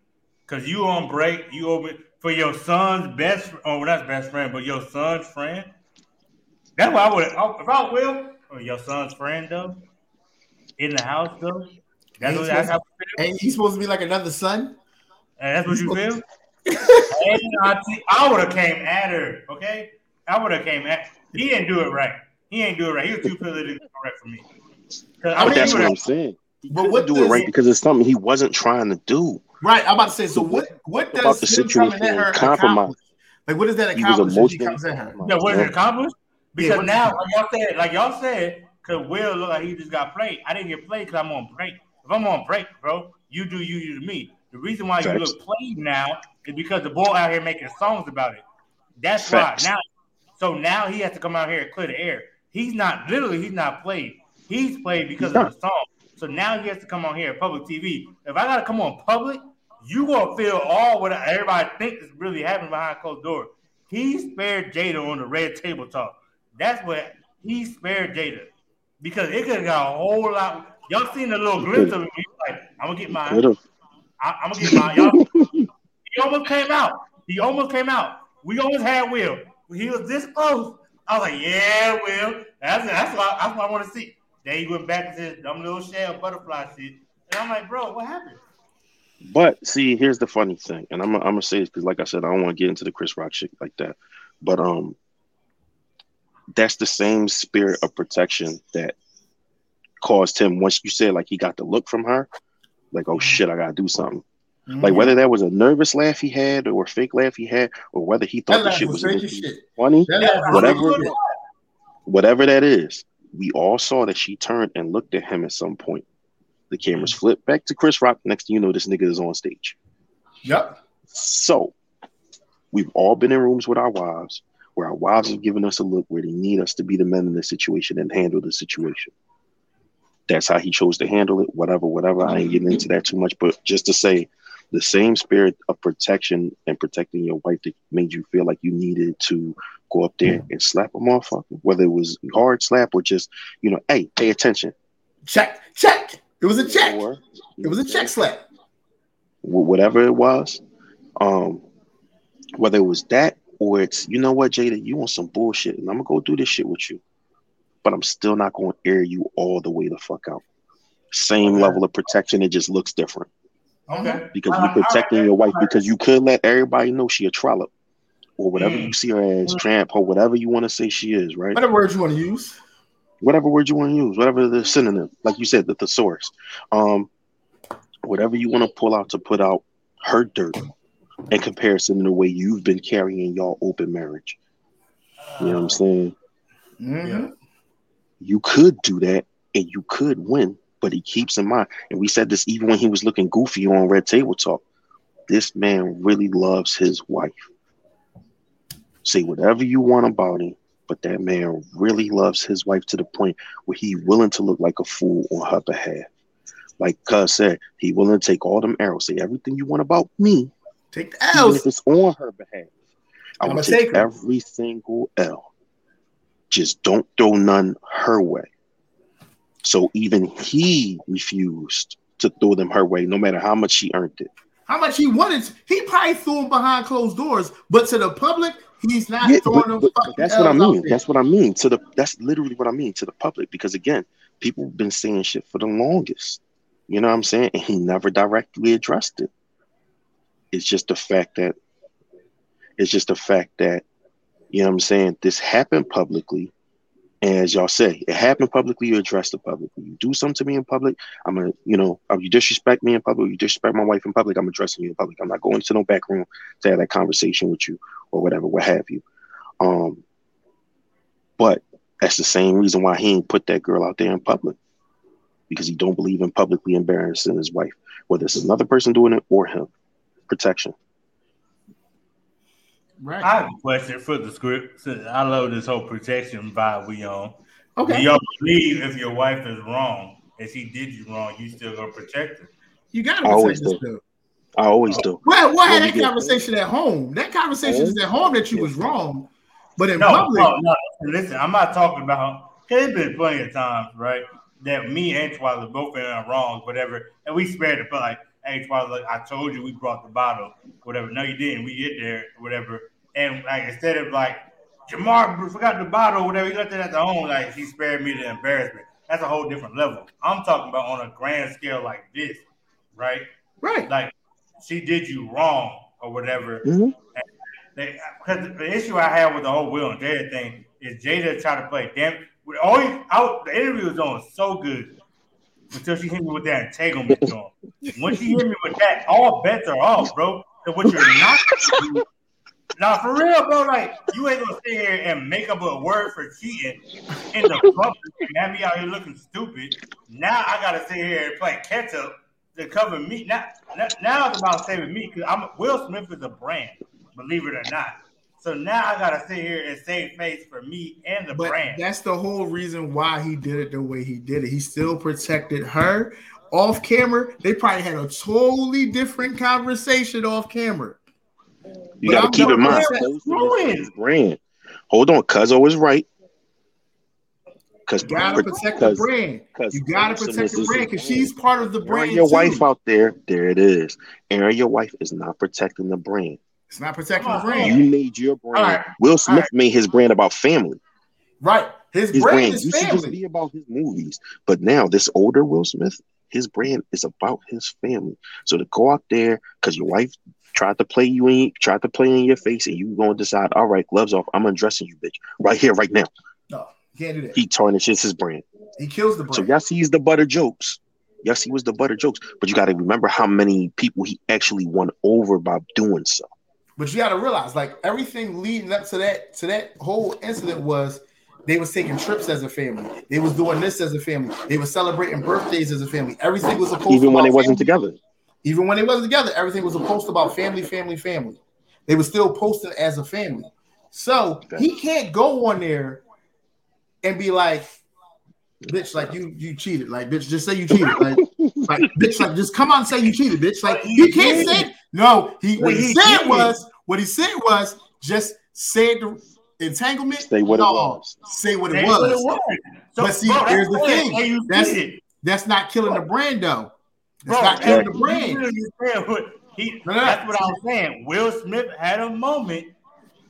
Cause you on break, you open for your son's best, oh, not best friend, but your son's friend. That's why I would, if I will, or your son's friend though, in the house though. That's Ain't what, that's how, Ain't he supposed to be like another son? and that's what you feel. I, I would have came at her, okay? I would have came at. He didn't do it right. He ain't do it right. He was too politically correct for me. 'Cause I But mean, that's what I'm saying. But couldn't what do does it right because it's something he wasn't trying to do. Right. I'm about to say. So what? What About does the him coming at situation her compromise. accomplish? Like, what does that He was accomplish? if He emotionally comes at her. Yeah, was man. it accomplish? Because what- now, like y'all said, like y'all said, because Will look like he just got played. I didn't get played because I'm on break. If I'm on break, bro, you do you, you to me. The reason why you Facts. look played now is because the boy out here making songs about it. That's Facts. why now. So now he has to come out here and clear the air. He's not literally. He's not played. He's played because of the song. So now he has to come on here at public TV. If I gotta come on public, you gonna feel all what everybody thinks is really happening behind closed doors. He spared Jada on the red table talk. That's what he spared Jada because it could have got a whole lot. Y'all seen a little glimpse of it. Like, I'm gonna get my, I, I'm gonna get mine. Y'all, he almost came out. He almost came out. We almost had Will. He was this close. I was like, yeah, Will. That's that's what that's what I want to see. Then he went back to his dumb little shell butterfly shit, and I'm like, bro, what happened? But see, here's the funny thing, and I'm I'm gonna say this because, like I said, I don't want to get into the Chris Rock shit like that. But um, that's the same spirit of protection that caused him. Once you said like he got the look from her, like oh shit, I gotta do something. Like Mhm. whether that was a nervous laugh he had or a fake laugh he had, or whether he that thought the laugh shit was was fake as initially shit. funny, That Whatever fake as it shit. whatever that is, we all saw that she turned and looked at him at some point. The cameras flipped back to Chris Rock. Next thing you know, this nigga is on stage. Yep. So we've all been in rooms with our wives where our wives have given us a look where they need us to be the men in the situation and handle the situation. That's how he chose to handle it, whatever, whatever. I ain't getting into that too much, but just to say the same spirit of protection and protecting your wife that made you feel like you needed to go up there and slap a motherfucker, whether it was hard slap or just, you know, hey, pay attention. Check. Check. It was a check. Or, It was a check slap. whatever it was, um, whether it was that or it's you know what, Jada, you want some bullshit, and I'm gonna go do this shit with you, but I'm still not gonna air you all the way the fuck out. Same level of protection, it just looks different Okay, because you're I- protecting your wife because you could let everybody know she a trollop or whatever Mm. you see her as, tramp or whatever you want to say she is, right? Whatever words you want to use. whatever word you want to use, whatever the synonym, like you said, the thesaurus, um, whatever you want to pull out to put out her dirt in comparison to the way you've been carrying your open marriage. You know what I'm saying? Mhm. You could do that and you could win, but he keeps in mind, and we said this even when he was looking goofy on Red Table Talk. This man really loves his wife. Say whatever you want about him, but that man really loves his wife to the point where he willing to look like a fool on her behalf. Like Cuz said, he willing to take all them arrows, say everything you want about me, Take the even if it's on her behalf. I I'ma will take take her. every single L. Just don't throw none her way. So even he refused to throw them her way, no matter how much she earned it. How much he wanted? He probably threw him behind closed doors, but to the public, He's not Yeah, throwing but, them but- that's what I mean. That's what I mean to the. That's literally what I mean to the public. Because again, people been saying shit for the longest. You know what I'm saying? And he never directly addressed it. It's just the fact that. It's just the fact that, you know what I'm saying. This happened publicly, and as y'all say, it happened publicly. You address it publicly. You do something to me in public, I'm gonna, you know, if you disrespect me in public, you disrespect my wife in public. I'm addressing you in public. I'm not going to no back room to have that conversation with you or whatever, what have you. Um, but that's the same reason why he ain't put that girl out there in public because he don't believe in publicly embarrassing his wife, whether it's another person doing it or him. Protection. Right. I have a question for the script. Since I love this whole protection vibe we on. Okay. Do okay. y'all believe if your wife is wrong, if she did you wrong, you still gonna protect her? You gotta I always protect do. yourself. I always do. Well, what When had we that get- conversation at home? That conversation is at home that you was wrong, but in No, public, no, no. Listen, I'm not talking about. There's been plenty of times, right, that me and Twyla both been in wrong, whatever, and we spared the like, hey, look, I told you we brought the bottle, whatever. No, you didn't. We get there, whatever, and like instead of like Jamar forgot the bottle, whatever, he left it at the home, like he spared me the embarrassment. That's a whole different level. I'm talking about on a grand scale like this, right? right? Like she did you wrong or whatever. Mhm. They, because the issue I have with the whole Will and Jada thing is Jada tried to play damn. We always out. The interview was on so good until she hit me with that entanglement song. When she hit me with that, all bets are off, bro. And what you're not gonna do. Now for real, bro, like you ain't gonna sit here and make up a word for cheating in the public and have me out here looking stupid. Now I gotta sit here and play catch up to cover me. Now, now, now it's about saving me because I'm Will Smith is a brand, believe it or not. So now I gotta sit here and save face for me and the But brand. that's the whole reason why he did it the way he did it. He still protected her off camera. They probably had a totally different conversation off camera. You But got to I'm keep in mind, protect- Cuz is his brand. Hold on, Cuzzo was right. Because You gotta protect the brand. You gotta protect the brand because she's part of the Airing brand. your too. wife out there, there it is. Aaron, your wife is not protecting the brand. It's not protecting Come the brand. You made your brand. All right. Will Smith right. made his brand about family. Right. His, His brand, brand is used to just family. be about his movies, but now this older Will Smith, his brand is about his family. So to go out there because your wife tried to play you in, tried to play in your face, and you gonna decide, all right, gloves off, I'm undressing you, bitch, right here, right now. No, you can't do that. He tarnishes his brand. He kills the brand. So yes, he's the butter jokes. Yes, he was the butter jokes, but you got to remember how many people he actually won over by doing so. But you got to realize, like everything leading up to that to that whole incident was they was taking trips as a family. They was doing this as a family. They was celebrating birthdays as a family. Everything was supposed Even when they wasn't together. Even when they wasn't together, everything was a post about family, family, family. They were still posting as a family. So he can't go on there and be like, bitch, like you you cheated. Like, bitch, just say you cheated. Like, like bitch, like just come on and say you cheated, bitch. Like you can't say no. He what he He said did. was what he said was just say the entanglement. Say what it was. Say what it Say was. what it was. So, But see, bro, that's here's the thing. That's- cheated. That's not killing the brand though. It's Bro, not killing the brand. literally said what he, No, no, no. that's what I was saying. Will Smith had a moment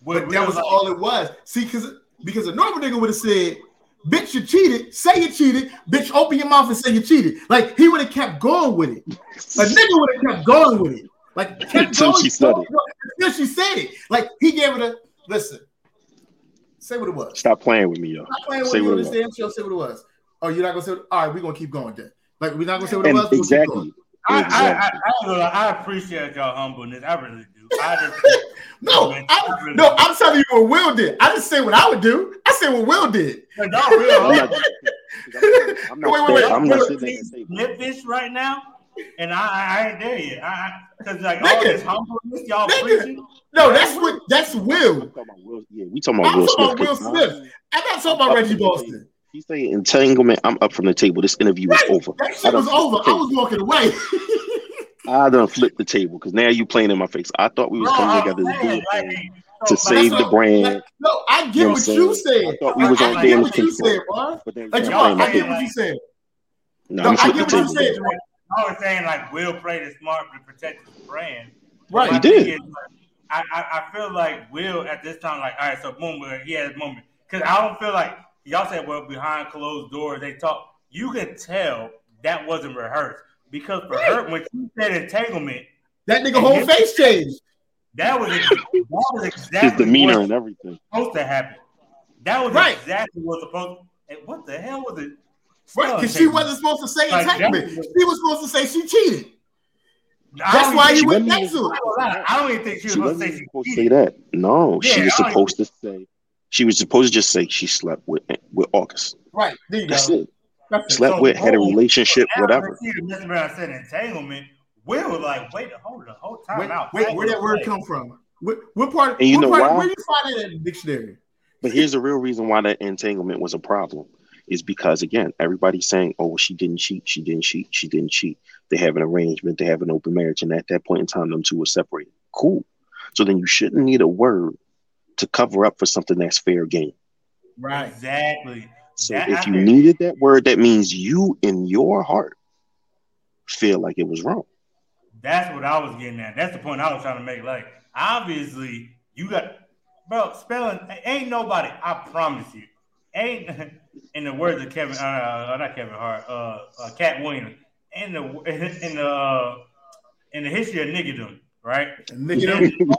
where But that was like, all it was. See, because because a normal nigga would have said, "Bitch, you cheated. Say you cheated. Bitch, open your mouth and say you cheated." Like he would have kept going with it. A nigga would have kept going with it. Like Until she said it. Until she said it. Like he gave it a listen. Say what it was. Stop playing with me, yo. Stop playing with Say you what on it this was. damn show. Say what it was. Oh, you're not gonna say. It? All right, we're gonna keep going then. Like we're not gonna say what it And was. we'll exactly. I, I, I, I, ain't I appreciate y'all humbleness. I really do. I just, No, I, no, I'm telling you what Will did. I didn't say what I would do. I said what Will did. But y'all real I'm not, I'm not, Wait, wait, wait. I'm not sitting at the table. Right now, and I, I, I ain't there yet. I, because like all Nigga. this humbleness y'all Nigga. preaching. No, that's what. That's I'm Will. talking about Will, yeah, we talking about I'm Will talking Smith. about Will Smith. I'm not talking about Reggie Boston. He say entanglement. I'm up from the table. This interview is Right. over. That I shit done was over. the I was walking away. I done flipped the table because now you playing in my face. I thought we was Bro, coming I'm together to do saying, a like, thing so, to save the brand. like, no, I get You know what what you said. I thought we was I, on I get damage what you control. said, bro. But then Like, you Jamal, I get what you said. No, No, I'm I get the what you said. I was saying like Will play the smart to protect his brand. Right. He did. is, like, I, I, I feel like Will at this time, like, all right, so boom, he had his moment. Because I don't feel like y'all said, well, behind closed doors, they talk. You could tell that wasn't rehearsed because for right. her, when she said entanglement, that nigga whole his, face changed. That was that was exactly his demeanor and everything supposed to happen. That was right. exactly what supposed. To, what the hell was it? Right, because she wasn't supposed to say like, entanglement. She was supposed to say she cheated. That's why he went next to her. I don't even think she was she supposed to say she supposed to say that. No, yeah, she was supposed to say she was supposed to just say she slept with with August. Right. There you That's go. it. That's slept so, with, had a relationship, whatever. I said entanglement. Will like, wait, hold the whole time wait, out. Wait, where that word come from? What, what part? And you know part, why? Where do you find it in the dictionary? But here's the real reason why that entanglement was a problem is because again, everybody's saying, "Oh, well, she didn't cheat. She didn't cheat. She didn't cheat." They have an arrangement. They have an open marriage, and at that point in time, them two were separated. Cool. So then you shouldn't need a word to cover up for something that's fair game. Right. Exactly. So that if you needed that word, that means you in your heart feel like it was wrong. That's what I was getting at. That's the point I was trying to make. Like, obviously, you got bro spelling ain't nobody. I promise you, ain't in the words of Kevin, uh, uh not Kevin Hart, uh, uh Katt Williams, in the in the uh, in the history of niggerdom, right? Niggerdom.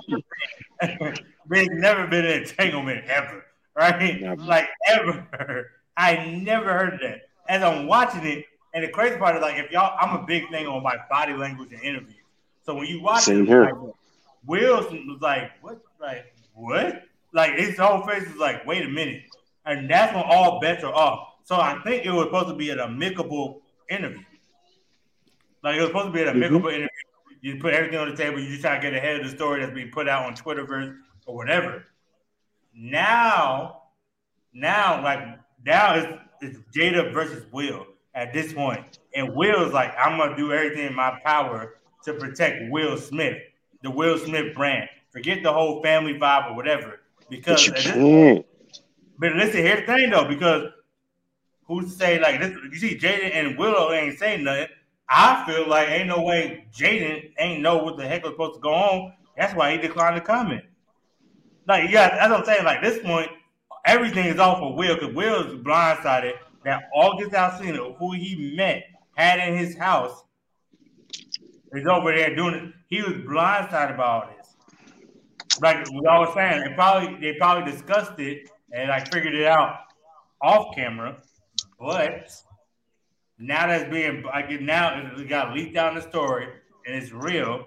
There's never been an entanglement ever, right? Never. Like ever. I never heard of that. As I'm watching it, and the crazy part is like if y'all, I'm a big thing on my body language and interviews. So when you watch Same it, here. Like, Will was like, what? Like, what? Like his whole face was like, wait a minute. And that's when all bets are off. So I think it was supposed to be an amicable interview. Like it was supposed to be an amicable mm-hmm. interview. You put everything on the table, you just try to get ahead of the story that's being put out on Twitterverse or whatever. Now, now, like now it's, it's Jada versus Will at this point. And Will's like, I'm gonna do everything in my power to protect Will Smith, the Will Smith brand. Forget the whole family vibe or whatever. Because but you can't. But listen, here's the thing though, because who's to say like this? You see, Jaden and Willow ain't saying nothing. I feel like ain't no way Jaden ain't know what the heck was supposed to go on. That's why he declined to comment. Like, yeah, that's what I'm saying. Like this point, everything is off for Will because Will is blindsided that August Alsina, who he met, had in his house, is over there doing it. He was blindsided by all this. Like we always saying, they probably they probably discussed it and I figured it out off camera, but now that's being like now it got leaked out in the story and it's real.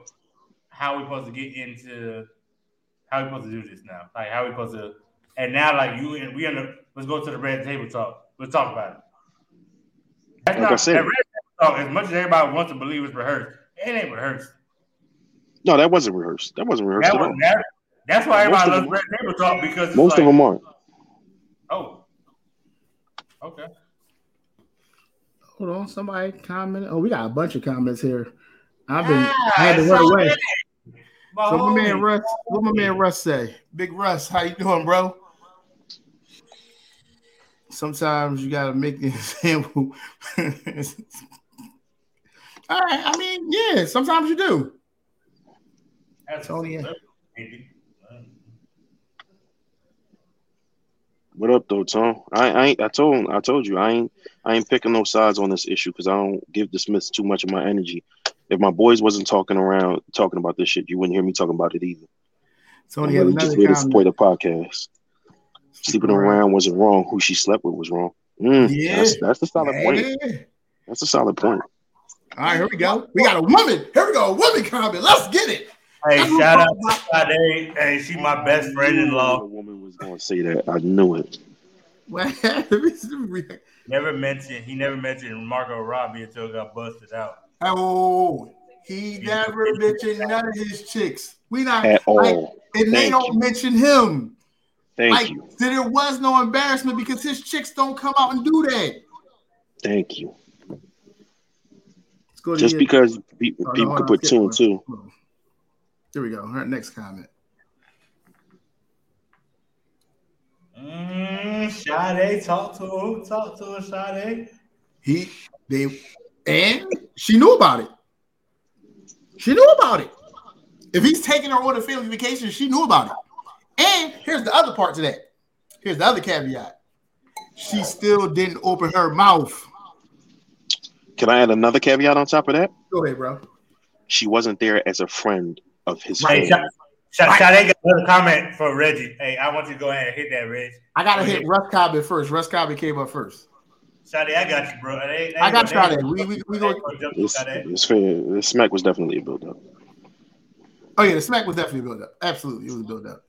How we supposed to get into how we supposed to do this now? Like how we supposed to and now like you and we the let's go to the red table talk. Let's talk about it. That's like not, I said, red table talk, as much as everybody wants to believe it's rehearsed, it ain't rehearsed. No, that wasn't rehearsed. That wasn't rehearsed that at all. That, that's why everybody loves red table talk because most like, of them aren't. Okay. Hold on, somebody commented. Oh, we got a bunch of comments here. I've been ah, I had to run away. My so my man Russ, what my man Russ say? Big Russ, how you doing, bro? Sometimes you gotta make the example. All right, I mean, yeah, sometimes you do. That's Tony. What up, though, Tom? I, I ain't. I told. I told you. I ain't. I ain't picking no sides on this issue because I don't give the Smiths too much of my energy. If my boys wasn't talking around talking about this shit, you wouldn't hear me talking about it either. Tony really just here to support the podcast. Sleeping around wasn't wrong. Who she slept with was wrong. Mm, yeah, that's, that's a solid yeah. point. That's a solid point. All right, here we go. We got a woman. Here we go. A woman comment. Let's get it. Hey, shout out to Sade. Hey, she my best friend in law. The woman was gonna say that. I knew it. never mentioned he never mentioned Margot Robbie until it got busted out. Oh, he never mentioned none of his chicks. We not at all, like, and Thank they don't you. mention him. Thank like, you. There was no embarrassment because his chicks don't come out and do that. Thank you. Just because people, oh, no, could put two and two. Here we go. Her next comment. Mm, Sade, talk to her. Talk to her, Sade. He, they, and she knew about it. She knew about it. If he's taking her on a family vacation, she knew about it. And here's the other part to that. Here's the other caveat. She still didn't open her mouth. Can I add another caveat on top of that? Go ahead, bro. She wasn't there as a friend of his Hey, family. Sha- Sha- Sade got another comment for Reggie. Hey, I want you to go ahead and hit that, Reg. I gotta hit. Russ Cobbin first. Russ Cobbin came up first. Sade, I got you, bro. It ain't- I got ain't gonna- We- we- we ain't gonna- gonna jump It's, Sade. it's fair. The smack was definitely a build up. Oh yeah, the smack was definitely built up. Absolutely, it was built up.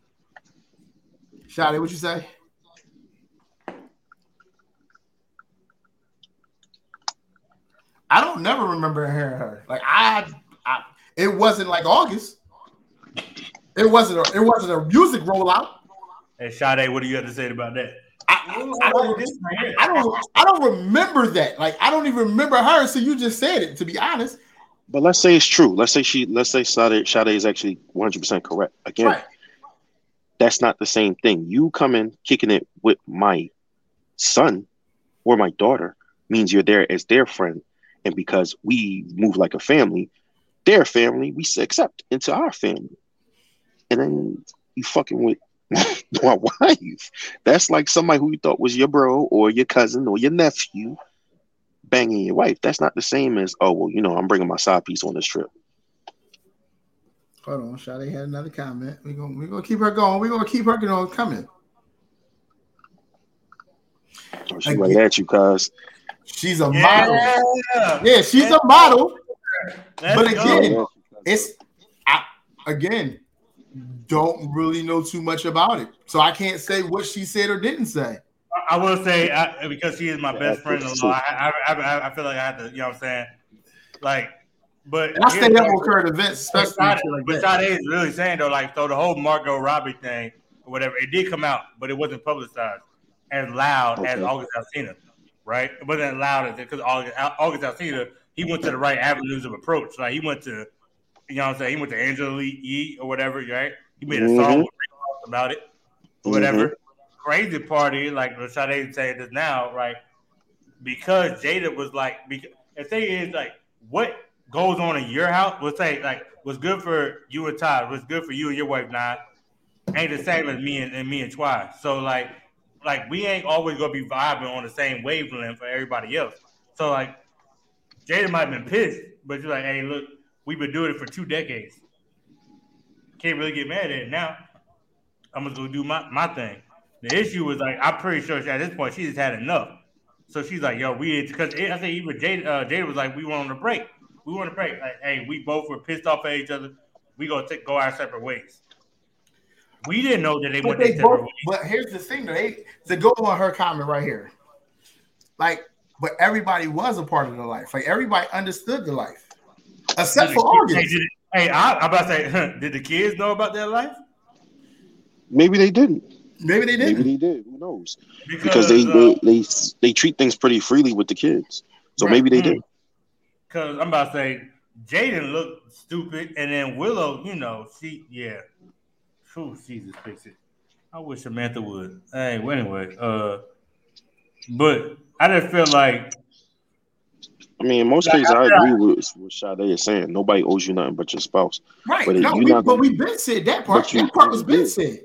Shotty, what you say? I don't never remember hearing her. Like I, I it wasn't like August. It wasn't a it wasn't a music rollout. Hey, Sade, what do you have to say about that? I, I don't I don't I don't remember that. Like I don't even remember her. So you just said it. To be honest, But let's say it's true. Let's say she. Let's say Sade, Sade is actually one hundred percent correct. Again, right? that's not the same thing. You coming kicking it with my son or my daughter means you're there as their friend, and because we move like a family, their family we accept into our family, and then you fucking with my wife. That's like somebody who you thought was your bro or your cousin or your nephew banging your wife. That's not the same as oh well, you know, I'm bringing my side piece on this trip. Hold on, Shotty had another comment. We're gonna we're gonna keep her going. We're gonna keep her you know, coming. Oh, She right at you, cuz. She's a model. Yeah. Yeah, she's a model. Let's But go. again- It's I, again don't really know too much about it, so I can't say what she said or didn't say. I will say I, because she is my Yeah, best friend. that's in law, I, I, I, I feel like I have to, you know what I'm saying? Like, but And I stay here's up on current events, but especially Sade, shit like but. Sade is really saying though, like, so the whole Margot Robbie thing or whatever, it did come out, but it wasn't publicized as loud as August Alsina, right? It wasn't as loud as because August, August Alsina, he went to the right avenues of approach. Like he went to, you know what I'm saying? He went to Angela Lee Yee or whatever, right? He made a song Mhm. Rick Ross about it or whatever. Crazy party, like Sade saying this now, right? Because Jada was like, because the thing is, like, what goes on in your house, let's say, like, what's good for you and Todd, what's good for you and your wife, not ain't the same as me and, and me and Twy. So, like, like we ain't always gonna be vibing on the same wavelength for everybody else. So, like, Jada might have been pissed, but you're like, hey, look, we've been doing it for two decades. Can't really get mad at it now. I'm gonna go do my, my thing. The issue was like I'm pretty sure at this point she just had enough. So she's like, "Yo, we," because I think even Jada, uh, Jada was like, "We went on a break. We want to break. Like, hey, we both were pissed off at each other. We gonna take, go our separate ways." We didn't know that they But went they their separate both, ways. but here's the thing, though. They to go on her comment right here. Like, but everybody was a part of the life. Like everybody understood the life, except Did for the kids- August. Hey, did, hey I, I'm about to say, did the kids know about their life? Maybe they didn't. Maybe they didn't. Maybe they did. Who knows? Because they, uh, they they they treat things pretty freely with the kids. So Right. maybe they Mm. did. Because I'm about to say, Jaden looked stupid, and then Willow, you know, she, yeah. Phew, Jesus, fix it. I wish Samantha would. Hey, well, anyway, uh, but I just feel like, I mean, in most Like, cases, I I- agree with what Sade is saying. Nobody owes you nothing but your spouse. Right. But no, you we, not but gonna- we been said that part. But you- that part was you been did. said.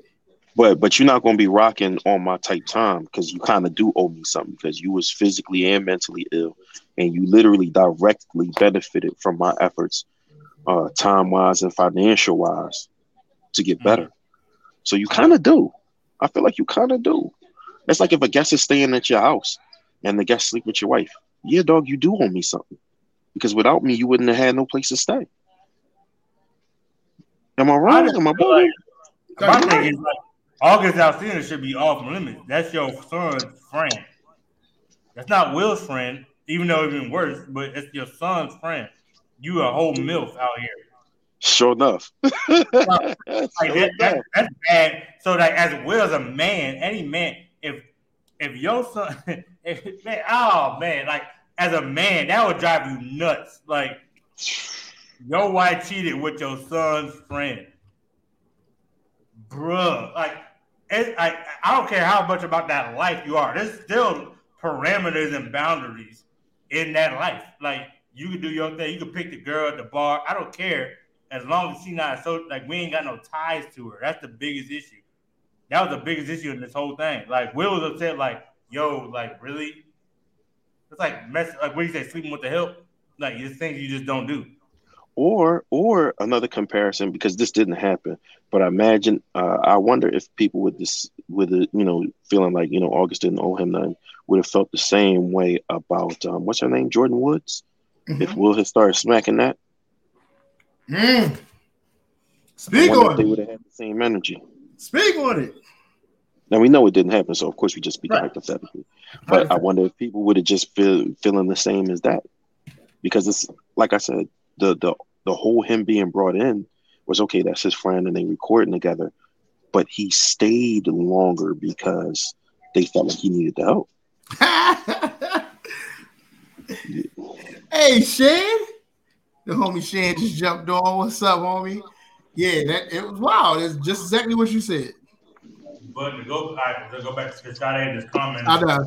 But but you're not gonna be rocking on my type time because you kind of do owe me something because you was physically and mentally ill, and you literally directly benefited from my efforts, uh, time wise and financial wise, to get better. So you kind of do. I feel like you kind of do. It's like if a guest is staying at your house and the guest sleep with your wife. Yeah, dog, you do owe me something because without me, you wouldn't have had no place to stay. Am I wrong? just Am I like, my thing is like, August Alsina should be off limits. That's your son's friend. That's not Will's friend, even though it's even worse, but it's your son's friend. You a whole MILF out here. Sure enough. Like Sure that, that, that's bad. So like as well as a man, any man, if if your son, if, man, oh man, like as a man, that would drive you nuts. Like your wife cheated with your son's friend, bruh. Like it, I I don't care how much about that life you are. There's still parameters and boundaries in that life. Like you can do your thing. You can pick the girl at the bar. I don't care. as long as she not so like we ain't got no ties to her. That's the biggest issue. That was the biggest issue in this whole thing. Like Will was upset, like, yo, like really? It's like mess like what do you say, sleeping with the help? Like it's things you just don't do. Or or another comparison because this didn't happen, but I imagine uh, I wonder if people with this with it, you know, feeling like you know August didn't owe him nothing would have felt the same way about um, what's her name, Jordyn Woods. Mhm. If Will had started smacking that, Mm. I Speak wonder if on they would have had the same energy. Speak on it. Now we know it didn't happen, so of course we just speak Right. hypothetically. But I wonder if people would have just feel feeling the same as that, because it's like I said, the the the whole him being brought in was okay. That's his friend, and they recording together. But he stayed longer because they felt like he needed the help. hey, Shan. The homie Shan just jumped on. What's up, homie? Yeah, that it was wild. It's just exactly what you said. But to go, right, to go back to Sade and this comment, I know.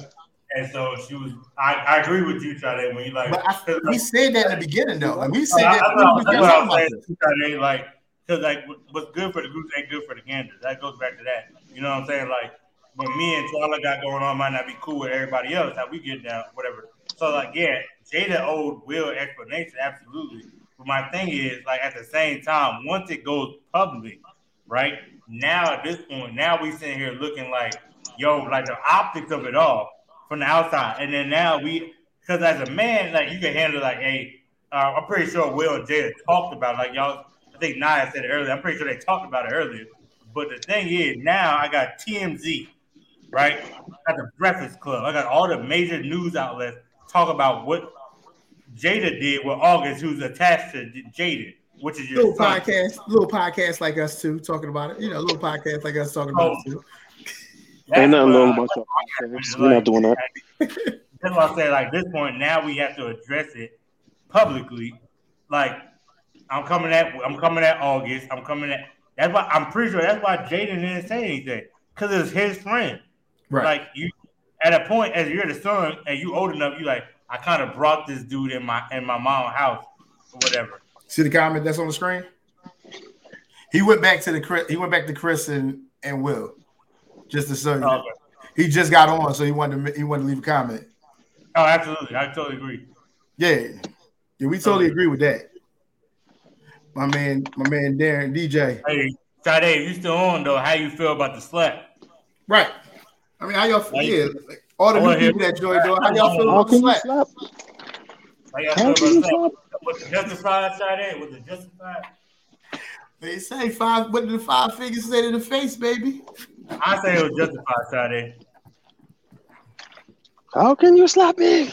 and so she was. I, I agree with you, Sade, when you like. But I, we said that in the beginning, though. Like we said I, that. I, I, was that's what I was saying. Sade, like, because like what's good for the goose ain't good for the gander. That goes back to that. You know what I'm saying? Like, what me and Twyla got going on might not be cool with everybody else. How we get down, whatever. So like, yeah, Jada owed Will explanation, absolutely. But my thing is, like, at the same time, once it goes public, right now at this point, now we sitting here looking like, yo, like the optics of it all from the outside, and then now we, because as a man, like you can handle like, hey, uh, I'm pretty sure Will and Jada talked about it, like y'all. I think Nia said it earlier. I'm pretty sure they talked about it earlier. But the thing is, now I got TMZ, right? I got the Breakfast Club. I got all the major news outlets talk about what Jada did with August, who's attached to Jada, which is your Little son. podcast, little podcast like us too, talking about it. You know, little podcast like us talking about it too. That's Ain't nothing wrong about uh, your podcast. We're not doing that. That's why I say, like, this point now we have to address it publicly. Like, I'm coming at, I'm coming at August. I'm coming at. That's why I'm pretty sure that's why Jaden didn't say anything because it's his friend. Right. Like you, at a point as you're the son and you old enough, you like, I kind of brought this dude in my in my mom's house or whatever. See the comment that's on the screen? He went back to the Chris, he went back to Chris and, and Will. Just to show you. Okay. He just got on, so he wanted to he wanted to leave a comment. Oh, absolutely, I totally agree. Yeah. Yeah, we totally agree with that. My man, my man Darren DJ. Hey, Sade, you still on though? How you feel about the slap? Right. I mean, how y'all feel? Like- Yeah, all the new people that joined, though, how y'all feel How about the can you slap? slap? How y'all feel can you about slap? that? Was it justified, Sade? Was it justified? They say five. What did the five figures say to the face, baby? I say it was justified, Sade. How can you slap me?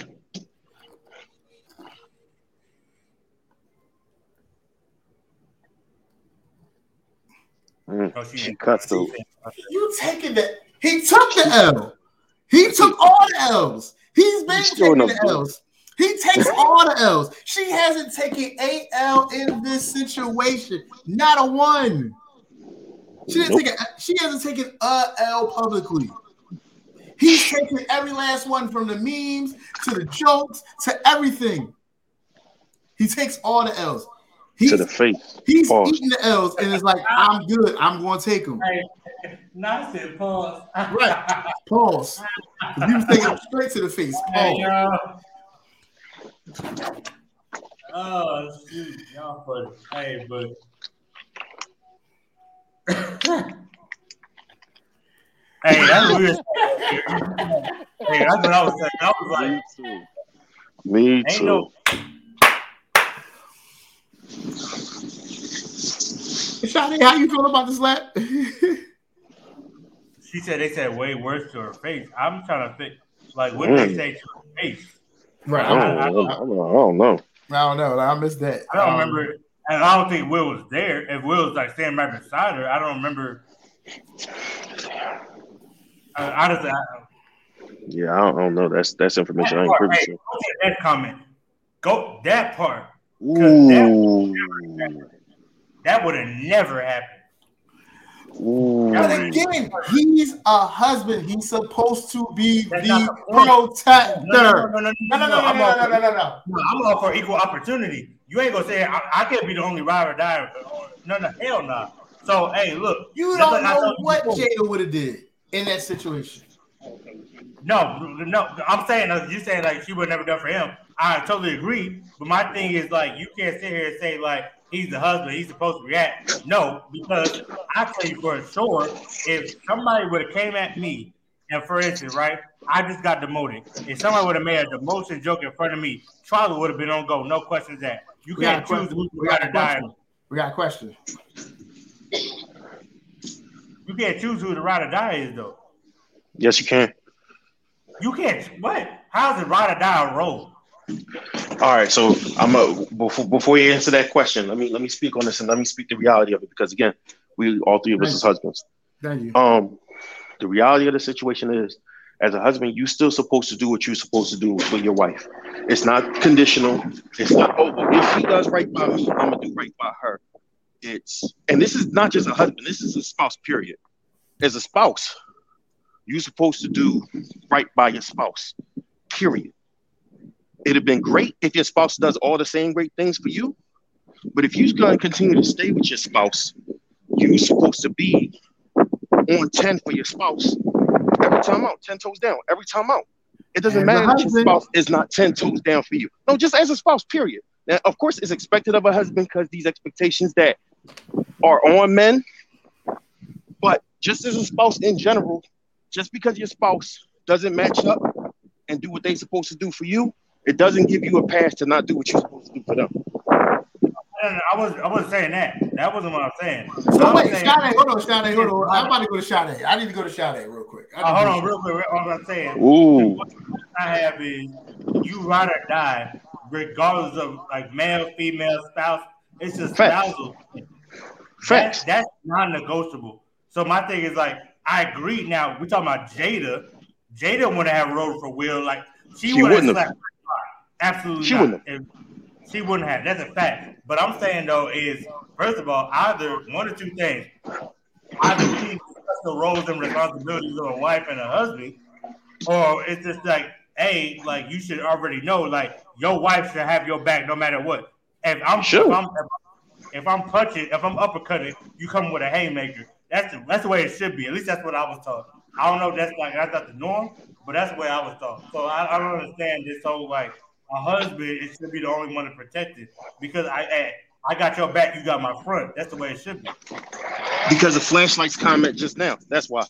Mm, she- she cuts though. You taking the? He took the L. He took all the L's. He's been He's taking up, the though. L's. He takes all the L's. She hasn't taken a L in this situation. Not a one. She didn't Nope. take a, She hasn't taken a L publicly. He's taken every last one from the memes to the jokes to everything. He takes all the L's. He's, to the face. he's Pause. eating the L's and it's like, I'm good. I'm going to take them. Hey, not said pause. Right. Pause. You was taking it straight to the face. Hey, Pause. y'all. Oh shoot, y'all funny. Hey, but hey, that's weird. hey, that's what I was saying. I was like, Me too. Me Ain't too. no- Shadi, how you feel about this slap? she said they said way worse to her face. I'm trying to think, like, what did they Mm. say to her face? right. I don't, I, know. I don't, I don't know. I don't know. I missed that. I don't Um, remember, and I don't think Will was there. If Will was like standing right beside her, I don't remember. I, honestly, I, Yeah, I don't, I don't know. That's that's information I ain't that privy part, hey, to. go to that comment. Go that part. Ooh. That would have never happened. Ooh. But again, he's a husband. He's supposed to be the protector. No, no, no, no, No, no, no, no, I'm no, all no, for- no, no, no. No, I'm all for equal opportunity. You ain't gonna say I, I can't be the only ride or die. No, no, hell no. So hey, look, You don't know what. Jada would have did in that situation. No, no, I'm saying uh, you saying like she would never done for him. I totally agree, but my thing is like you can't sit here and say like he's the husband, he's supposed to react. No, because I tell you for sure, if somebody would have came at me, and for instance, right, I just got demoted. If somebody would have made a demotion joke in front of me, Charlie would have been on go, no questions that. You We can't choose who We ride got or a die. We got a question. You can't choose who the ride or die is though. Yes, you can. You can't. What? How's it ride or die a role? All right, so I'm a, before before you answer that question, let me let me speak on this and let me speak the reality of it because again, we all three of us as husbands. Thank you. Um, the reality of the situation is, as a husband, you're still supposed to do what you're supposed to do with your wife. It's not conditional. It's not oh, well, if she does right by me, I'm gonna do right by her. It's and this is not just a husband. This is a spouse. Period. As a spouse, you're supposed to do right by your spouse. Period. It'd have been great if your spouse does all the same great things for you. But if you're going to continue to stay with your spouse, you're supposed to be on 10 for your spouse every time out, 10 toes down, every time out. It doesn't As matter that your spouse is not 10 toes down for you. No, just as a spouse, period. Now, of course, it's expected of a husband because these expectations that are on men. But just as a spouse in general, just because your spouse doesn't match up and do what they're supposed to do for you, it doesn't give you a pass to not do what you're supposed to do for them. No, no, I wasn't. I wasn't saying that. That wasn't what I'm saying. So I'm wait, saying- Sade, hold on, Sade, hold on. I'm about to go to Sade. I need to go to Sade real quick. I oh, need hold to- on, real quick. What I'm saying. Ooh. I have is you ride or die, regardless of like male, female, spouse. It's just Facts. spousal. Facts. That, that's non-negotiable. So my thing is like, I agree. Now we talking about Jada. Jada wouldn't have rode for Will. Like she, She wouldn't wouldn't have. have. slapped Absolutely, She not. wouldn't If- She wouldn't have. That's a fact. But I'm saying though is first of all, either one or two things. Either need the roles and responsibilities of a wife and a husband, or it's just like, hey, like you should already know, like your wife should have your back no matter what. If I'm Sure. if I'm if I'm punching, if I'm uppercutting, you come with a haymaker. That's the that's the way it should be. At least that's what I was taught. I don't know. if That's like that's not the norm, but that's the way I was taught. So I, I don't understand this whole like a husband. It should be the only one to protect it because I I, I got your back, you got my front. That's the way it should be. Because of flashlights comment just now. That's why.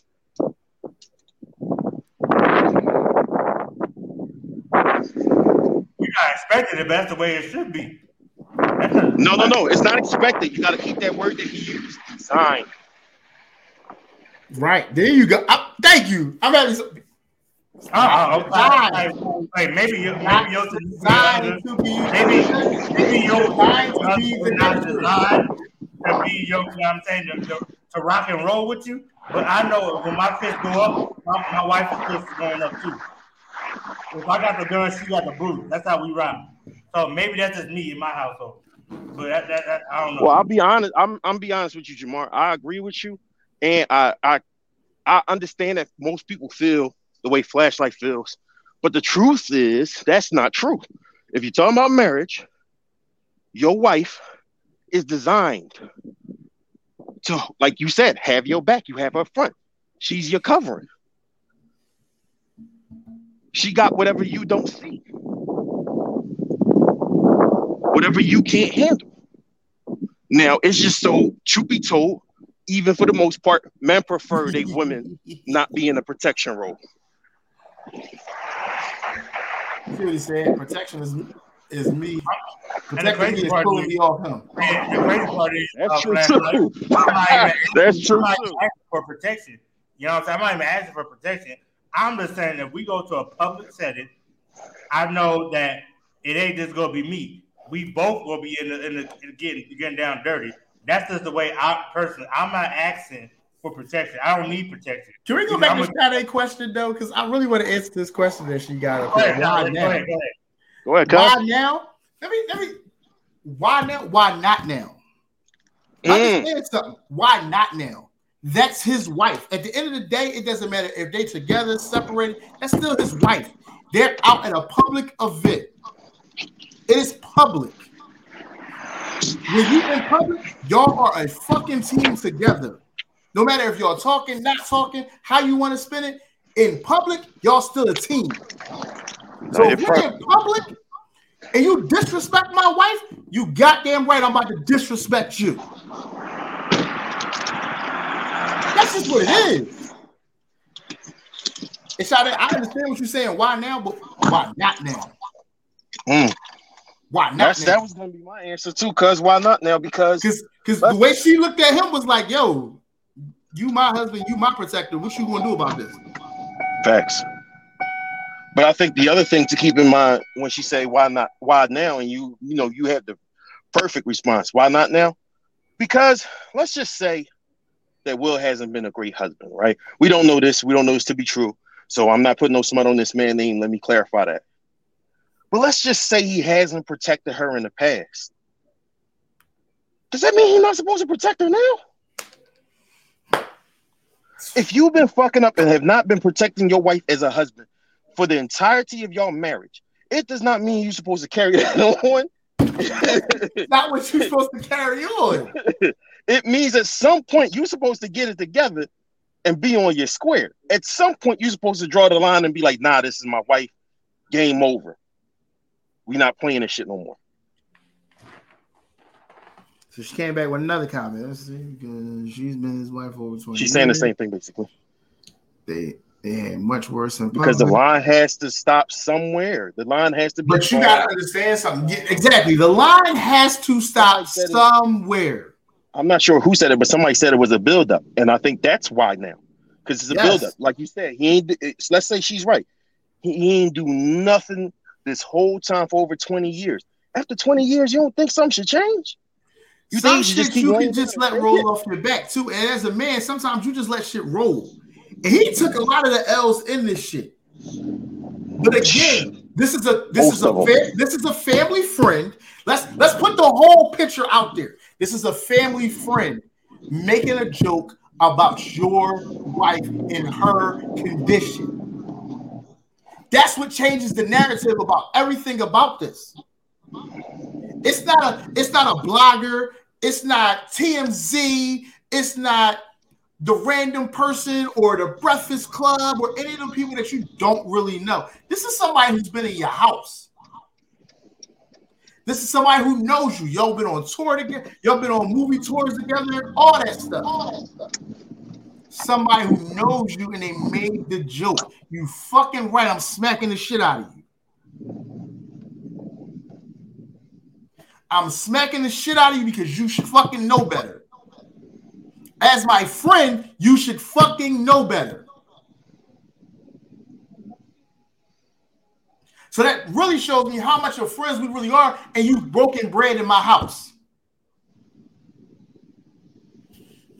You not expecting it, but that's the way it should be. A- No, no, no. It's not expected. You got to keep that word that he used. Design. Right there, you go. I, thank you. I'm having. Ah, Some, Uh-uh, ah, okay. Like, maybe you, maybe your designed to be. maybe maybe your Designed to be husband not the designed to be your, you know what I'm saying, to, to, to rock and roll with you. But I know when my fist go up, my, my wife's fist is going up too. If I got the gun, she got the boot. That's how we rock. So maybe that's just me in my household. But that, that, that I don't know. Well, I'll be honest. I'm I'm be honest with you, Jamar. I agree with you, and I I I understand that most people feel the way flashlight feels, but the truth is that's not true. If you're talking about marriage, your wife is designed to, like you said, have your back. You have her front. She's your covering. She got whatever you don't see, whatever you can't handle. Now, it's just so, truth be told, even for the most part, men prefer they women not be in a protection role. See what he said? Protection is is me. And the Protecting me is part pulling is- me off him. And the crazy part is, That's uh, true too. Light, I'm not even- That's true I'm not too. even asking for protection. You know what I'm saying? I'm not even asking for protection. I'm just saying if we go to a public setting, I know that it ain't just gonna be me. We both will be in the, in the in getting getting down dirty. That's just the way I personally. I'm not asking for protection. I don't need protection. Can we go I'm back a- to Sade question though? Because I really want to answer this question that she got up Go here. ahead, Why go now? ahead, go ahead. Go ahead, Why Kyle. now? Let me let me. Why now? Why not now? Mm. Understand something. Why not now? That's his wife. At the end of the day, it doesn't matter if they together, separated. That's still his wife. They're out at a public event. It is public. When you in public, y'all are a fucking team together. No matter if y'all talking, not talking, how you want to spin it. In public, y'all still a team. So if you're in public and you disrespect my wife, you goddamn right I'm about to disrespect you. That's just what it is. It's I understand what you're saying. Why now? But why not now? Mm. Why not? That's, now? that was gonna be my answer too. Cause why not now? Because because the way she looked at him was like, "Yo, you my husband, you my protector. What you gonna do about this?" Facts. But I think the other thing to keep in mind when she say why not? Why now? And you you know you have the perfect response why not now? Because let's just say that Will hasn't been a great husband right? We don't know this. We don't know this to be true. So I'm not putting no smut on this man name. Let me clarify that. But let's just say he hasn't protected her in the past. Does that mean he's not supposed to protect her now if you've been fucking up and have not been protecting your wife as a husband for the entirety of your marriage, it does not mean you're supposed to carry that on. not what you're supposed to carry on. it means at some point you're supposed to get it together and be on your square. At some point, you're supposed to draw the line and be like, nah, this is my wife. Game over. We're not playing this shit no more. So she came back with another comment. Let's see, because she's been his wife for over 20 She's years. saying the same thing basically. They they had much worse than Because the line has to stop somewhere. The line has to be. But you gotta understand something. Yeah, Exactly. The line has to stop it. somewhere. I'm not sure who said it, but somebody said it was a buildup, and I think that's why now, because it's a Yes. buildup. Like you said, he ain't. it's- Let's say she's right. He, he ain't do nothing this whole time for over 20 years. After 20 years, you don't think something should change? You Some think you shit just you can just let roll off your back too. And as a man, sometimes you just let shit roll. And he took a lot of the L's in this shit. But again, this is a this is a fa- this is a family friend. Let's let's put the whole picture out there. This is a family friend making a joke about your wife and her condition. That's what changes the narrative about everything about this. It's not a it's not a blogger, it's not TMZ, it's not the random person or the Breakfast Club or any of the people that you don't really know. This is somebody who's been in your house. This is somebody who knows you. Y'all been on tour together, y'all been on movie tours together, all that stuff. Somebody who knows you and they made the joke. You fucking right. I'm smacking the shit out of you. I'm smacking the shit out of you because you should fucking know better. As my friend, you should fucking know better. So that really shows me how much of friends we really are, and you've broken bread in my house.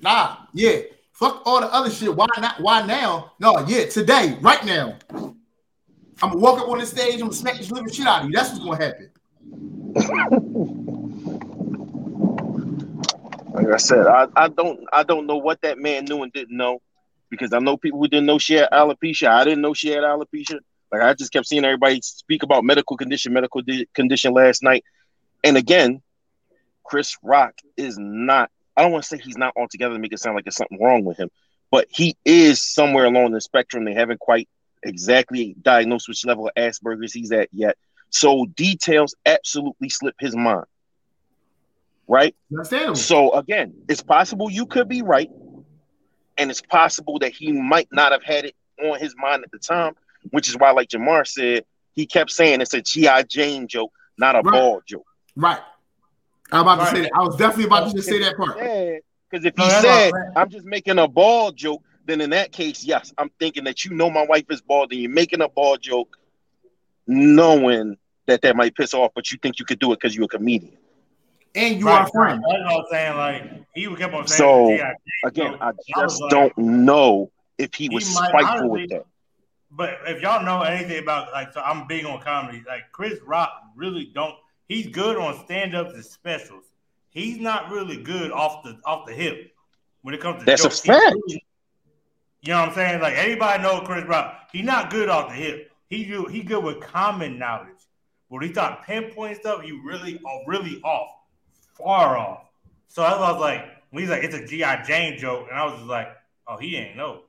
Nah, yeah. Fuck all the other shit. Why not? Why now? No, yeah, today, right now. I'm gonna walk up on the stage, I'm gonna smack this living shit out of you. That's what's gonna happen. Like I said, I, I don't I don't know what that man knew and didn't know because I know people who didn't know she had alopecia. I didn't know she had alopecia. Like I just kept seeing everybody speak about medical condition, medical di- condition last night. And again, Chris Rock is not. I don't want to say he's not altogether to make it sound like there's something wrong with him, but he is somewhere along the spectrum. They haven't quite exactly diagnosed which level of Asperger's he's at yet. So details absolutely slip his mind. Right? So again, it's possible you could be right, and it's possible that he might not have had it on his mind at the time, which is why, like Jamar said, he kept saying it's a G.I. Jane joke, not a Right. ball joke. Right. I'm about to say that. I was definitely about to just say that part. Because if No, he that's said what I'm. I'm just making a ball joke, then in that case, yes, I'm thinking that you know my wife is bald and you're making a ball joke, knowing that that might piss off, but you think you could do it because you're a comedian. And you Right, are a friend. That's what I'm saying. Like he kept on saying, So, "Yeah, Again, I I just like- don't know if he He was might spiteful honestly- with that. But if y'all know anything about like, so I'm big on comedy. Like Chris Rock really don't. He's good on stand ups and specials. He's not really good off the off the hip. when it comes to That's a jokes. He fact. really- you know what I'm saying? Like everybody know Chris Rock. He's not good off the hip. He do he good with common knowledge. But when he thought pinpoint stuff, he really oh, really off, far off. So I was like, when he's like, it's a GI Jane joke, and I was just like, oh, he ain't know.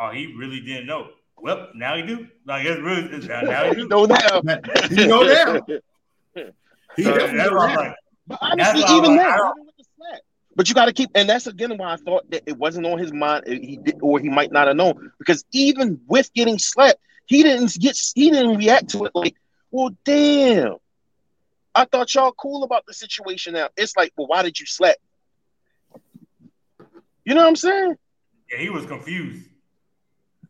Oh, he really didn't know. Well, now he do. Like it's really it's, now he do. Know now. You know now. He So that's know why I was now. like, But honestly, why even like, now, don't- even with the slap. But you got to keep, and that's again why I thought that it wasn't on his mind. uh, He did, or he might not have known because even with getting slapped, he didn't get, he didn't react to it like, well, damn. I thought y'all cool about the situation. Now it's like, well, why did you slap? You know what I'm saying? yeah, he was confused.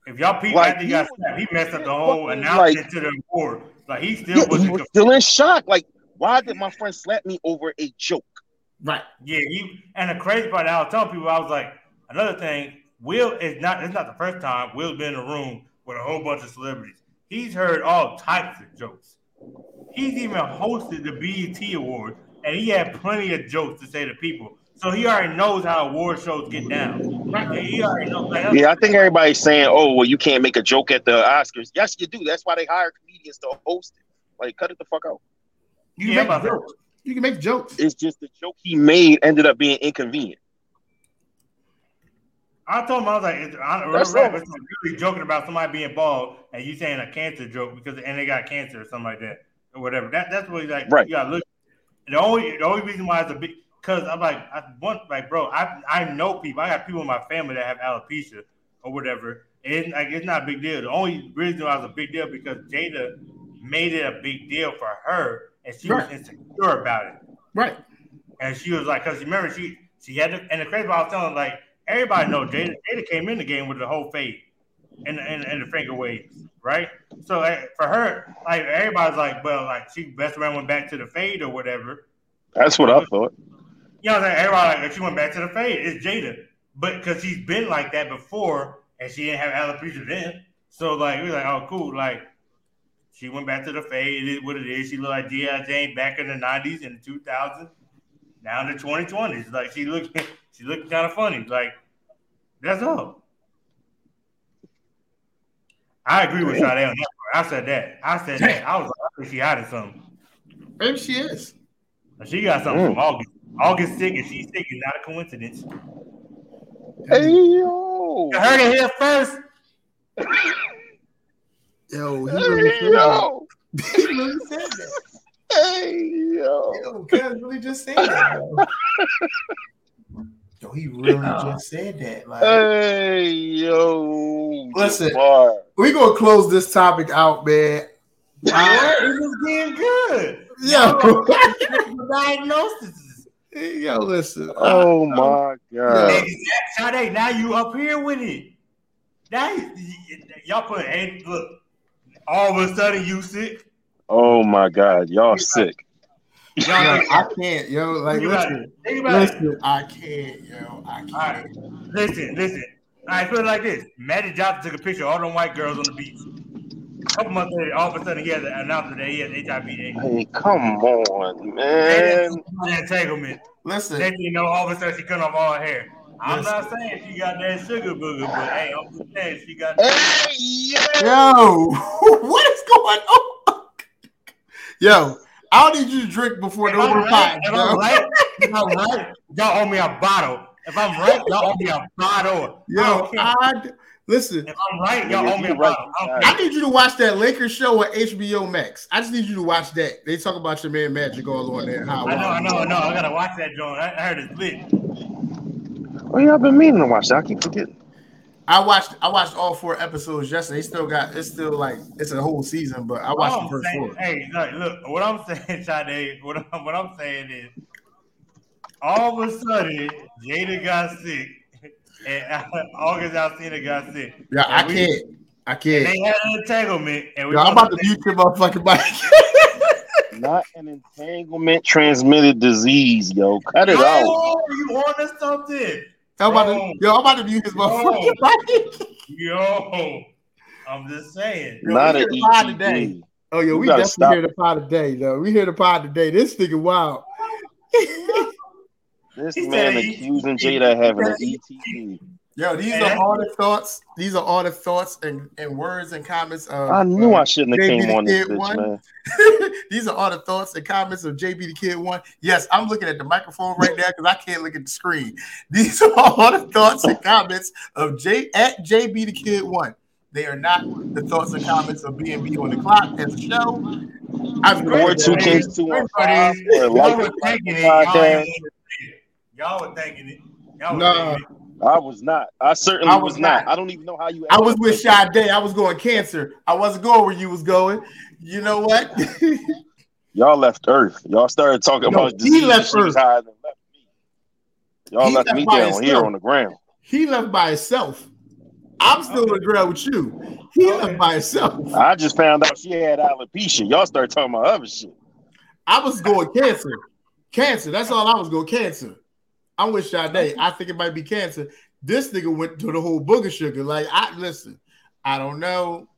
If y'all peep Like, after he he got was- snapped, he messed up the whole announcement like- to the board. Like he still Yeah, wasn't was confused. still in shock. Like, why did my friend slap me over a joke? Right. Yeah, he and the crazy part, I was telling people, I was like, another thing, Will is not. It's not the first time Will's been in a room with a whole bunch of celebrities. He's heard all types of jokes. He's even hosted the BET Awards, and he had plenty of jokes to say to people. So he already knows how award shows get down. Right? He already knows. Like, Yeah, I think everybody's saying, "Oh, well, you can't make a joke at the Oscars." Yes, you do. That's why they hire comedians to host it. Like, cut it the fuck out. You Yeah, make jokes. You can make jokes. It's just the joke he made ended up being inconvenient. I told him I was like, it's, I, That's rap, all. it's like really joking about somebody being bald, and you saying a cancer joke because and they got cancer or something like that or whatever. That that's what he's like. Right. You gotta look. The only the only reason why it's a big because I'm like I want like bro I I know people I got people in my family that have alopecia or whatever. And like it's not a big deal. The only reason why it's a big deal because Jada made it a big deal for her, and she was insecure about it. Right. And she was like, because remember she she had to, and the crazy part I was telling like everybody know Jada Jada came in the game with the whole fade and and, and the finger waves, right? So eh, for her, like everybody's like, well, like she best friend went back to the fade or whatever. That's what I thought. You know what I'm saying? Everybody like she went back to the fade. It's Jada, but because she's been like that before and she didn't have alopecia then, so like we're like, oh cool, like. She went back to the fade. It is what it is. She looked like G.I. Jane back in the '90s and the 2000s now in the 2020s. Like she looked, she looked kind of funny. Like that's all. I agree with Sade on that. part. I said that. I said that. I was like, I think she hiding something. Maybe she is. She got something Mm. from August. August sick and she's sick is not a coincidence. Hey yo, You heard it here first. Yo, he hey really said that. yo, He really said that. hey yo. Yo, Cuz really just said that. Yo, he really just said that. Like, Hey yo. Listen. Jabbar. we gonna close this topic out, man. What? It was getting good. Yo, Diagnosis. yo, listen. Oh my god. Sade, now you up here with it. Now you- y'all put hey, look. All of a sudden you sick. Oh my god. Y'all sick. Yo, I can't, yo. Like, Think listen. Think about it. listen. I can't, yo. I can't. listen, listen. I put it like this: Magic Johnson took a picture of all them white girls on the beach. A couple months later, all of a sudden, he has an announcement that he has HIV/AIDS. Hey, come on, man. Entanglement. Listen, Then you know, all of a sudden, she cut off all her hair. I'm Listen. not saying she got that sugar booger, but hey, I'm just saying she got. Hey yo. yo, what is going on? Yo, I don't need you to drink before the I'm open right, pot. if I'm right, if I'm right, y'all owe me a bottle. If I'm right, y'all owe me a bottle. I Yo, don't. I listen. If I'm right, y'all owe me a right, bottle. I don't you care. I need you to watch that Lakers show on HBO Max. I just need you to watch that. They talk about your man Magic all on there. How I know, I know, I know. I gotta watch that joint. I, I heard it's lit. Oh yeah, I've been meaning to watch that. I keep forgetting. I watched I watched all four episodes yesterday. Still got it's still like it's a whole season, but I watched the first saying- four. Hey, look, look, what I'm saying, Sade, what I'm, what I'm saying is, all of a sudden, Jada got sick, and August Alsina got sick. Yeah, I we- can't. I can't. They had an entanglement, and we. Yo, I'm about to mute your motherfucking mic. Not an entanglement transmitted disease, yo. Cut it out. Yo, you on to something? I'm about to, yo, I'm about to mute his motherfucking mic. Yo, I'm just saying. Yo, Not we an hear the pod today. Oh, yo, You we gotta definitely stop. hear the pod today, though. We hear the pod today. This nigga wild. This He man accusing ETD. Jada of having an He ETD. Yo, these And are all the thoughts. These are all the thoughts and, and words and comments of. I knew uh, I shouldn't have JB came the on this Kid bitch, man. These are all the thoughts and comments of JB the Kid One. Yes, I'm looking at the microphone right now because I can't look at the screen. These are all the thoughts and comments of J at JB the Kid One. They are not the thoughts and comments of BNB on the clock as a show. I've Or two Hey, kings, two one five, Y'all were the thinking it. Y'all, ain't podcast. it. y'all were thinking it. Y'all were Nah. thinking it. I was not. I certainly I was, was not. not. I don't even know how you. I was with Sade. I was going cancer. I wasn't going where you was going. You know what? Y'all left Earth. Y'all started talking No, about he disease. left She Earth. left me. Y'all He left left me down here on the ground. he left by himself. I'm still on the ground with you. He Okay. left by himself. I just found out she had alopecia. Y'all started talking about other shit. I was going cancer. Cancer. That's all I was going cancer. I'm with Sade. I think it might be cancer. This nigga went to the whole booger sugar. Like, I listen, I don't know.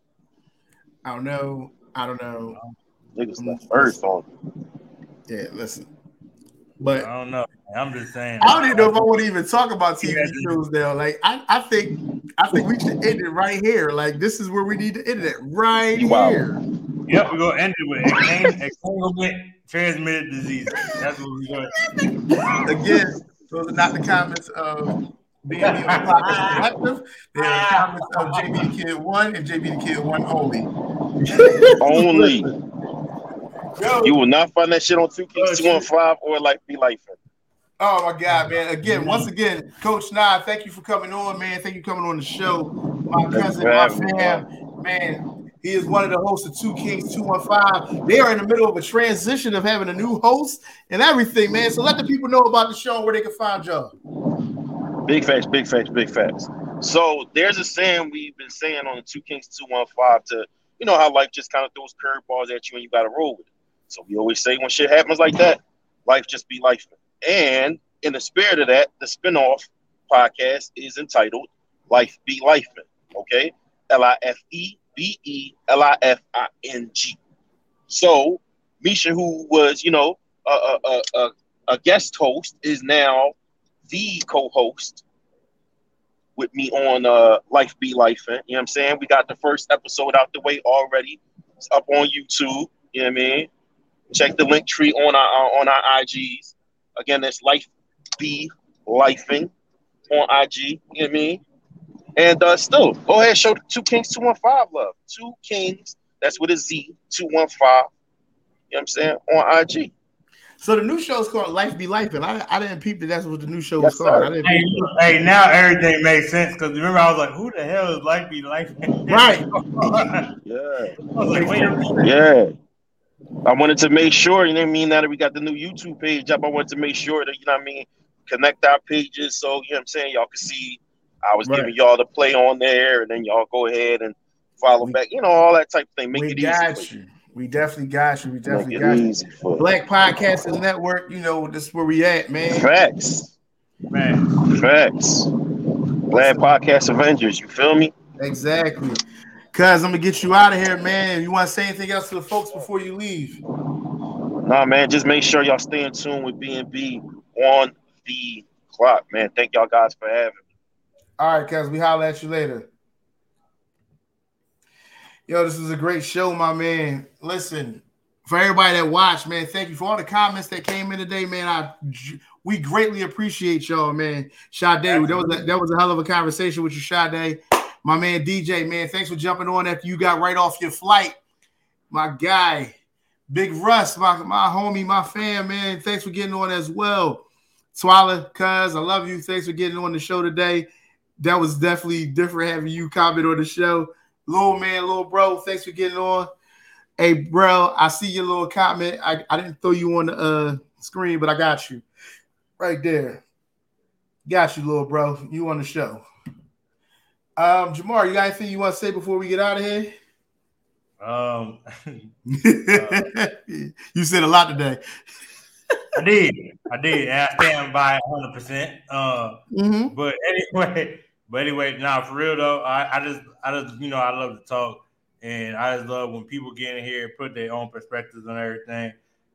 I don't know. I don't know. Niggas left Earth on. Yeah, listen. But I don't know. I'm just saying. I don't even know if I want to even talk about TV Yeah. shows now. Like, I, I think I think we should end it right here. Like, this is where we need to end it right Wow. here. Yep, we're gonna end it with exang- entanglement transmitted disease. That's what we're gonna. Again, those are not the comments of being on the podcast collective. They are the comments of JB the Kid One and JB the Kid One only. Only. Yo, You will not find that shit on 2 Oh, Kings shit. 215 or Life Be Life. Oh my God, man! Again, once again, Coach Nye, thank you for coming on, man. Thank you for coming on the show. My cousin, my having fam, man. He is one of the hosts of Two Kings 215. They are in the middle of a transition of having a new host and everything, man. So let the people know about the show and where they can find y'all. Big facts, big facts, big facts. So there's a saying we've been saying on the Two Kings 215 to, you know, how life just kind of throws curveballs at you and you got to roll with it. So we always say when shit happens like that, life just be life. And in the spirit of that, the spinoff podcast is entitled Life Be Life. Okay? L I F E B E L I F I N G. So Misha, who was, you know, a, a, a, a, guest host, is now the co-host with me on uh Life Be Life. You know what I'm saying? We got the first episode out the way already. It's up on YouTube. You know what I mean? Check the link tree on our on our IGs. Again, that's Life Be Lifing on IG. You know what I mean? And uh still, go ahead, show the two kings 215 love. Two kings, that's with a Z, 215. You know what I'm saying? On IG. So the new show is called Life Be Life, and I, I didn't peep that that's what the new show Yes, was called. I didn't Hey, hey, now everything makes sense because remember I was like, who the hell is Life Be Life? Right. I Yeah. was like, wait a minute. Yeah. I wanted to make sure, you know what I mean? Now that we got the new YouTube page up, I wanted to make sure that, you know what I mean, connect our pages so, you know what I'm saying, y'all can see I was Right. giving y'all the play on there and then y'all go ahead and follow We- back, you know, all that type of thing. Make we it got for you. We definitely got you. We definitely it got you. easy. Black Podcasters Network, you know, this is where we at, man. Facts. Man, Facts. Glad Podcast Avengers, you feel me? Exactly. Cuz I'm gonna get you out of here, man. You want to say anything else to the folks before you leave? Nah, man, just make sure y'all stay in tune with B&B on the clock, man. Thank y'all guys for having me. All right, cuz we holler at you later. Yo, this was a great show, my man. Listen, for everybody that watched, man, thank you for all the comments that came in today, man. I we greatly appreciate y'all, man. Sade, that was a, that was a hell of a conversation with you, Sade. My man DJ, man, thanks for jumping on after you got right off your flight. My guy, Big Russ, my, my homie, my fam, man. Thanks for getting on as well. Swalla, cuz I love you. Thanks for getting on the show today. That was definitely different having you comment on the show. Little man, little bro, thanks for getting on. Hey, bro, I see your little comment. I, I didn't throw you on the uh, screen, but I got you right there. Got you, little bro. You on the show. Um, Jamar, you got anything you want to say before we get out of here? um, you said a lot today. I did, I did, and I stand by 100. percent Uh, Mhm. but anyway, but anyway, now for real though, I, I just, I just, you know, I love to talk, and I just love when people get in here and put their own perspectives on everything,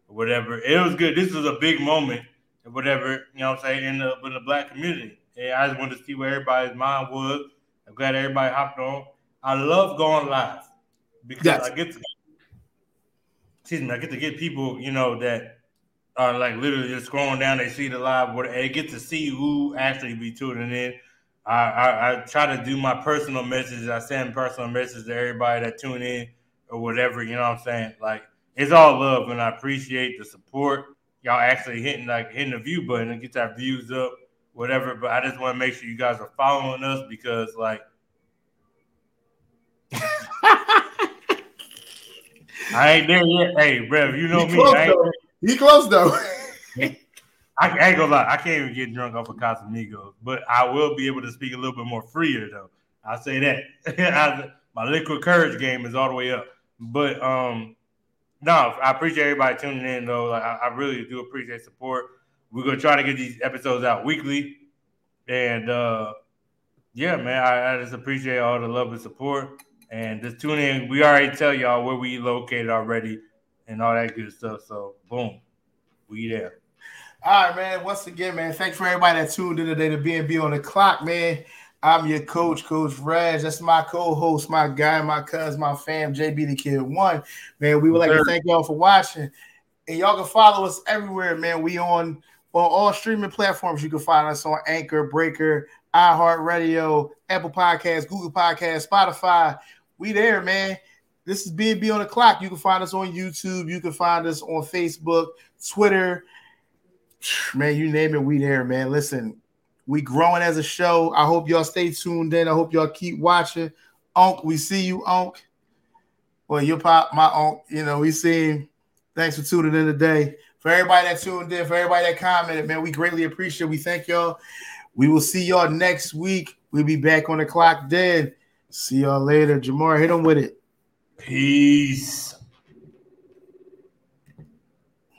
or whatever. It was good. This was a big moment whatever, you know what I'm saying, in the, in the black community. And I just wanted to see where everybody's mind was. I'm glad everybody hopped on. I love going live because yes. I get to excuse me, I get to get people, you know, that are like literally just scrolling down, they see the live, and they get to see who actually be tuning in. I, I, I try to do my personal messages. I send personal messages to everybody that tune in or whatever. You know what I'm saying? Like it's all love, and I appreciate the support. Y'all actually hitting like hitting the view button and get our views up, whatever. But I just want to make sure you guys are following us because like. I ain't there yet. Hey, bro, you know he me. Close, he close though. I, ain't gonna lie, I can't even get drunk off of Casamigos, but I will be able to speak a little bit more freer though. I'll say that. My liquid courage game is all the way up. But um, no, I appreciate everybody tuning in though. Like, I, I really do appreciate support. We're gonna try to get these episodes out weekly, and uh, yeah, man, I, I just appreciate all the love and support. And just tune in. We already tell y'all where we located already, and all that good stuff. So boom, we there. All right, man. Once again, man, thanks for everybody that tuned in today to BNB on the clock, man. I'm your coach, Coach Raj. That's my co-host, my guy, my cousin, my fam, JB the Kid One. Man, we would like to thank y'all for watching. And y'all can follow us everywhere, man. We on on all streaming platforms. You can find us on Anchor, Breaker, iHeartRadio, Apple Podcasts, Google Podcasts, Spotify. We there, man. This is BNB on the clock. You can find us on YouTube. You can find us on Facebook, Twitter, man, you name it, we there, man. Listen, we growing as a show. I hope y'all stay tuned in. I hope y'all keep watching. Unc, we see you, Unc. Well, your pop, my Unc, you know, we see him. Thanks for tuning in today. For everybody that tuned in, for everybody that commented, man, we greatly appreciate. It. We thank y'all. We will see y'all next week. We'll be back on the clock then. See y'all later. Jamar, hit them with it. Peace.